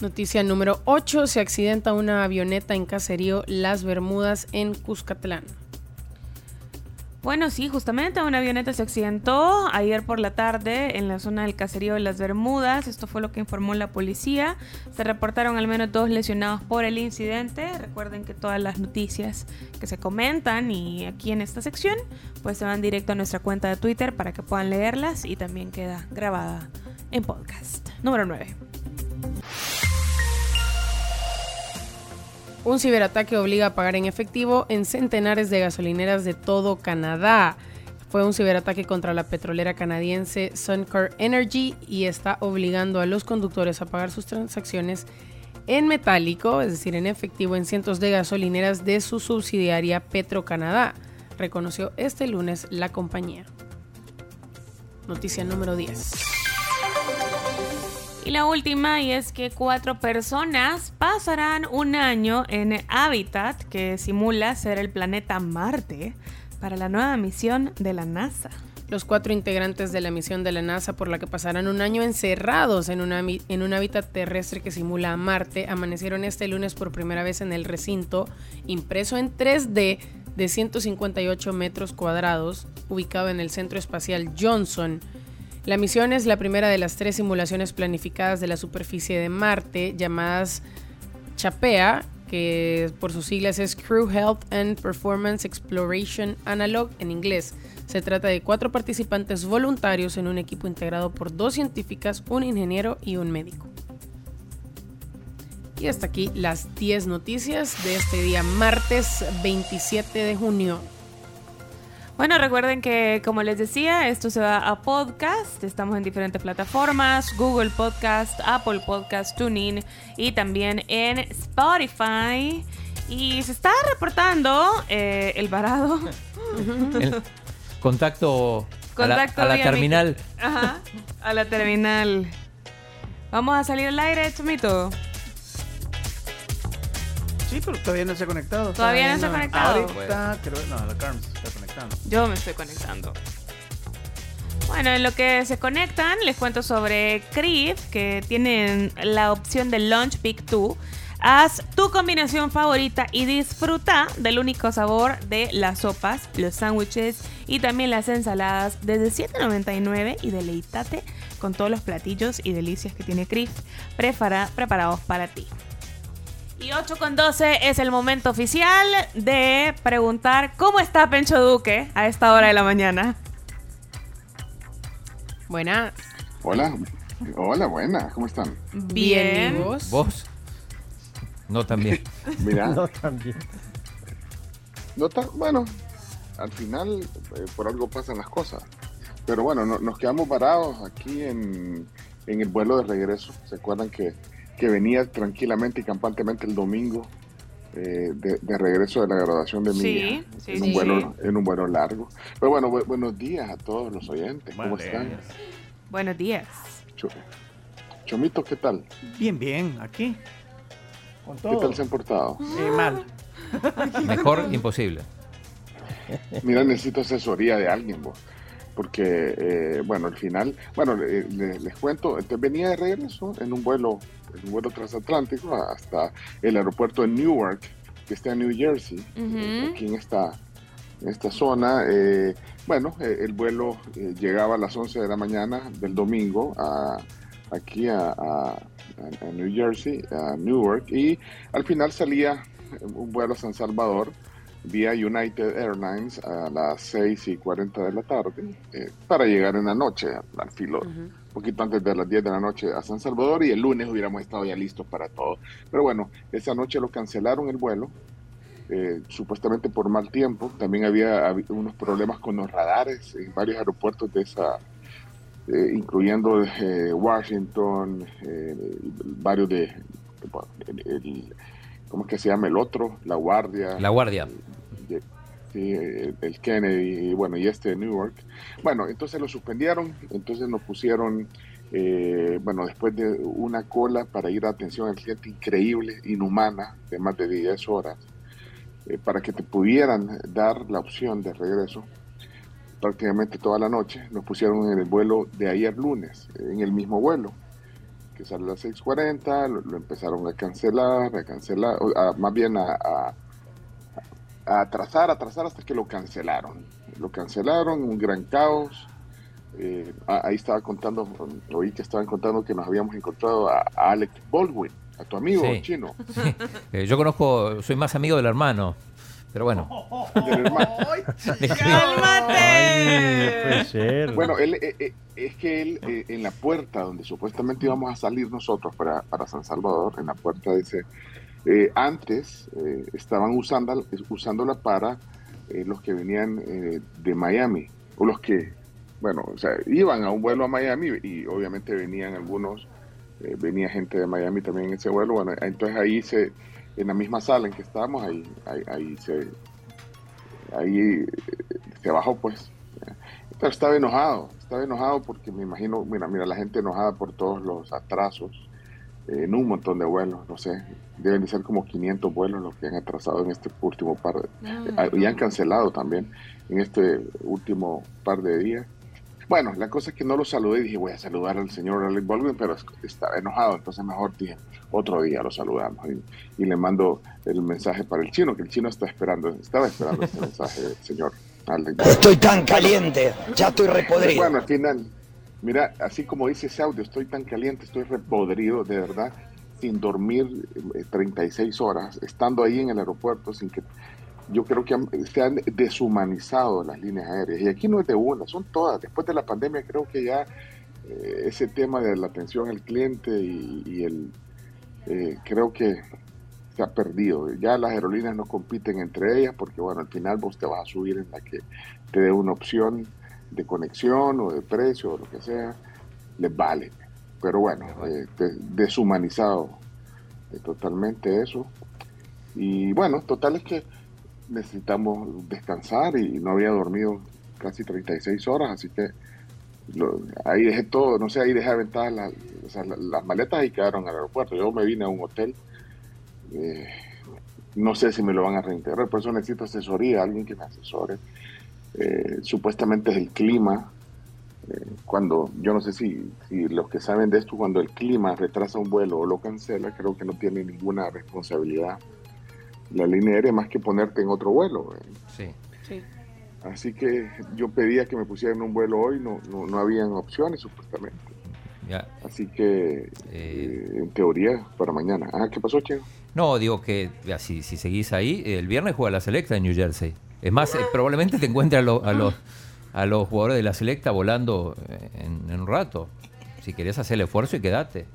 Noticia número 8. Se accidenta una avioneta en caserío Las Bermudas en Cuscatlán. Bueno, sí, justamente una avioneta se accidentó ayer por la tarde en la zona del caserío de las Bermudas. Esto fue lo que informó la policía. Se reportaron al menos dos lesionados por el incidente. Recuerden que todas las noticias que se comentan y aquí en esta sección, pues se van directo a nuestra cuenta de Twitter para que puedan leerlas y también queda grabada en podcast. Número 9. Un ciberataque obliga a pagar en efectivo en centenares de gasolineras de todo Canadá. Fue un ciberataque contra la petrolera canadiense Suncor Energy y está obligando a los conductores a pagar sus transacciones en metálico, es decir, en efectivo, en cientos de gasolineras de su subsidiaria Petro-Canadá, reconoció este lunes la compañía. Noticia número 10. Y la última, y es que cuatro personas pasarán un año en Habitat, que simula ser el planeta Marte, para la nueva misión de la NASA. Los cuatro integrantes de la misión de la NASA por la que pasarán un año encerrados en, en un hábitat terrestre que simula a Marte amanecieron este lunes por primera vez en el recinto impreso en 3D de 158 metros cuadrados ubicado en el Centro Espacial Johnson. La misión es la primera de las tres simulaciones planificadas de la superficie de Marte llamadas CHAPEA, que por sus siglas es Crew Health and Performance Exploration Analog en inglés. Se trata de cuatro participantes voluntarios en un equipo integrado por dos científicas, un ingeniero y un médico. Y hasta aquí las 10 noticias de este día, martes 27 de junio. Bueno, recuerden que, como les decía, esto se va a podcast. Estamos en diferentes plataformas: Google Podcast, Apple Podcast, TuneIn y también en Spotify. Y se está reportando eh, el varado. Contacto, Contacto a la, a la vía terminal. Ajá, a la terminal. Vamos a salir al aire, Chomito. Sí, pero todavía no se ha conectado. Todavía no se ha conectado. Ahorita, creo, no, la Carmen se está conectando. Yo me estoy conectando. Bueno, en lo que se conectan, les cuento sobre Crib, que tienen la opción de Launch Pick 2. Haz tu combinación favorita y disfruta del único sabor de las sopas, los sándwiches y también las ensaladas desde $7.99 y deleítate con todos los platillos y delicias que tiene Crib prepara- preparados para ti. Y 8 con 12 es el momento oficial de preguntar cómo está Pencho Duque a esta hora de la mañana. Buena. Hola, hola, buena, ¿cómo están? Bien. ¿y vos? ¿Vos? No también. Mira, No, también. no tan, bueno, al final eh, por algo pasan las cosas. Pero bueno, no- nos quedamos parados aquí en, en el vuelo de regreso. ¿Se acuerdan que, que venía tranquilamente y campantemente el domingo eh, de, de regreso de la graduación de mi Sí, hija? sí, en, sí. un vuelo, en un vuelo largo. Pero bueno, bu- buenos días a todos los oyentes. ¿Cómo Vale. están? Buenos días. Cho- Chomito, ¿qué tal? Bien, bien, aquí. Con ¿Qué todo. tal se han portado? Eh, mal. Mejor imposible. Mira, necesito asesoría de alguien, vos. Porque, eh, bueno, al final, bueno, le- le- les cuento, entonces venía de regreso en un vuelo, en un vuelo transatlántico hasta el aeropuerto de Newark, que está en New Jersey, aquí en esta, en esta zona. eh, bueno, eh, el vuelo eh, llegaba a las 11 de la mañana del domingo a, aquí a- a New Jersey, a Newark, y al final salía un vuelo a San Salvador vía United Airlines a las 6 y 40 de la tarde eh, para llegar en la noche, al filo, un poquito antes de las 10 de la noche a San Salvador y el lunes hubiéramos estado ya listos para todo. Pero bueno, esa noche lo cancelaron el vuelo, eh, supuestamente por mal tiempo. También había, unos problemas con los radares en varios aeropuertos de esa, eh, incluyendo Washington, varios de, bueno, el- el- ¿cómo es que se llama el otro? La Guardia. La Guardia. sí, el, el Kennedy y bueno, y este de Newark. Bueno, entonces lo suspendieron, entonces nos pusieron, eh, bueno, después de una cola para ir a atención al cliente increíble, inhumana, de más de 10 horas, eh, para que te pudieran dar la opción de regreso prácticamente toda la noche, nos pusieron en el vuelo de ayer lunes, en el mismo vuelo que sale a las 6.40, lo, lo empezaron a cancelar, a cancelar, a- más bien a, a, a atrasar, atrasar hasta que lo cancelaron. Lo cancelaron, un gran caos. Eh, ahí estaba contando, oí que estaban contando que nos habíamos encontrado a, Alex Baldwin, a tu amigo Sí. chino. Eh, yo conozco, soy más amigo del hermano. Pero bueno. Ser. Bueno, él, eh, eh, es que él eh, en la puerta donde supuestamente íbamos a salir nosotros para, para San Salvador, en la puerta dice, eh, antes eh, estaban usando, usándola para eh, los que venían eh, de Miami, o los que, bueno, o sea, iban a un vuelo a Miami y obviamente venían algunos, eh, venía gente de Miami también en ese vuelo, bueno, entonces ahí se, en la misma sala en que estábamos, ahí, ahí, ahí se, ahí eh, se bajó pues. Pero estaba enojado, estaba enojado porque me imagino, mira, mira, la gente enojada por todos los atrasos eh, en un montón de vuelos, no sé, deben de ser como 500 vuelos los que han atrasado en este último par de, Ah. eh, y han cancelado también en este último par de días. Bueno, la cosa es que no lo saludé y dije, voy a saludar al señor Alec Baldwin, pero es- estaba enojado, entonces mejor dije, otro día lo saludamos y, y le mando el mensaje para el chino, que el chino está esperando, estaba esperando este mensaje del señor Alec Baldwin. Estoy tan caliente, ya estoy repodrido. Bueno, al final, mira, así como dice ese audio, estoy tan caliente, estoy repodrido, de verdad, sin dormir eh, 36 horas, estando ahí en el aeropuerto, sin que yo creo que han- se han deshumanizado las líneas aéreas. Y aquí no es de una, son todas. Después de la pandemia creo que ya eh, ese tema de la atención al cliente y, y el eh, creo que se ha perdido. Ya las aerolíneas no compiten entre ellas porque bueno, al final vos te vas a subir en la que te dé una opción de conexión o de precio o lo que sea, les vale. Pero bueno, eh, de- deshumanizado totalmente eso. Y bueno, total es que necesitamos descansar y no había dormido casi 36 horas, así que lo- ahí dejé todo, no sé, ahí dejé aventadas las, maletas y quedaron al aeropuerto. Yo me vine a un hotel, eh, no sé si me lo van a reintegrar, por eso necesito asesoría, alguien que me asesore. Eh, supuestamente es el clima, eh, cuando, yo no sé si, si los que saben de esto, cuando el clima retrasa un vuelo o lo cancela, creo que no tiene ninguna responsabilidad la línea aérea más que ponerte en otro vuelo. eh. Sí. Sí. Así que yo pedía que me pusieran un vuelo hoy, no, no, no habían opciones supuestamente. Ya. Así que eh, en teoría para mañana. Ah, ¿qué pasó, Che? No, digo que ya, si, si seguís ahí, el viernes juega la selecta en New Jersey. Es más, eh, probablemente te encuentres a, lo- a los, a los jugadores de la selecta volando eh, en, en un rato. Si querés hacer el esfuerzo y quedate.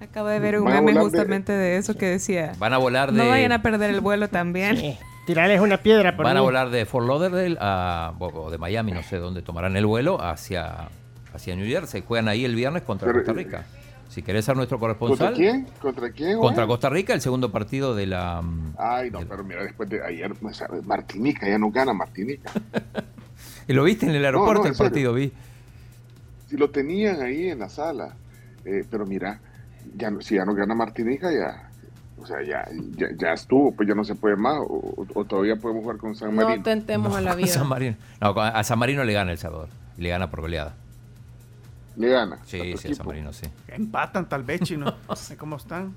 Acabo de ver un meme de- justamente de eso que decía. Van a volar de. No vayan a perder el vuelo también. Tirarles una piedra por Van a volar de Fort Lauderdale a, o de Miami, no sé dónde tomarán el vuelo, hacia, hacia New Jersey. Juegan ahí el viernes contra Pero, Costa Rica. Si querés ser nuestro corresponsal. ¿Contra quién? ¿Contra quién? Contra güey? Costa Rica, el segundo partido de la. mm, Ay, no, pero mira, después de ayer, Martinica, ya no gana Martinica. ¿Y lo viste en el aeropuerto no, en el partido? Vi. Si lo tenían ahí en la sala, eh, pero mira, ya, no- si ya no gana Martinica, ya, o sea, ya, ya, ya estuvo, pues ya no se puede más, o, o todavía podemos jugar con San Marino. No tentemos a la vida. San Marino. No, a San Marino le gana El Salvador. Le gana por goleada. Le gana. Sí, sí, a San Marino, sí. Empatan tal vez, chino. No sé cómo están.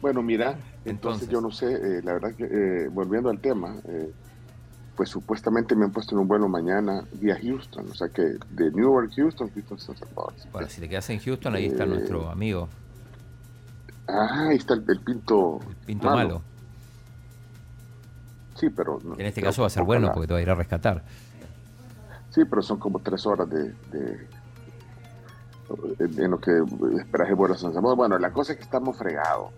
Bueno, mira, entonces, yo no sé, eh, la verdad que eh, volviendo al tema, eh, pues supuestamente me han puesto en un vuelo mañana vía Houston, o sea que de Newark, Houston, Houston, San Salvador. Bueno, si te quedas en Houston, ahí está Eh, nuestro amigo. Ah, ahí está el, el pinto. Pinto malo. Sí, pero. no- En este caso va a ser bueno ojalá. porque te va a ir a rescatar. Sí, pero son como tres horas de. de- en en lo que esperas el vuelo a San Salvador. Bueno, la cosa es que estamos fregados.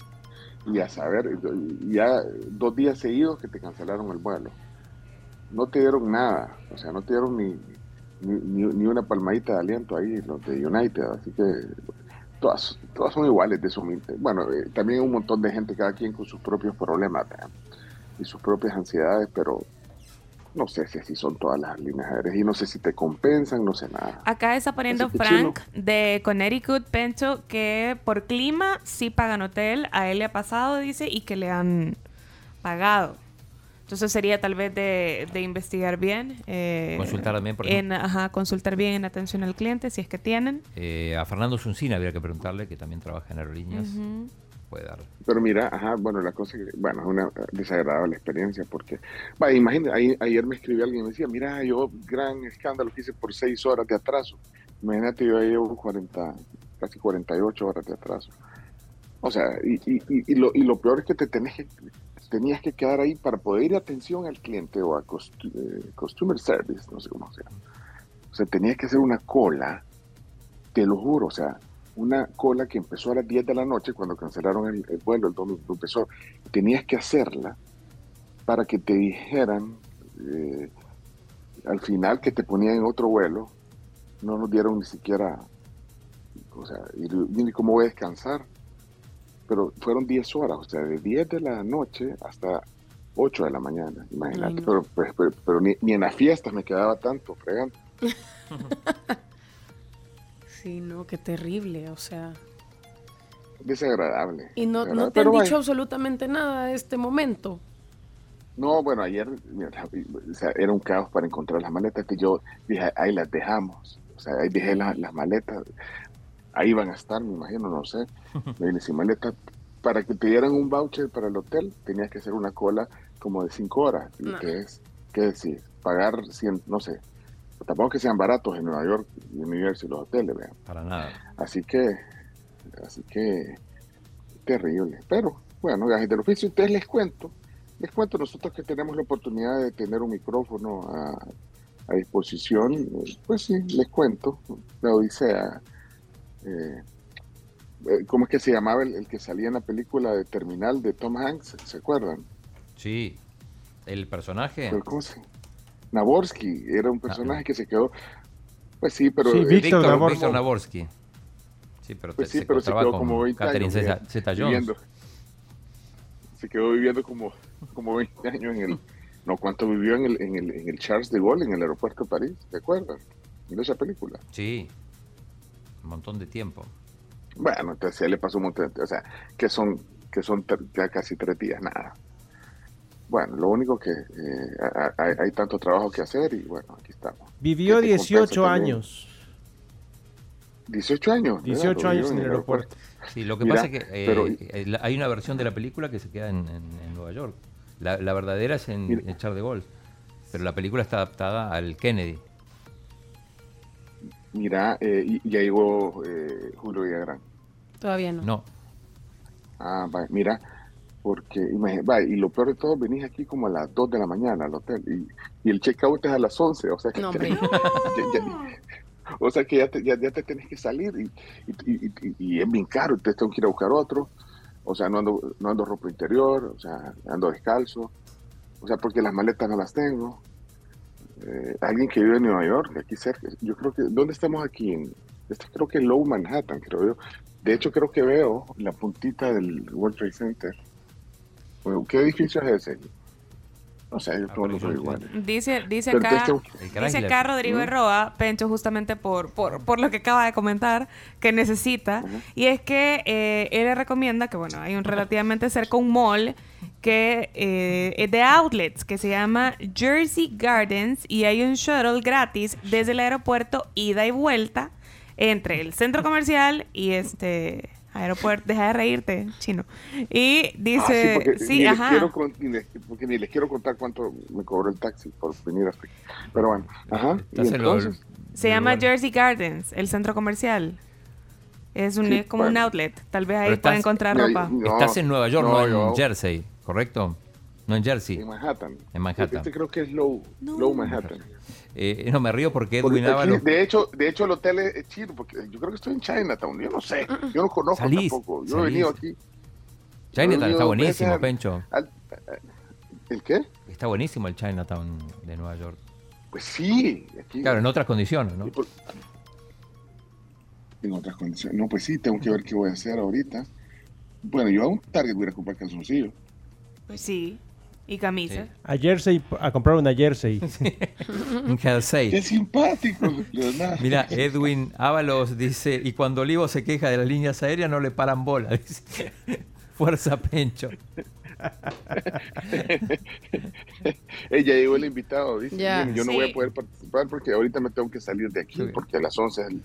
Y a saber, ya dos días seguidos que te cancelaron el vuelo. No te dieron nada, o sea, no te dieron ni, ni, ni- una palmadita de aliento ahí, los de United. Así que todas, todas son iguales de su Bueno, eh, también un montón de gente, cada quien con sus propios problemas ¿verdad? y sus propias ansiedades, pero no sé si así son todas las líneas aéreas y no sé si te compensan, no sé nada. Acá está poniendo Frank de Connecticut, Pencho, que por clima sí pagan hotel. A él le ha pasado, dice, y que le han pagado. Entonces sería tal vez de, de investigar bien. eh, Consultar también, por en. Ajá, consultar bien en atención al cliente, si es que tienen. Eh, a Fernando Zuncina habría que preguntarle, que también trabaja en aerolíneas. Puede dar. Pero mira, ajá, bueno, la cosa que, bueno, es una desagradable experiencia porque, vaya, imagínate, ayer me escribió alguien y me decía, mira, yo, gran escándalo que hice por seis horas de atraso. Imagínate, yo llevo 40, casi 48 horas de atraso. O sea, y, y, y, y lo, y lo peor es que te tenés que, tenías que quedar ahí para poder ir atención al cliente o a costu- eh, customer service, no sé cómo se llama. O sea, tenías que hacer una cola, te lo juro, o sea, una cola que empezó a las 10 de la noche cuando cancelaron el, el vuelo, el domingo empezó, tenías que hacerla para que te dijeran eh, al final que te ponían en otro vuelo, no nos dieron ni siquiera, o sea, ni cómo voy a descansar, pero fueron 10 horas, o sea, de 10 de la noche hasta 8 de la mañana, imagínate, Ay, no. pero, pues, pero, pero ni, ni en las fiestas me quedaba tanto, fregando. Sí, no, qué terrible, o sea. Desagradable. Y no, desagradable, no te han dicho absolutamente nada de este momento. No, bueno, ayer mira, o sea, era un caos para encontrar las maletas que yo dije, ahí las dejamos. O sea, ahí dejé la- las maletas. Ahí van a estar, me imagino, no sé. Me vine sin maletas. Para que te dieran un voucher para el hotel, tenías que hacer una cola como de cinco horas. Y No. que es, ¿qué decir? Pagar 100, no sé. Tampoco que sean baratos en Nueva York y en New Jersey los hoteles, vean. Para nada. Así que, así que, terrible. Pero, bueno, gajes del oficio, ustedes les cuento, les cuento nosotros que tenemos la oportunidad de tener un micrófono a, a disposición, eh, pues sí, les cuento, la Odisea. Eh, eh, ¿Cómo es que se llamaba el, el que salía en la película de Terminal de Tom Hanks? ¿Se acuerdan? Sí. El personaje. ¿Cómo se? Naborsky era un personaje que se quedó, pues sí, pero... Sí, Víctor Naborsky. Víctor Naborsky. Sí, pero, Pues te- sí, se pero se quedó como 20 Catherine años. Zeta- viviendo. Se quedó viviendo como, como 20 años en el... No, ¿cuánto vivió en el, en el, en el Charles de Gaulle, en el aeropuerto de París? ¿Te acuerdas? De esa película. Sí, montón de tiempo. Bueno, entonces él le pasó un montón de... O sea, que son, que son ya casi tres días, nada. Bueno, lo único que eh, hay, hay- tanto trabajo que hacer y bueno, aquí estamos. Vivió ¿Qué te compensa 18 también? años. 18 años. 18 ¿verdad? Lo años en el aeropuerto. Sí, lo que Mira, pasa es que eh, pero- eh, hay una versión de la película que se queda en, en- en Nueva York. La, la verdadera es en, Mira. en Charles de Gaulle. Pero la película está adaptada al Kennedy. Mira, eh, y, y ya llegó eh, Julio Villagrán. Todavía no. No. Ah, mira, porque, imagi- va, y lo peor de todo, venís aquí como a las 2 de la mañana al hotel y, y el check-out es a las 11, o sea que, No, ya- ya- o sea que ya te, ya, ya te tenés que salir y, y, y- y- y es bien caro, entonces tengo que ir a buscar otro, o sea, no ando, no ando ropa interior, o sea, ando descalzo, o sea, porque las maletas no las tengo. Eh, alguien que vive en Nueva York, aquí cerca, yo creo que, ¿dónde estamos aquí? En, esto creo que es Low Manhattan, creo yo. De hecho, creo que veo la puntita del World Trade Center. ¿Qué edificio es ese? No sé, yo todos los veo iguales. Dice, dice acá, dice acá Rodrigo ¿Mm? Herroa, Pencho, justamente por, por, por lo que acaba de comentar, que necesita. Y es que eh, él le recomienda que, bueno, hay un relativamente cerca un mall que eh, es de outlets que se llama Jersey Gardens y hay un shuttle gratis desde el aeropuerto ida y vuelta entre el centro comercial y este aeropuerto. Deja de reírte, chino. Y dice, Ah, porque, sí, ni les ajá. quiero con- ni les- porque ni les quiero contar cuánto me cobró el taxi por venir hasta aquí. Pero bueno, ajá. Y Estás en lo- entonces, Se llama Jersey Gardens, el centro comercial. Es un, Sí, es como un bueno. outlet. Tal vez ahí estás- encontrar Mira, ropa. No, Estás en Nueva York, no, no, en yo- Jersey, ¿correcto? No en Jersey, en Manhattan. en Manhattan. Este creo que es Low, Low Manhattan. Eh, no, me río porque Porque Edwin aquí, Ábalos... de hecho, de hecho el hotel es, chino, porque yo creo que estoy en Chinatown, yo no sé, yo no conozco Salís, tampoco, yo salís. he venido aquí. Chinatown está buenísimo, al- Pencho. al- ¿El qué? Está buenísimo el Chinatown de Nueva York. Pues sí, aquí Claro, en otras condiciones, ¿no? Por- en otras condiciones. No, pues sí, tengo que ver qué voy a hacer ahorita. Bueno, yo a un Target voy a ir a comprar calzoncillos. Pues sí. Y camisa. A Jersey, a comprar una Jersey. En Jersey. ¡Qué simpático! Leonardo! Mira, Edwin Ábalos dice, y cuando Olivo se queja de las líneas aéreas no le paran bola. Dice, Fuerza Pencho. Ella llegó el invitado, dice. Ya, "Miren, yo no sí. voy a poder participar porque ahorita me tengo que salir de aquí Sí. porque a las 11 es el,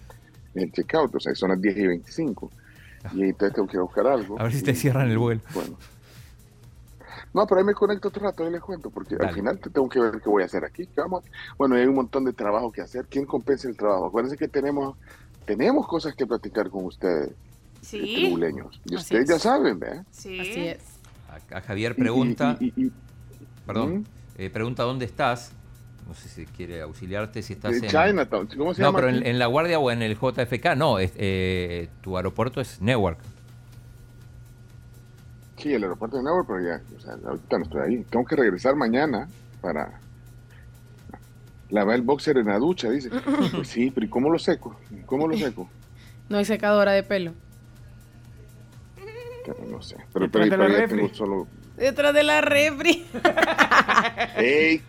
el checkout, o sea, son las 10 y 25. Y entonces tengo que buscar algo. A ver si te cierran el vuelo. Bueno. No, pero ahí me conecto otro rato y les cuento, porque Dale. al final te tengo que ver qué voy a hacer aquí. ¿qué vamos a- Bueno, hay un montón de trabajo que hacer. ¿Quién compensa el trabajo? Acuérdense que tenemos, tenemos cosas que platicar con ustedes, Sí. tribuleños. Y Así ustedes es. ya saben, ¿verdad? Sí. Así es. Acá Javier pregunta, Y- y- y- perdón, ¿Mm? eh, pregunta dónde estás. No sé si quiere auxiliarte, si estás en... Chinatown, ¿cómo se No, llama? pero en, La Guardia o en el JFK, no, es, eh, tu aeropuerto es Newark. Sí, el aeropuerto de Newark, pero ya, o sea, ahorita no estoy ahí. Tengo que regresar mañana para lavar el boxer en la ducha, dice. Pues sí, pero ¿y cómo lo seco? ¿Cómo lo seco? No hay secadora de pelo. No sé. Pero, pero, pero ya tengo solo... Detrás de la refri. ¡Ey!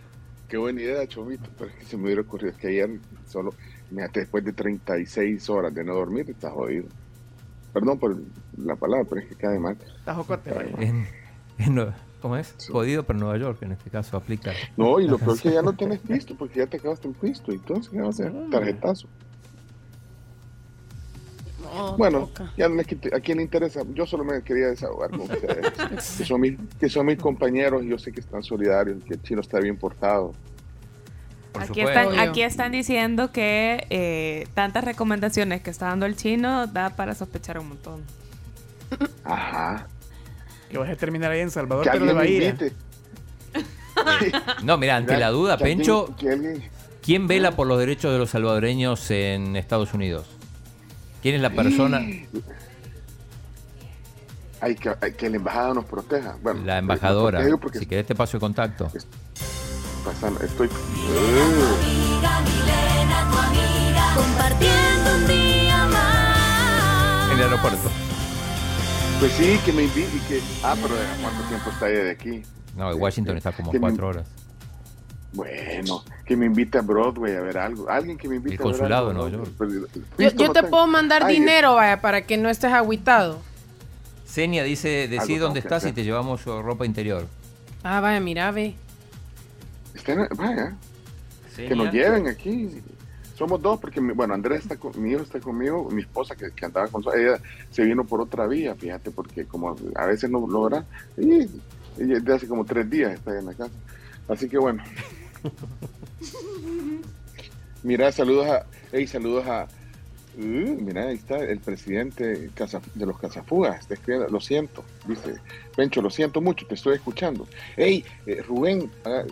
¡Qué buena idea, Chomito! Pero es que se me hubiera ocurrido. Es que ayer solo, fíjate, después de 36 horas de no dormir, estás jodido. Perdón por la palabra, pero es que cae mal. Está jocote. En, en ¿Cómo es? Jodido, pero Nueva York en este caso aplica. No, y lo peor es que ya no tenés pisto, porque ya te acabaste el pisto. Entonces, ¿qué vas a hacer? Tarjetazo. No, Bueno, toca. ya no les quite- a quién le interesa. Yo solo me quería desahogar con ustedes. que, son mis, que son mis compañeros y yo sé que están solidarios, que el chino está bien portado. Por Aquí supuesto. están, Obvio. aquí están diciendo que eh, tantas recomendaciones que está dando el chino da para sospechar un montón. Ajá. Que vas a terminar ahí en Salvador, Que pero de Bahía. No, mira, ante la duda, Pencho, ¿quién vela por los derechos de los salvadoreños en Estados Unidos? ¿Quién es la persona? Hay que, hay que la embajada nos proteja. Bueno, La embajadora. Si querés te paso el contacto. Pasan- estoy. Compartiendo un día más. En el aeropuerto. Pues sí, que me invite y que. Ah, pero ¿de ¿cuánto tiempo está ella de aquí? No, en Washington está como me- cuatro horas. Bueno, que me invite a Broadway a ver algo. Alguien que me invite El a ver consulado algo. Pero, Yo, no te puedo mandar Ay, dinero, vaya, para que no estés agüitado. Senia dice, decí dónde estás y te llevamos su ropa interior. Ah, vaya, mira, ve. Vaya, que nos lleven aquí. Somos dos, porque, mi- bueno, Andrés está con, mi hijo está conmigo, mi esposa que, que andaba con su, ella se vino por otra vía, fíjate, porque como a veces no logra, y ella de hace como tres días está en la casa. Así que bueno. Mira, saludos a, hey, saludos a, uh, mira, ahí está el presidente de los Cazafugas, está escribiendo, lo siento, dice, Pencho, lo siento mucho, te estoy escuchando. Hey, eh, Rubén, haga-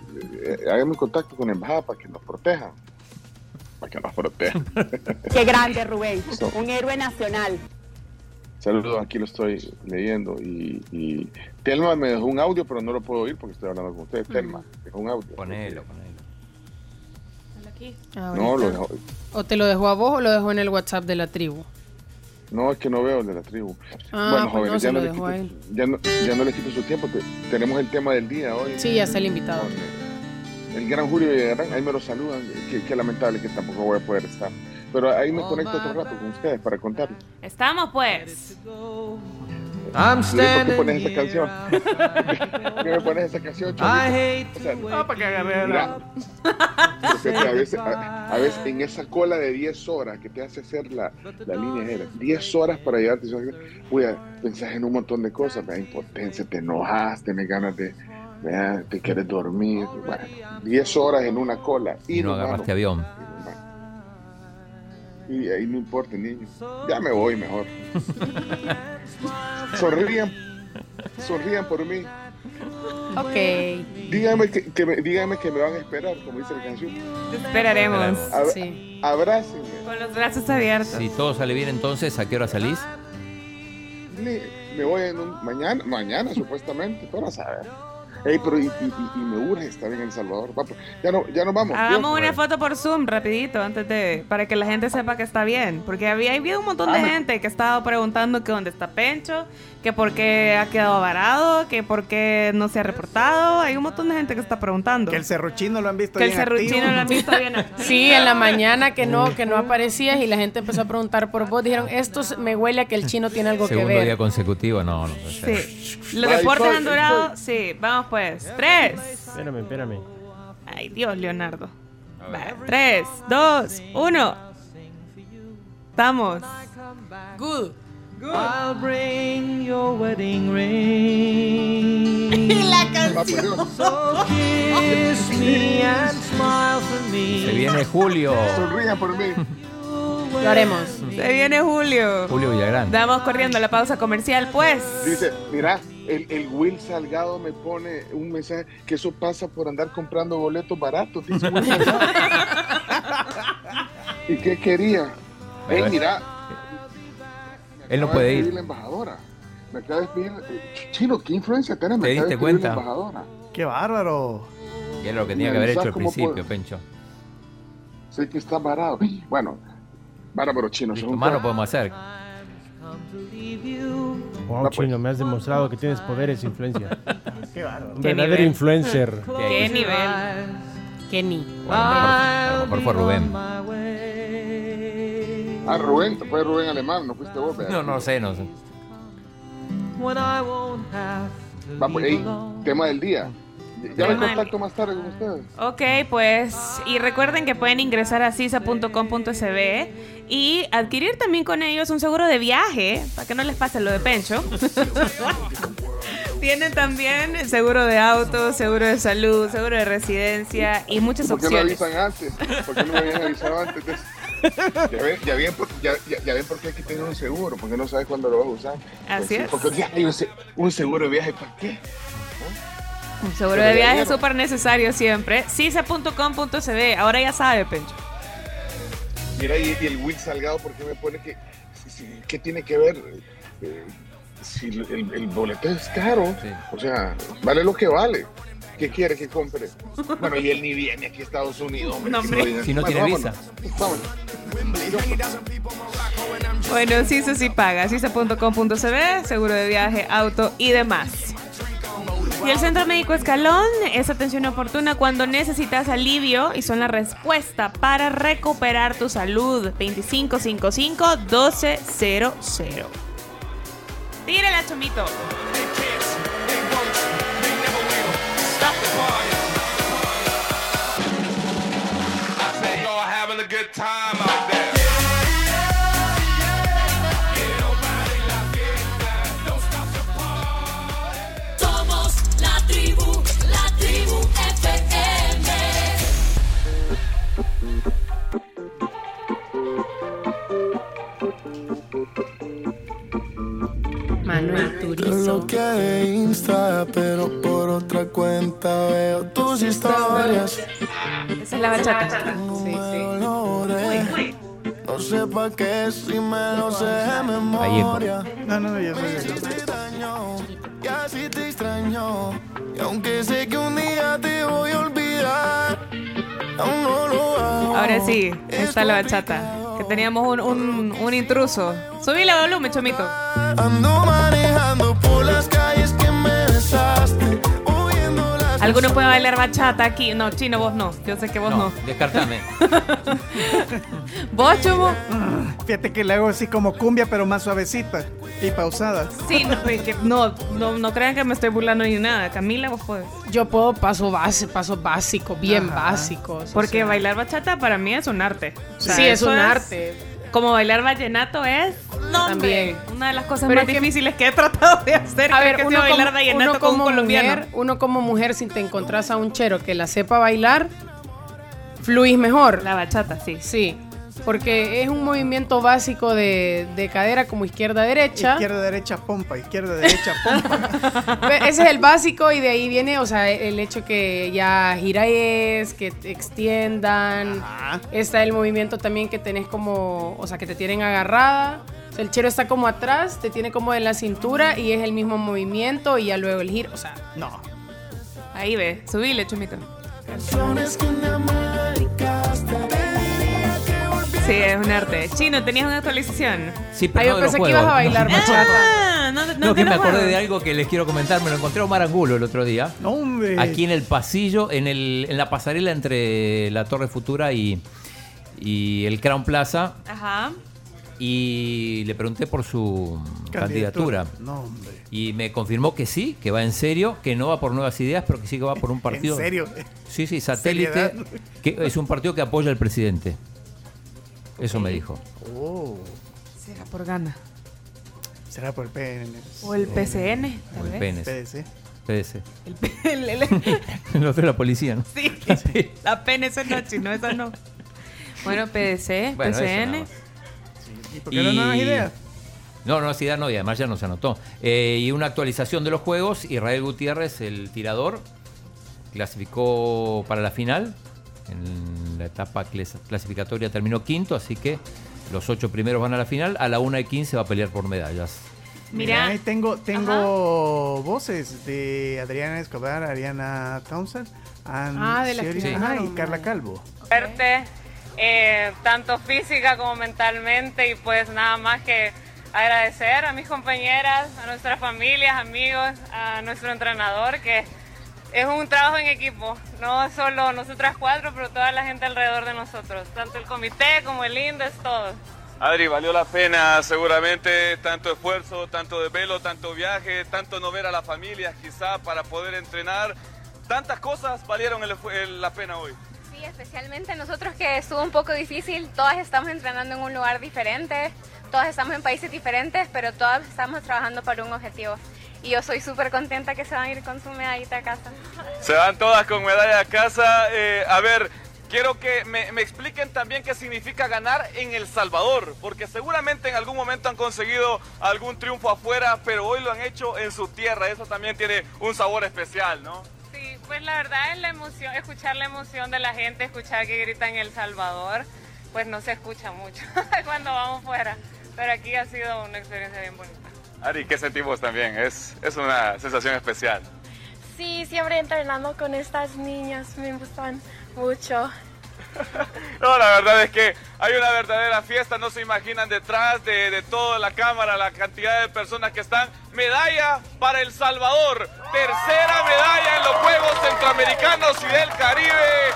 eh, hágame un contacto con la embajada para que nos protejan. Para que nos protejan. Qué grande, Rubén. So- Un héroe nacional. Saludos, aquí lo estoy leyendo. Y, y Telma me dejó un audio, pero no lo puedo oír porque estoy hablando con ustedes. Telma, dejó un audio. Ponelo, ponelo. No, lo dejó. ¿O te lo dejó a vos o lo dejó en el WhatsApp de la tribu? No, es que no veo el de la tribu. Ah, bueno, pues jóvenes, no, ya, no lo le dejó a quito, él. ya, no, ya no le quito su tiempo. te- tenemos el tema del día hoy. Sí, ya está el invitado. El gran Julio Villarán, ahí me lo saludan. Qué, qué lamentable que tampoco voy a poder estar. Pero ahí me conecto otro rato con ustedes para contarles. Estamos pues. I'm Luis, ¿Por qué standing pones esa canción? ¿Por qué me pones esa canción, I Cholito? hate O sea, No, para que agarre la... A, veces, a, a veces en esa cola de 10 horas que te hace hacer la, la línea aérea, 10 horas para llevarte, voy a pensar en un montón de cosas, me da impotencia, te enojas, tenés ganas de, vea, te quieres dormir, bueno, 10 horas en una cola. Y no agarraste avión. Y ahí no importa, niño. Ya me voy mejor. Sonrían, sonrían por mí. Ok. Dígame que, que me, dígame que me van a esperar, como dice la canción. Te esperaremos. Ab- Sí. Abrácenme. Con los brazos abiertos. Si todo sale bien, entonces, ¿a qué hora salís? Me, me voy en un, mañana, mañana supuestamente, pero a saber. Ey, pero y, y- y- me urge estar en El Salvador. Va, pues, ya no, ya nos vamos. Hagamos Dios, una foto por Zoom rapidito antes de para que la gente sepa que está bien, porque había habido un montón de Ah, me- gente que estaba preguntando que dónde está Pencho, que por qué ha quedado varado, que por qué no se ha reportado. Hay un montón de gente que está preguntando. Que el serruchino lo han visto Que el activo. serruchino lo han visto bien activo. Sí, en la mañana que no, que no aparecías y la gente empezó a preguntar por vos. Dijeron, esto me huele a que el chino tiene algo que Segundo ver. día consecutivo, no, no puede ser. Sí. Los deportes han durado. Sí, vamos pues. Tres. Espérame, espérame. Ay, Dios, Leonardo. Va, Tres, dos, uno. Estamos. Good. I'll bring your wedding ring. La Va, pues, Dios. So kiss me and smile for me. Se viene Julio. Sonrían por mí. Lo haremos. Se viene Julio. Julio Villagrán. Damos corriendo la pausa comercial, pues. Dice, mira, el, el Will Salgado me pone un mensaje que eso pasa por andar comprando boletos baratos. Dice Will Salgado. ¿Y qué quería? Ey, Pero- mira. Él no puede de ir. la embajadora. Me acaba de escribir. eh, Chino, ¿qué influencia tenés? Me ¿Te diste cuenta? La embajadora. Qué bárbaro. Que es lo que tenía que haber hecho al principio, Pencho. Sé que está varado. Bueno, bárbaro chino. Listo, más no podemos hacer. Wow, chino, me has demostrado que tienes poderes e influencia. Qué bárbaro. Un ¿Qué verdadero nivel? influencer. Qué nivel. Kenny. Bueno, a lo mejor fue Rubén. Ah, Rubén, fue Rubén Alemán, no fuiste vos. ¿verdad? No, no sé, no sé. When I won't have to Vamos, be ey, alone. tema del día. Ya me contacto más tarde con ustedes. Ok, pues, y recuerden que pueden ingresar a cisa.com.sb y adquirir también con ellos un seguro de viaje, para que no les pase lo de Pencho. Tienen también seguro de auto, seguro de salud, seguro de residencia y muchas ¿Por qué no opciones. avisan antes? ¿Por qué no me habían avisado antes? de eso? Ya ven, ya, ven por, ya, ya- ya ven por qué hay que tener un seguro, porque no sabes cuándo lo vas a usar. Así Pues sí, es. Porque ya hay un, se- un seguro de viaje, ¿para qué? Un seguro Pero de viaje es súper necesario siempre. cisa.com.sb, ahora ya sabe, Pencho. Mira, y, y el Will Salgado, ¿por qué me pone que... si- si- ¿Qué tiene que ver? Eh, si el, el boleto es caro, o sea, vale lo que vale. ¿Qué quiere que compre? Bueno, y él ni viene aquí a Estados Unidos. hombre, No, que hombre. viene. Si no Bueno, tiene vámonos. Vámonos. Bueno, CISA sí paga. CISA.com.sb, seguro de viaje, auto y demás. Y el Centro Médico Escalón es atención oportuna cuando necesitas alivio y son la respuesta para recuperar tu salud. 2555-1200. Tírala, chomito. Y'all having a good time out there. Manuel Te bloqueé Insta, pero por otra cuenta veo tus historias. Esa es la bachata. No logré. No sé pa' qué si me lo sé de memoria. No, no, ya Me extraño, y así te extraño. Y aunque sé que un día te voy a olvidar, Ahora sí, está la bachata. Que teníamos un, un, intruso. Subí la volumen, chomito. Ando manejando por las ¿Alguno puede bailar bachata aquí? No, chino, vos no. Yo sé que vos no. Descartame. ¿Vos, Chomo? Fíjate que le hago así como cumbia, pero más suavecita y pausada. Sí, no, es que no, no, no crean que me estoy burlando ni nada. Camila, vos podés. Yo puedo paso base, paso básico, bien Ajá. básicos. o Porque sea. bailar bachata para mí es un arte. O sea, Sí, es un arte. Como bailar vallenato es no, También. una de las cosas Pero más es que- difíciles que he tratado de hacer. A ver, que uno bailar como, vallenato uno con un como colombiano. mujer, uno como mujer, si te encontrás a un chero que la sepa bailar, fluís mejor. La bachata, sí. Sí, porque es un movimiento básico de, de cadera como izquierda-derecha. Izquierda, derecha, pompa. Izquierda, derecha, pompa. Pe- Ese es el básico y de ahí viene, o sea, el hecho que ya gira es, que te extiendan. Está el movimiento también que tenés como, o sea, que te tienen agarrada. O sea, el chero está como atrás, te tiene como en la cintura y es el mismo movimiento y ya luego el giro, o sea. No. Ahí ve, subile, chumito. canciones que Sí, es un arte. Chino, ¿tenías una actualización? Sí, pero yo no de los pensé que juegos. ibas a bailar No, bachata. Ah, no, no, No, que me acordé de algo que les quiero comentar. Me lo encontré a Omar Angulo el otro día. No, hombre. Aquí en el pasillo, en, el, en la pasarela entre la Torre Futura y, y el Crown Plaza. Ajá. Y le pregunté por su candidatura. No, hombre. Y me confirmó que sí, que va en serio, que no va por nuevas ideas, pero que sí que va por un partido. ¿En serio? Sí, sí, satélite. ¿Seriedad? Que es un partido que apoya al presidente. Eso me dijo. Oh. Será por gana. Será por el PN. O el PCN, tal O el. PNC. PDC. PDC. El, el- el- El otro es la policía, ¿no? sí, la PNC no, chino, esa no. Bueno, PDC, Bueno, PCN. ¿Y por qué no nuevas ideas? No, no, idea no, y además ya no se anotó. Eh, y una actualización de los juegos, Israel Gutiérrez, el tirador, clasificó para la final. En la etapa clas- clasificatoria terminó quinto, así que los ocho primeros van a la final. A la 1 y 15 va a pelear por medallas. Mira. ahí tengo, tengo voces de Adriana Escobar, Ariana Townsend, Ann Ah, de que ajá, y Carla Calvo. suerte, eh, tanto física como mentalmente, y pues nada más que agradecer a mis compañeras, a nuestras familias, amigos, a nuestro entrenador, que es un trabajo en equipo, no solo nosotras cuatro, pero toda la gente alrededor de nosotros, tanto el comité como el INDES, todos. Adri, valió la pena seguramente tanto esfuerzo, tanto desvelo, tanto viaje, tanto no ver a la familia quizá para poder entrenar. Tantas cosas valieron el esfu- el- la pena hoy. Sí, especialmente nosotros que estuvo un poco difícil, todas estamos entrenando en un lugar diferente, todas estamos en países diferentes, pero todas estamos trabajando para un objetivo. Y yo soy súper contenta que se van a ir con su medallita a casa. Se van todas con medalla a casa. Eh, a ver, quiero que me, me expliquen también qué significa ganar en El Salvador, porque seguramente en algún momento han conseguido algún triunfo afuera, pero hoy lo han hecho en su tierra. Eso también tiene un sabor especial, ¿no? Sí, pues la verdad es la emoción, escuchar la emoción de la gente, escuchar que gritan El Salvador, pues no se escucha mucho cuando vamos fuera, pero aquí ha sido una experiencia bien bonita. Ari, ¿qué sentimos también? Es, es una sensación especial. Sí, siempre entrenando con estas niñas me gustan mucho. No, la verdad es que hay una verdadera fiesta, no se imaginan detrás de, de toda la cámara la cantidad de personas que están. Medalla para El Salvador, tercera medalla en los Juegos Centroamericanos y del Caribe.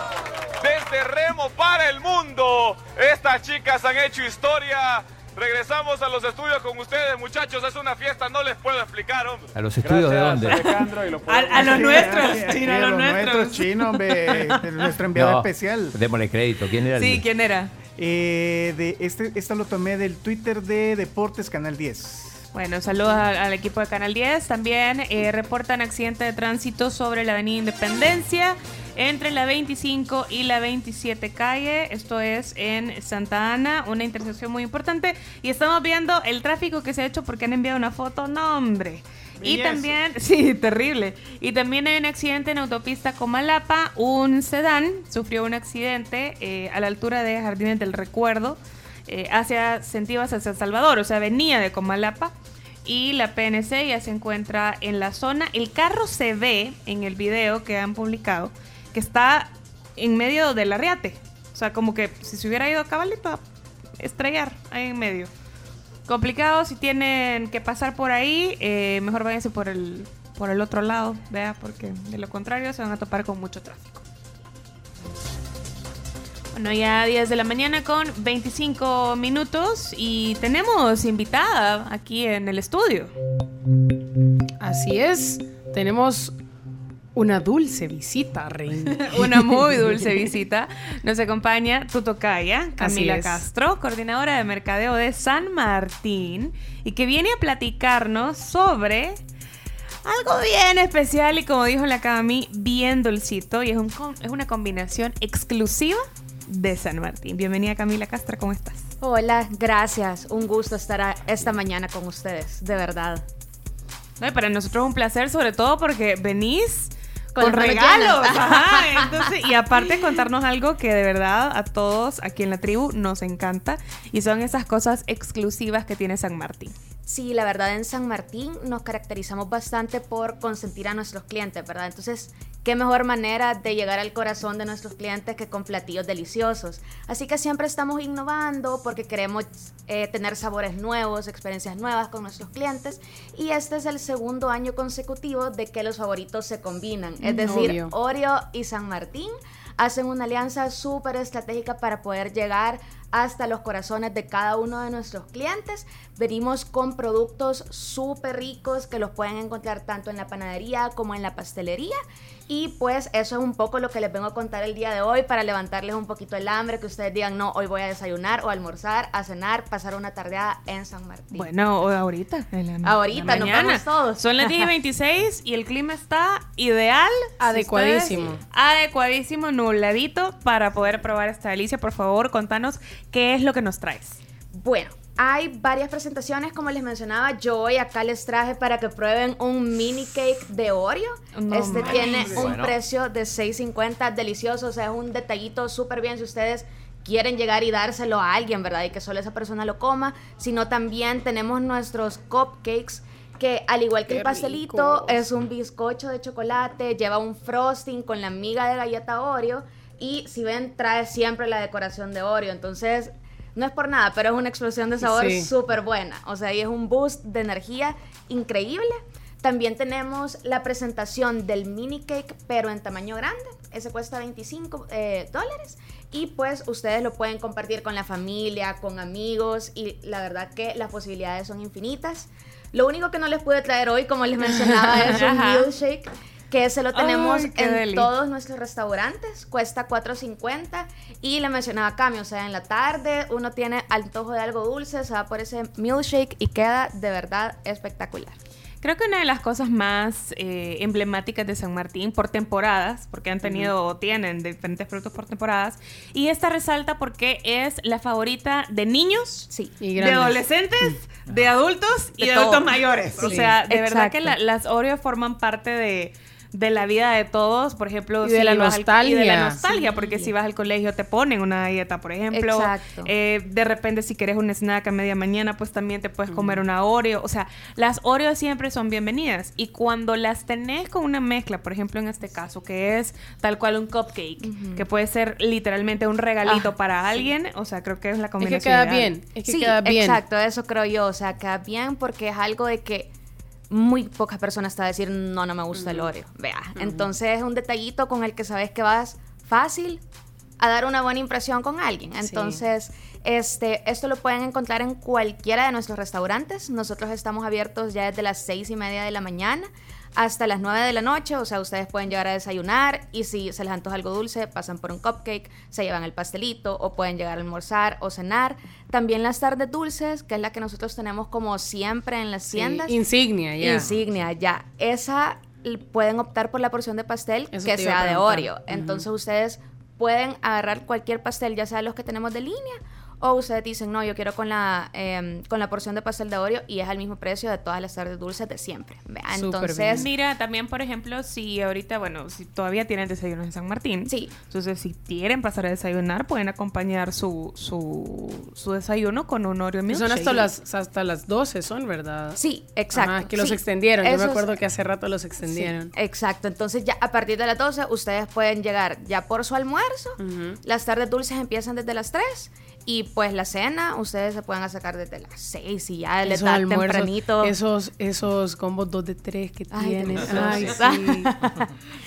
Desde Remo para el mundo. Estas chicas han hecho historia. Regresamos a los estudios con ustedes, muchachos. Es una fiesta, no les puedo explicar, hombre. ¿A los estudios de dónde? A, a los nuestros, chino, a los nuestros. chino, hombre, nuestro enviado No, especial. Démosle crédito. ¿Quién era el- Sí, ¿quién era? Eh, de este, esta lo tomé del Twitter de Deportes Canal 10. Bueno, saludos al, al equipo de Canal 10. También eh, reportan accidente de tránsito sobre la Avenida Independencia entre la 25 y la 27 calle. Esto es en Santa Ana, una intersección muy importante. Y estamos viendo el tráfico que se ha hecho porque han enviado una foto. No, hombre. Y también, sí, terrible. Y también hay un accidente en autopista Comalapa. Un sedán sufrió un accidente eh, a la altura de Jardines del Recuerdo eh, hacia sentido hacia San Salvador, o sea, venía de Comalapa y la PNC ya se encuentra en la zona. El carro se ve en el video que han publicado está en medio del arriate, o sea, como que si se hubiera ido a cabalito a estrellar ahí en medio. Complicado si tienen que pasar por ahí, eh, mejor váyanse por el por el otro lado, vea, porque de lo contrario se van a topar con mucho tráfico. Bueno, ya 10 de la mañana con 25 minutos y tenemos invitada aquí en el estudio. Así es, tenemos una dulce visita, Reina. Una muy dulce visita. Nos acompaña tu tocaya, Camila. Castro, coordinadora de mercadeo de San Martín, y que viene a platicarnos sobre algo bien especial y como dijo la Cami, bien dulcito, y es, un es una combinación exclusiva de San Martín. Bienvenida Camila Castro, ¿cómo estás? Hola, gracias. Un gusto estar esta mañana con ustedes, de verdad. No, y para nosotros es un placer, sobre todo porque venís con, regalos. Ajá, entonces, y aparte contarnos algo que de verdad a todos aquí en la tribu nos encanta y son esas cosas exclusivas que tiene San Martín. Sí, la verdad en San Martín nos caracterizamos bastante por consentir a nuestros clientes, ¿verdad? Entonces, qué mejor manera de llegar al corazón de nuestros clientes que con platillos deliciosos. Así que siempre estamos innovando porque queremos eh, tener sabores nuevos, experiencias nuevas con nuestros clientes. Y este es el segundo año consecutivo de que los favoritos se combinan. Es Mm, decir, obvio. Oreo y San Martín hacen una alianza súper estratégica para poder llegar hasta los corazones de cada uno de nuestros clientes. Venimos con productos súper ricos que los pueden encontrar tanto en la panadería como en la pastelería. Y pues eso es un poco lo que les vengo a contar el día de hoy para levantarles un poquito el hambre, que ustedes digan, no, hoy voy a desayunar o almorzar, a cenar, pasar una tardeada en San Martín. Bueno, o ahorita. en la- Ahorita, en la nos vemos todos. Son las 10 y 26 y el clima está ideal. Adecuadísimo. Si ustedes- Adecuadísimo, nubladito para poder probar esta delicia. Por favor, contanos qué es lo que nos traes. Bueno, hay varias presentaciones, como les mencionaba. Yo hoy acá les traje para que prueben un mini cake de Oreo. No este tiene un Bueno. precio de 6.50, delicioso, o sea, es un detallito súper bien si ustedes quieren llegar y dárselo a alguien, ¿verdad? Y que solo esa persona lo coma, sino también tenemos nuestros cupcakes que al igual que Qué el pastelito rico. es un bizcocho de chocolate, lleva un frosting con la miga de galleta Oreo y si ven trae siempre la decoración de Oreo, entonces no es por nada, pero es una explosión de sabor Sí. súper buena, o sea, y es un boost de energía increíble. También tenemos la presentación del mini cake, pero en tamaño grande. Ese cuesta 25 eh, dólares. Y pues ustedes lo pueden compartir con la familia, con amigos. Y la verdad que las posibilidades son infinitas. Lo único que no les pude traer hoy, como les mencionaba, es un milkshake. Que se lo tenemos Ay, en deli. todos nuestros restaurantes. Cuesta 4.50. Y le mencionaba Cami, o sea, en la tarde uno tiene antojo de algo dulce, se va por ese milkshake y queda de verdad espectacular. Creo que una de las cosas más eh, emblemáticas de San Martín por temporadas, porque han tenido o tienen diferentes productos por temporadas, y esta resalta porque es la favorita de niños, Y de adolescentes, de adultos y De adultos mayores. O Sí. sea, de verdad Exacto. que la- las Oreo forman parte de de la vida de todos, por ejemplo, Y de la vas al- y de la nostalgia. nostalgia, porque si vas al colegio te ponen una dieta, por ejemplo. Exacto. Eh, de repente, si quieres un snack a media mañana, pues también te puedes comer una Oreo. O sea, las Oreo siempre son bienvenidas. Y cuando las tenés con una mezcla, por ejemplo, en este caso, que es tal cual un cupcake, que puede ser literalmente un regalito Ah, para sí. alguien, o sea, creo que es la combinación. queda ideal. bien. Es que sí, queda bien. exacto, eso creo yo. O sea, queda bien porque es algo de que muy pocas personas te van a decir, no, no me gusta el Oreo. Vea, entonces es un detallito con el que sabes que vas fácil a dar una buena impresión con alguien. Entonces, este, esto lo pueden encontrar en cualquiera de nuestros restaurantes. Nosotros estamos abiertos ya desde las seis y media de la mañana hasta las 9 de la noche, o sea, ustedes pueden llegar a desayunar y si se les antoja algo dulce, pasan por un cupcake, se llevan el pastelito o pueden llegar a almorzar o cenar. También las tardes dulces, que es la que nosotros tenemos como siempre en las Sí, tiendas. insignia, ya. Insignia, ya. Esa pueden optar por la porción de pastel Eso que sea de. Oreo. Entonces ustedes pueden agarrar cualquier pastel, ya sea los que tenemos de línea, o ustedes dicen, no, yo quiero con la, em, con la porción de pastel de Oreo y es al mismo precio de todas las tardes dulces de siempre. Entonces, Mira, también, por ejemplo, si ahorita, bueno, si todavía tienen desayunos en San Martín, sí. entonces si quieren pasar a desayunar, pueden acompañar su, su, su desayuno con un Oreo milkshake. son hasta las, hasta las 12, son, ¿verdad? Sí, exacto. Ajá, que los Sí. extendieron. Yo me acuerdo que hace rato los extendieron. Sí, exacto. Entonces ya a partir de las 12 ustedes pueden llegar ya por su almuerzo. Las tardes dulces empiezan desde las 3 y pues la cena ustedes se pueden sacar desde las 6 y ya le Esos da almuerzos, tempranito. Esos, esos combos 2 de 3 que Ay, tienen. deliciosos. Ay, sí.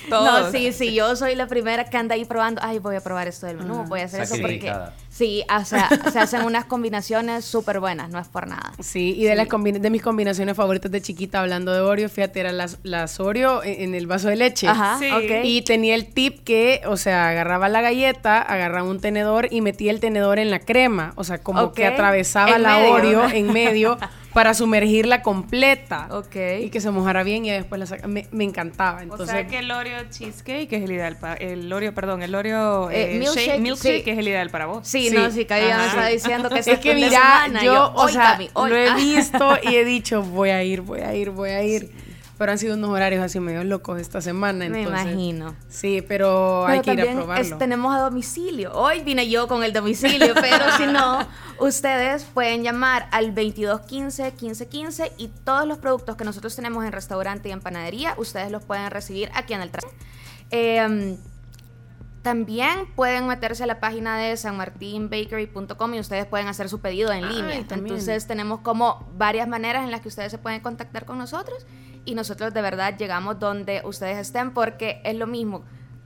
No, sí, sí, yo soy la primera que anda ahí probando. Ay, voy a probar esto del menú, voy a hacer eso porque. Sí, o sea, se hacen unas combinaciones súper buenas, no es por nada. Sí, y de, las combi- de mis combinaciones favoritas de chiquita, hablando de Oreo, fíjate, eran las, las Oreo en, en el vaso de leche. Ajá, Sí. ok. Y tenía el tip que, o sea, agarraba la galleta, agarraba un tenedor y metía el tenedor en la crema. O sea, como que atravesaba En la medio. Oreo en medio para sumergirla completa. Ok. Y que se mojara bien y después la saca. Me, me encantaba. Entonces, o sea que el Oreo cheesecake es el ideal para el Oreo, perdón, el Oreo Eh, eh, milkshake, shake- milkshake sí. es el ideal para vos. Sí, no, sí, que ella me estaba diciendo que es que mira, semana, yo, yo, o sea, Cami, lo he visto y he dicho, voy a ir, voy a ir, voy a ir. Pero han sido unos horarios así medio locos esta semana. Me entonces- imagino. Sí, pero, hay que ir a probarlo. es- tenemos a domicilio. Hoy vine yo con el domicilio, pero si no, ustedes pueden llamar al 2215 1515 y todos los productos que nosotros tenemos en restaurante y en panadería, ustedes los pueden recibir aquí en el tra- Eh, también pueden meterse a la página de sanmartinbakery.com y ustedes pueden hacer su pedido en línea. Entonces tenemos como varias maneras en las que ustedes se pueden contactar con nosotros y nosotros de verdad llegamos donde ustedes estén porque es lo mismo.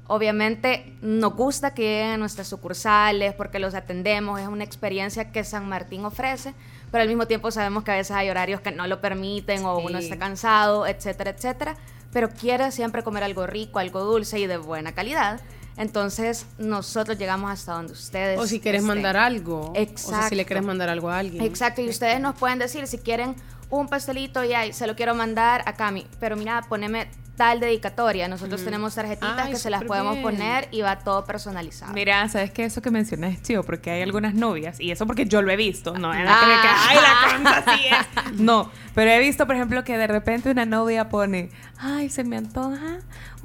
Obviamente nos gusta que lleguen a nuestras sucursales porque los atendemos, es una experiencia que San Martín ofrece, pero al mismo tiempo sabemos que a veces hay horarios que no lo permiten o uno Sí. está cansado, etcétera, etcétera, pero quiere siempre comer algo rico, algo dulce y de buena calidad. Entonces nosotros llegamos hasta donde ustedes O si quieres estén. mandar algo. Exacto. O sea, si le quieres mandar algo a alguien. Exacto, y ustedes nos pueden decir si quieren un pastelito y ay, se lo quiero mandar a Cami, pero mira, poneme tal dedicatoria. Nosotros Ujú. tenemos tarjetitas Ay, que se las podemos bien. poner y va todo personalizado. Mira, sabes que eso que mencionas es chido porque hay algunas novias y eso porque yo lo he visto, no es que Ah. ay la así es. No, pero he visto, por ejemplo, que de repente una novia pone, ay, se me antoja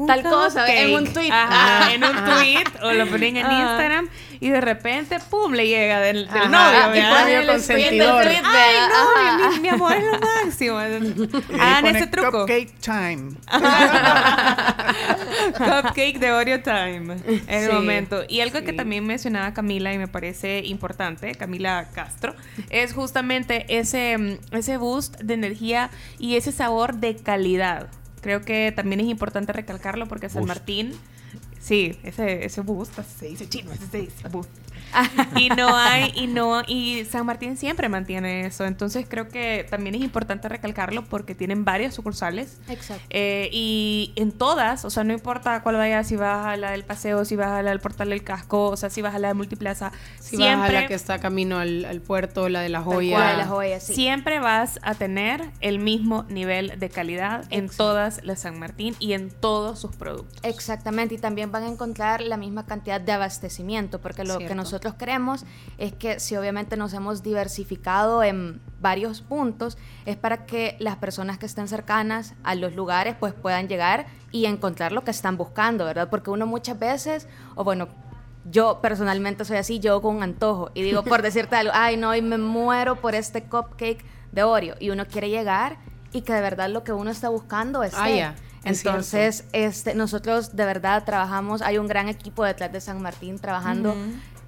Tal cosa, cupcake". en un tweet. Ajá, Ah. en un tweet o lo ponen en. Instagram y de repente pum le llega del, del novio, y ¿verdad? pone el consentidor. tweet, Ay, no, mi, mi amor es lo máximo. Hagan pone ese truco. Cupcake time. Cupcake de Oreo Time en el Sí, momento. Y algo que también mencionaba Camila y me parece importante, Camila Castro, es justamente ese, mm, ese boost de energía y ese sabor de calidad. Creo que también es importante recalcarlo porque San. Martín, sí, ese, ese así se dice chino, ese se dice boost. Y no hay, y no, y San Martín siempre mantiene eso. Entonces creo que también es importante recalcarlo porque tienen varias sucursales. Exacto. Eh, y en todas, o sea, no importa cuál vaya, si vas a la del paseo, si vas a la del portal del casco, o sea, si vas a la de multiplaza, Si siempre, vas a la que está camino al, al puerto, la de la joya. cual, la joya, sí. siempre vas a tener el mismo nivel de calidad en todas las San Martín y en todos sus productos. Exactamente, y también van a encontrar la misma cantidad de abastecimiento, porque lo que nosotros nosotros queremos es que si obviamente nos hemos diversificado en varios puntos, es para que las personas que estén cercanas a los lugares pues puedan llegar y encontrar lo que están buscando, ¿verdad? Porque uno muchas veces, o bueno, yo personalmente soy así, yo con un antojo y digo por decirte algo, ay no, y me muero por este cupcake de Oreo y uno quiere llegar y que de verdad lo que uno está buscando es Ah, es entonces, este, nosotros de verdad trabajamos, hay un gran equipo detrás de San Martín trabajando Ujú.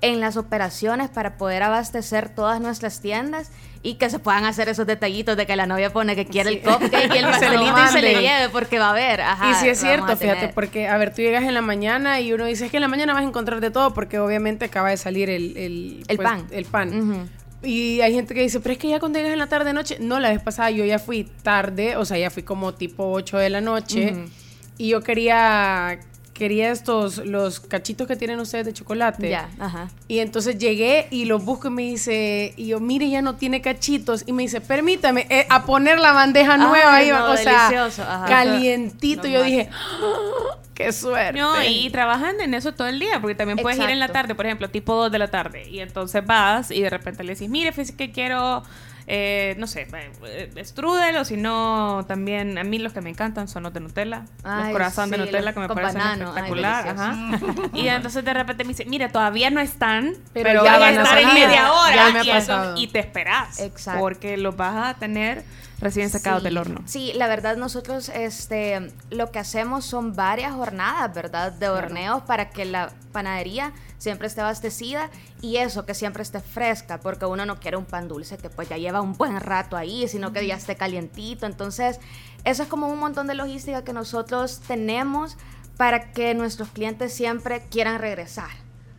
En las operaciones para poder abastecer todas nuestras tiendas y que se puedan hacer esos detallitos de que la novia pone que quiere el cupcake y el pastelito y se le lleve porque va a haber. Ajá, y sí es cierto, fíjate, porque, a ver, tú llegas en la mañana y uno dice, es que en la mañana vas a encontrar de todo, porque obviamente acaba de salir el, el, El pues, pan. El pan. Y hay gente que dice, pero es que ya cuando llegas en la tarde noche, no, la vez pasada yo ya fui tarde, o sea, ya fui como tipo 8 de la noche, y yo quería, quería estos, los cachitos que tienen ustedes de chocolate. Ya, ajá. Y entonces llegué y los busco y me dice, y yo, mire, ya no tiene cachitos. Y me dice, permítame, eh, a poner la bandeja nueva Ay, ahí, no, o sea, delicioso, ajá. calientito. No yo más. dije, "Ah, qué suerte. No, y trabajan en eso todo el día, porque también puedes ir en la Exacto. tarde, por ejemplo, tipo 2 de la tarde, y entonces vas y de repente le decís, mire, fíjese que quiero, eh, no sé, eh, strudel, o si no, también, a mí los que me encantan son los de Nutella, los corazón de Nutella los que me parecen banano, espectacular, ajá. Y entonces de repente me dice, mire, todavía no están, Pero pero, ya van a estar en media hora, me y, eso- pasado. y te esperas, Exacto. porque los vas a tener recién sacados Sí, del horno. Sí, la verdad nosotros este, lo que hacemos son varias jornadas, ¿verdad? De horneos para que la panadería siempre esté abastecida y eso, que siempre esté fresca, porque uno no quiere un pan dulce que pues ya lleva un buen rato ahí, sino que ya esté calientito. Entonces, eso es como un montón de logística que nosotros tenemos para que nuestros clientes siempre quieran regresar.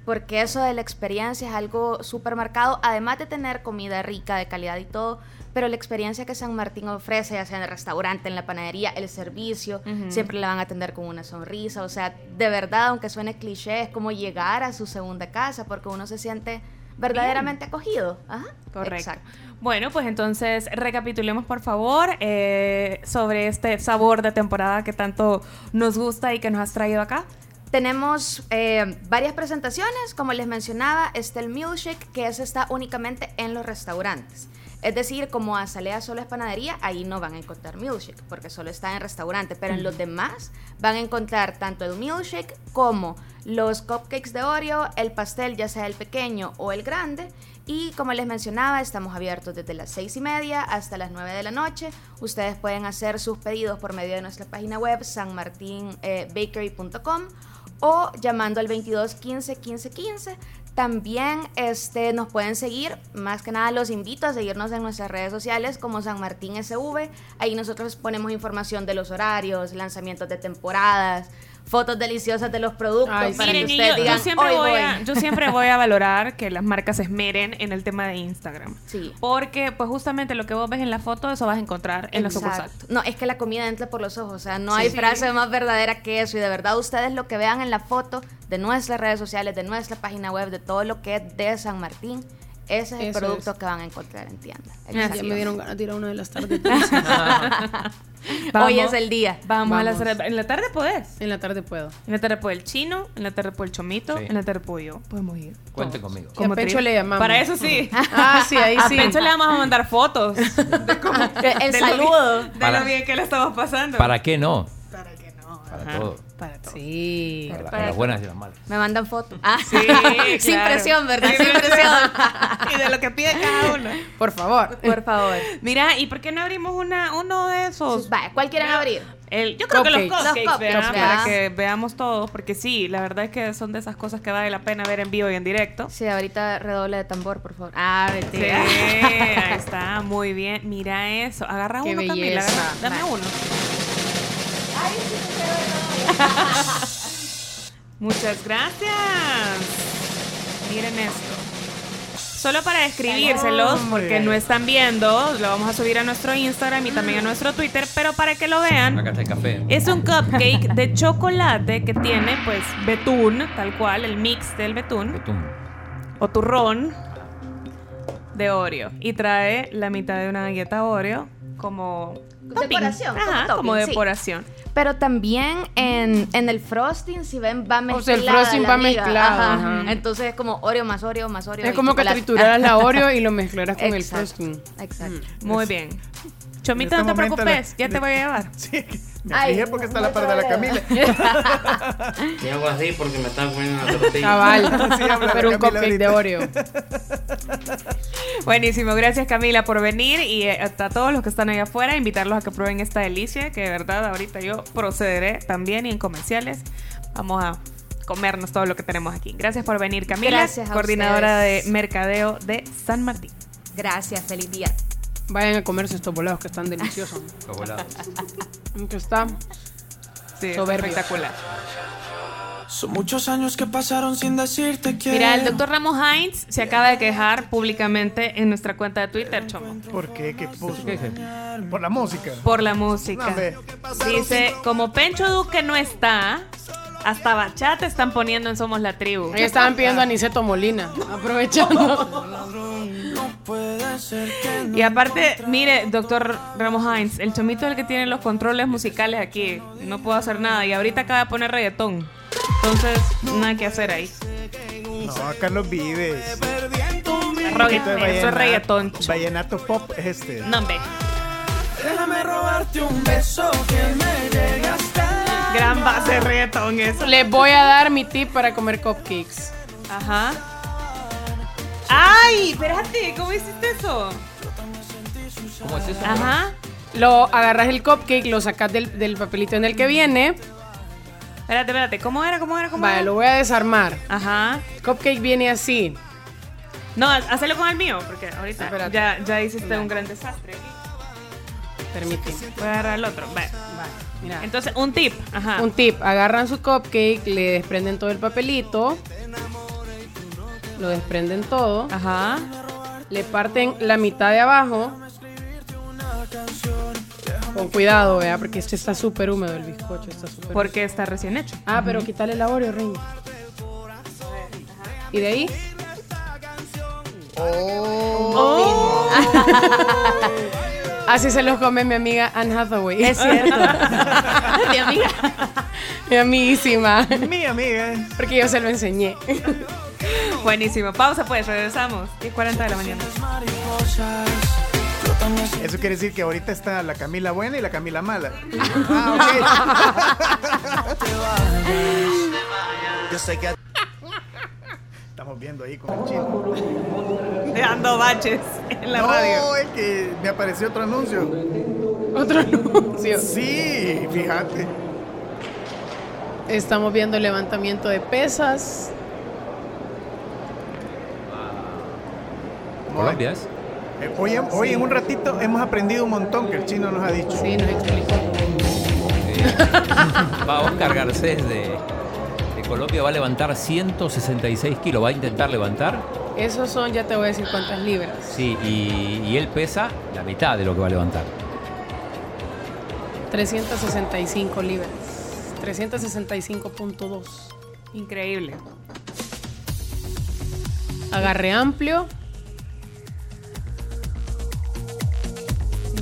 Porque eso de la experiencia es algo súper marcado, además de tener comida rica, de calidad y todo, pero la experiencia que San Martín ofrece, ya sea en el restaurante, en la panadería, el servicio, siempre le van a atender con una sonrisa. O sea, de verdad, aunque suene cliché, es como llegar a su segunda casa, porque uno se siente verdaderamente acogido. Ajá, Correcto. Exacto. Bueno, pues entonces recapitulemos por favor eh, sobre este sabor de temporada que tanto nos gusta y que nos has traído acá. Tenemos eh, varias presentaciones, como les mencionaba, está el milkshake, que ese está únicamente en los restaurantes. Es decir, como Azalea solo es panadería, ahí no van a encontrar milkshake, porque solo está en restaurante, pero en los demás van a encontrar tanto el milkshake como los cupcakes de Oreo, el pastel, ya sea el pequeño o el grande. Y como les mencionaba, estamos abiertos desde las 6 y media hasta las 9 de la noche. Ustedes pueden hacer sus pedidos por medio de nuestra página web sanmartinbakery.com o llamando al 22 15 15 15. También este, nos pueden seguir, más que nada los invito a seguirnos en nuestras redes sociales como San Martín SV. Ahí nosotros ponemos información de los horarios, lanzamientos de temporadas, fotos deliciosas de los productos Ay, para miren, que y ustedes yo, siempre "Hoy voy voy". a, yo siempre voy a valorar que las marcas se esmeren en el tema de Instagram. Sí. Porque, pues justamente lo que vos ves en la foto, eso vas a encontrar en la sucursal. Exacto. No, es que la comida entra por los ojos, o sea, no Sí. hay Sí. frase más verdadera que eso. Y de verdad, ustedes lo que vean en la foto de nuestras redes sociales, de nuestra página web, de todo lo que es de San Martín, ese es el Eso producto es. que van a encontrar en tienda. Ya Exacto. me dieron ganas de ir a una de las tardes. Hoy es el día. Vamos, a la. En la tarde podés. En la tarde puedo. En la tarde puede el chino, en la tarde puede el chomito, Sí. en la tarde puedo yo. Podemos ir. Cuente conmigo. A Pencho le llamamos. Para eso sí. Ah, sí, ahí A sí. Pencho le vamos a mandar fotos. De cómo- El de lo saludo. bien- De Para- lo bien que le estamos pasando. ¿Para qué no? Para. Para Ajá. todo. Para todo. Sí. Para, para- las buenas y las malas. Me mandan fotos. Ah, Sí, Sin claro. presión, ¿verdad? Sí, Sin presión. y de lo que pide cada uno. Por favor. Por favor. Mira, ¿y por qué no abrimos una, uno de esos? Vaya, ¿cuál quieren abrir? El- yo creo que los Cupcakes. Los cupcakes, para que veamos todos, porque sí, la verdad es que son de esas cosas que vale la pena ver en vivo y en directo. Sí, ahorita redoble de tambor, por favor. Ah, Sí, mentira. ahí está, muy bien. Mira eso. Agarra Qué uno, Camila. belleza. agarra- Dame Vale. uno. Muchas gracias. Miren esto. Solo para describírselos, porque no están viendo, lo vamos a subir a nuestro Instagram y también a nuestro Twitter, pero para que lo vean. Acá está el café. Es un cupcake de chocolate que tiene pues betún, tal cual, el mix del betún Betún. o turrón de Oreo y trae la mitad de una galleta Oreo como. Decoración, como Ajá, como sí. decoración. Pero también en, en el frosting, si ven, va mezclada. O sea, el frosting va mezclado, ajá. ajá. Entonces es como Oreo más Oreo más Oreo. Es como que trituraras la Oreo y lo mezclaras con el frosting. Exacto. Muy bien. Chomito, En no este te preocupes, la- ya te voy a llevar. Me Ay, fijé porque está no la par de la Camila. Y hago así porque me están comiendo una tortilla. Cabal. Sí, Pero un cupcake de. Oreo. Buenísimo, gracias Camila por venir y eh, a todos los que están allá afuera, invitarlos a que prueben esta delicia, que de verdad ahorita yo procederé también y en comerciales vamos a comernos todo lo que tenemos aquí. Gracias por venir Camila, Gracias a coordinadora ustedes. de mercadeo de San Martín. Gracias, feliz día. Vayan a comerse estos volados que están deliciosos. Los volados. Que está Sí, soberbio. espectacular. Son muchos años que pasaron sin decirte que. Mira, el doctor Ramos Heinz se acaba de quejar públicamente en nuestra cuenta de Twitter, Chomo. ¿Por qué? ¿Qué puso? Por la música. Por la música. Dice, como Pencho Duque no está, hasta bachata están poniendo en Somos la Tribu. Ahí estaban pidiendo a Niceto Molina, aprovechando. Y aparte, mire, doctor Ramos Heinz, el chomito es el que tiene los controles musicales aquí. No puedo hacer nada. Y ahorita acaba de poner reggaetón. Entonces, nada que hacer ahí. No, Carlos Vives. Reggaetón, eso es reggaetón. Vallenato pop es este. No, hombre. Déjame robarte un beso que me llegue. Gran base de reggaetón eso. Les voy a dar mi tip para comer cupcakes. Ajá. ¡Ay! Espérate, ¿cómo hiciste eso? ¿Cómo es eso? Ajá. Lo agarras el cupcake, lo sacas del, del papelito en el que viene. Espérate, espérate. ¿Cómo era? ¿Cómo era? ¿Cómo Vale, era? lo voy a desarmar. Ajá. Cupcake viene así. No, hacelo con el mío, porque ahorita Espérate. ya, ya hiciste un gran desastre. Permíteme. Voy a agarrar el otro. Vale. Mira. Entonces, un tip. Ajá. Un tip, agarran su cupcake, le desprenden todo el papelito. Lo desprenden todo. Ajá. Le parten la mitad de abajo. Con cuidado, vea, porque este está súper húmedo el bizcocho, está súper Porque está recién hecho. Ah, pero quítale la Oreo, reina. ¿Y de ahí? Oh. Así se los come mi amiga Anne Hathaway. Es cierto. Mi amiga. mi amiguísima. Mi amiga. Porque yo se lo enseñé. Buenísimo. Pausa pues, regresamos. 10.40 de la mañana. Eso quiere decir que ahorita está la Camila buena y la Camila mala. Ah, ok. Estamos viendo ahí con el chino. Dejando baches en la no, radio. es que me apareció otro anuncio. Otro anuncio. Sí, fíjate. Estamos viendo el levantamiento de pesas. Colombia es. Eh, Hoy, en- hoy en un ratito hemos aprendido un montón que el chino nos ha dicho. Sí, nos explicó. Va Oscar Garcés de, Colombia, va a levantar 166 kilos. Va a intentar levantar. Esos son, ya te voy a decir cuántas libras. Sí, y, y él pesa la mitad de lo que va a levantar. 365 libras. 365.2. Increíble. Agarre amplio.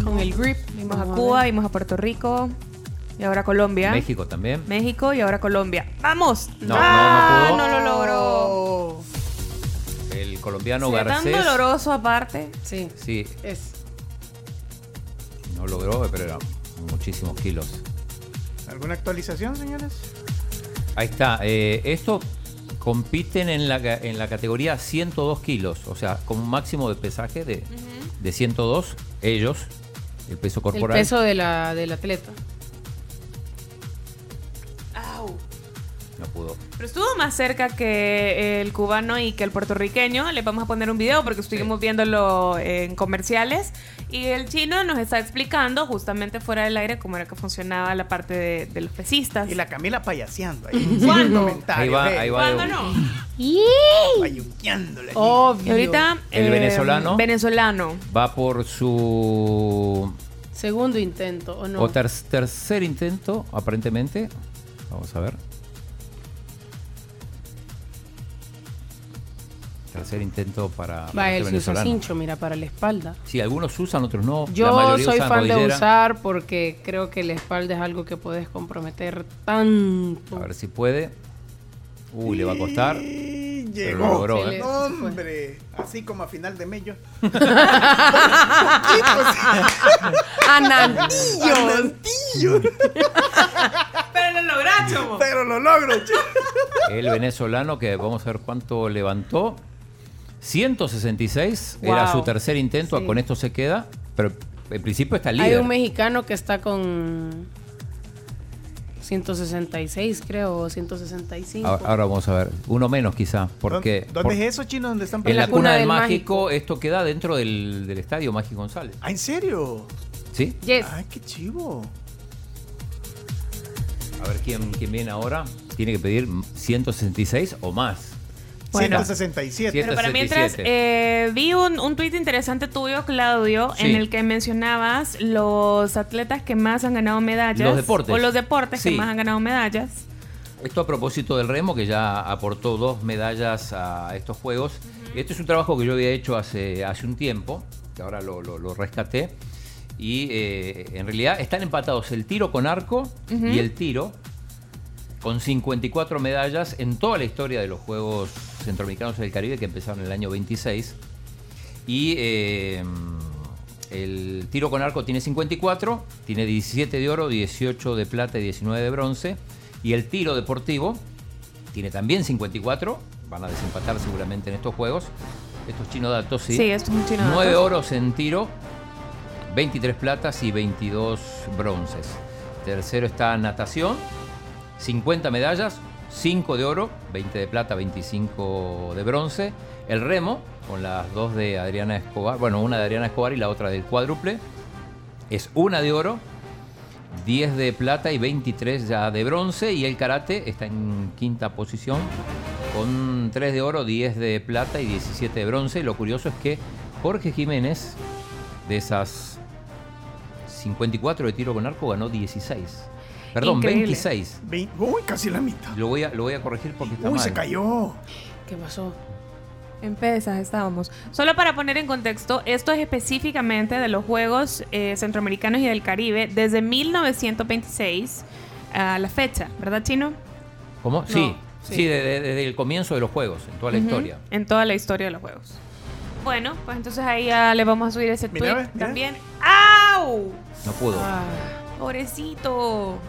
Con el grip. Vimos a Cuba, vimos a Puerto Rico. Y ahora Colombia. México también. México y ahora Colombia. ¡Vamos! No, ¡Ah! no, no pudo. no lo logró. El colombiano Sí, tan Garcés. doloroso aparte. Sí. Sí, Es. no logró, pero eran muchísimos kilos. ¿Alguna actualización, señores? Ahí está. eh, esto compiten en la, en la categoría 102 kilos, o sea, con un máximo de pesaje de, de 102, ellos, el peso El corporal. peso de la, del atleta. Pudo. Pero estuvo más cerca que el cubano y que el puertorriqueño. Le vamos a poner un video porque estuvimos viéndolo en comerciales. Y el chino nos está explicando justamente fuera del aire cómo era que funcionaba la parte de, de los pesistas. Y la Camila payaseando ahí. ¿Cuándo? Ahí va, ahí va. ¿Cuándo no? Payuqueándole. Obvio. Y ahorita. El eh, venezolano. Venezolano. Va por su Segundo intento, ¿o no? o ter- tercer intento, aparentemente. Vamos a ver. Tercer intento para, Va, este él se usa venezolano. cincho, mira, para la espalda. Sí, algunos usan, otros no. Yo soy usan fan de usar porque creo que la espalda es algo que puedes comprometer tanto. A ver si puede. Uy, le va a costar. Y Pero llegó. lo logró, ¿eh? Hombre, así como a final de mello. Anantillo. Anantillo. Pero lo lograste. Pero lo logro. El venezolano que vamos a ver cuánto levantó. 166 era Wow. su tercer intento, Sí. con esto se queda, pero en principio está Hay líder. un mexicano que está con 166, creo, o 165. Ahora, ahora vamos a ver, uno menos quizá, porque ¿Dónde por- es eso, chino? ¿Dónde están en la cuna del mágico, esto queda dentro del, del estadio Mágico González. Ah, ¿en serio? ¿Sí? Ay, qué chivo. A ver quién, quién viene ahora. Tiene que pedir 166 o más. Bueno. 167. Pero para mientras, 167. eh, vi un, un tuit interesante tuyo, Claudio, Sí. en el que mencionabas los atletas que más han ganado medallas. Los deportes. O los deportes Sí. que más han ganado medallas. Esto a propósito del remo, que ya aportó dos medallas a estos juegos. Este es un trabajo que yo había hecho hace, hace un tiempo, que ahora lo, lo- lo rescaté. Y eh, en realidad están empatados el tiro con arco Ujú. y el tiro, con 54 medallas en toda la historia de los Juegos Centroamericanos del Caribe, que empezaron en el año 26. Y eh, el tiro con arco tiene 54, tiene 17 de oro, 18 de plata y 19 de bronce. Y el tiro deportivo tiene también 54, van a desempatar seguramente en estos juegos. Estos chino datos, sí. Sí, esto es un chino datos. 9 oros en tiro, 23 platas y 22 bronces. Tercero está natación, 50 medallas, 5 de oro, 20 de plata, 25 de bronce. El remo, con las dos de Adriana Escobar, bueno, una de Adriana Escobar y la otra del cuádruple, es una de oro, 10 de plata y 23 ya de bronce. Y el karate está en quinta posición con 3 de oro, 10 de plata y 17 de bronce. Y lo curioso es que Jorge Jiménez, de esas 54 de tiro con arco, ganó 16. Perdón, Increíble. 26. Vein- Uy, casi la mitad. Lo voy a, lo voy a corregir porque está Uy, mal. se cayó. ¿Qué pasó? En pesas estábamos. Solo para poner en contexto, esto es específicamente de los Juegos eh, Centroamericanos y del Caribe desde 1926 a la fecha, ¿verdad, Chino? ¿Cómo? No, sí, sí. sí, de- de- desde el comienzo de los juegos, en toda la Ujú, historia. En toda la historia de los Juegos. Bueno, pues entonces ahí ya le vamos a subir ese Mira, tweet ve, mira. también. ¡Au! No pudo. Ah, pobrecito.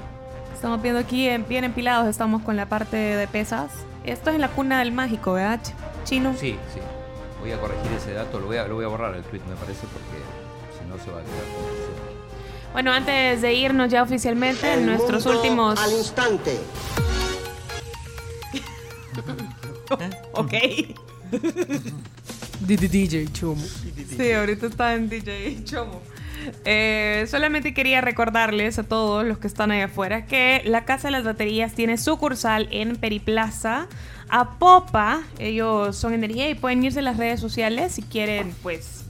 Estamos viendo aquí en- bien empilados, estamos con la parte de pesas. Esto es en la cuna del mágico, ¿verdad? Ch- Chino. Sí, sí. Voy a corregir ese dato, lo voy a, lo voy a borrar el tweet, me parece, porque si no se va a quedar confusión. Bueno, antes de irnos ya oficialmente, en nuestros últimos. Al instante. ok. DJ Chomo. Sí, ahorita está en DJ Chomo. Eh, solamente quería recordarles a todos los que están ahí afuera que la Casa de las Baterías tiene sucursal en Periplaza, a Popa. Ellos son energía y pueden irse a las redes sociales si quieren, pues,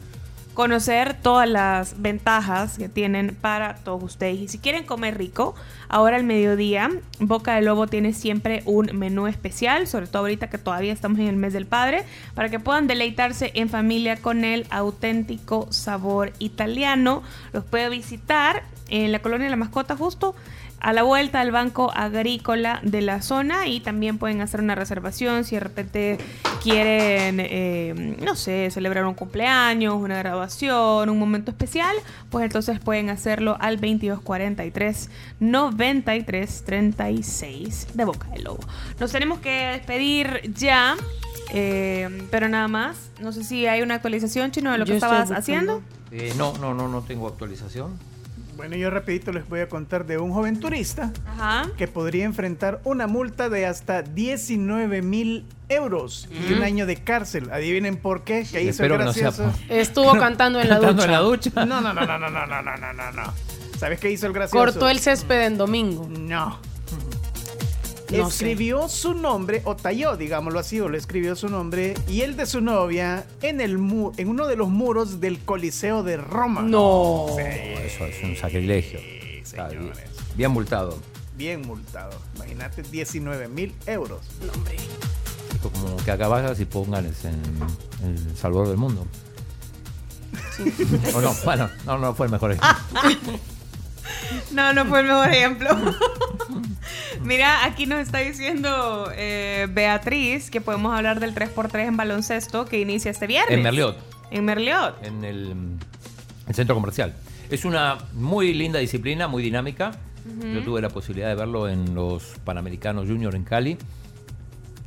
conocer todas las ventajas que tienen para todos ustedes. Y si quieren comer rico, ahora al mediodía, Boca de Lobo tiene siempre un menú especial, sobre todo ahorita que todavía estamos en el mes del padre, para que puedan deleitarse en familia con el auténtico sabor italiano. Los puede visitar en la colonia de la mascota justo a la vuelta al banco agrícola de la zona y también pueden hacer una reservación si de repente quieren, eh, no sé, celebrar un cumpleaños, una graduación, un momento especial, pues entonces pueden hacerlo al 2243 93 36 de Boca del Lobo. Nos tenemos que despedir ya. eh, pero nada más, no sé si hay una actualización chino de lo que Yo estabas buscando. haciendo. Eh, no, no, no, no tengo actualización. Bueno, yo rapidito les voy a contar de un joven turista Ajá. que podría enfrentar una multa de hasta 19 mil euros y un Mm. año de cárcel. Adivinen por qué, que hizo el Espero que no sea gracioso. Estuvo cantando en la Cantando ducha. en la ducha. No, no, no, no, no, no, no, no, no, no, no. ¿Sabes qué hizo el gracioso? Cortó el césped en domingo. No. No sé. escribió su nombre, o talló, digámoslo así, o le escribió su nombre y el de su novia en, el mu- en uno de los muros del Coliseo de Roma. No. Eso es un sacrilegio. Está bien, bien multado. Bien multado. Imagínate, 19 mil euros. Esto como que acá vayas y pónganles en, en El Salvador del Mundo. o no, bueno, no, no fue el mejor ejemplo. No, no fue el mejor ejemplo. Mira, aquí nos está diciendo eh, Beatriz que podemos hablar del 3x3 en baloncesto que inicia este viernes. En Merliot. En Merliot. en el, el centro comercial. Es una muy linda disciplina, muy dinámica. Yo tuve la posibilidad de verlo en los Panamericanos Junior en Cali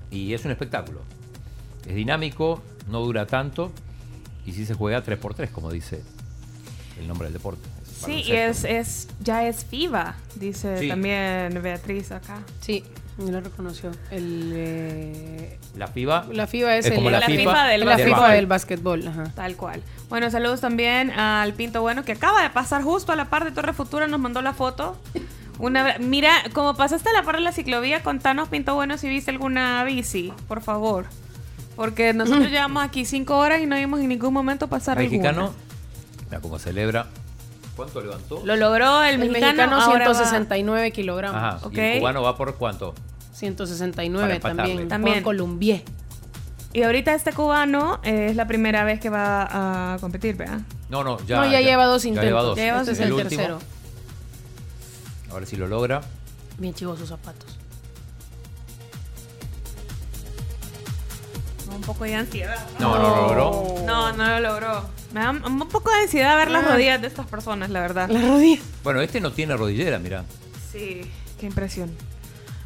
y es un espectáculo. Es dinámico, no dura tanto y sí se juega 3x3, como dice el nombre del deporte. Sí, y es, es ya es FIBA, dice Sí. también Beatriz acá. Sí, yo lo reconoció. El, eh, La FIBA. la FIBA es, Es el- como la la FIFA FIFA del, la FIFA del básquetbol. Ajá. Tal cual. Bueno, saludos también al Pinto Bueno que acaba de pasar justo a la par de Torre Futura, nos mandó la foto. Una, mira, como pasaste a la par de la ciclovía, contanos, Pinto Bueno, si viste alguna bici, por favor. Porque nosotros llevamos aquí cinco horas y no vimos en ningún momento pasar Mexicano, alguna. mira cómo celebra. ¿Cuánto levantó? Lo logró el, El mexicano, mexicano ahora va- 169 kilogramos. Ajá. ¿Y el cubano va por cuánto? 169 Para empatarle. también. También. Por Colombier. Y ahorita este cubano eh, es la primera vez que va a competir, ¿verdad? No, no, ya. no, ya, lleva dos ya intentos. lleva dos. Ya lleva este es el, tercero. A ver si lo logra. Bien chivos sus zapatos. Poco de ansiedad. No, no lo logró. No, no lo logró. Me da un poco de ansiedad ver las Ah. rodillas de estas personas, la verdad. La rodilla. Bueno, este no tiene rodillera, mira. Sí, qué impresión.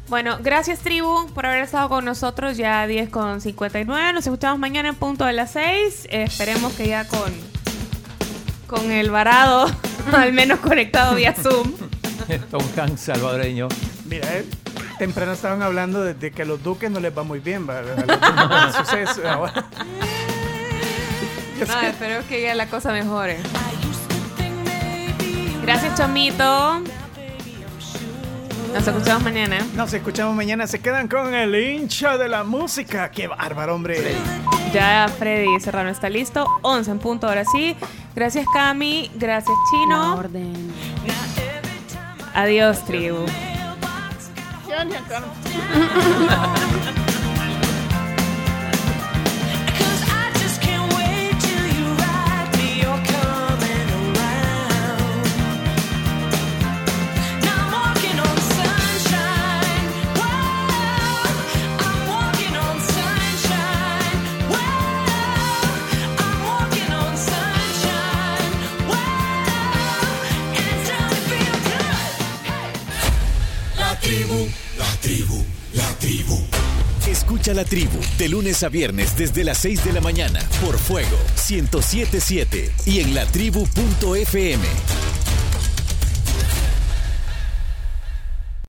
Bueno, gracias tribu por haber estado con nosotros ya 10 con 59. Nos escuchamos mañana en punto de las 6. Eh, esperemos que ya con, con el varado, al menos conectado vía Zoom. Tom Hanks salvadoreño. Mira, eh, temprano estaban hablando de, de que a los duques no les va muy bien, los sucesos, ahora. No, espero que ya la cosa mejore. Gracias, Chomito. Nos escuchamos mañana. Nos escuchamos mañana. Se quedan con el hincha de la música. Qué bárbaro, hombre. Ya Freddy Serrano está listo. 11 en punto, ahora sí. Gracias, Cami. Gracias, Chino. Adiós, tribu. 喜欢舔舌。Escucha la tribu de lunes a viernes desde las 6 de la mañana por Fuego 1077 y en latribu.fm.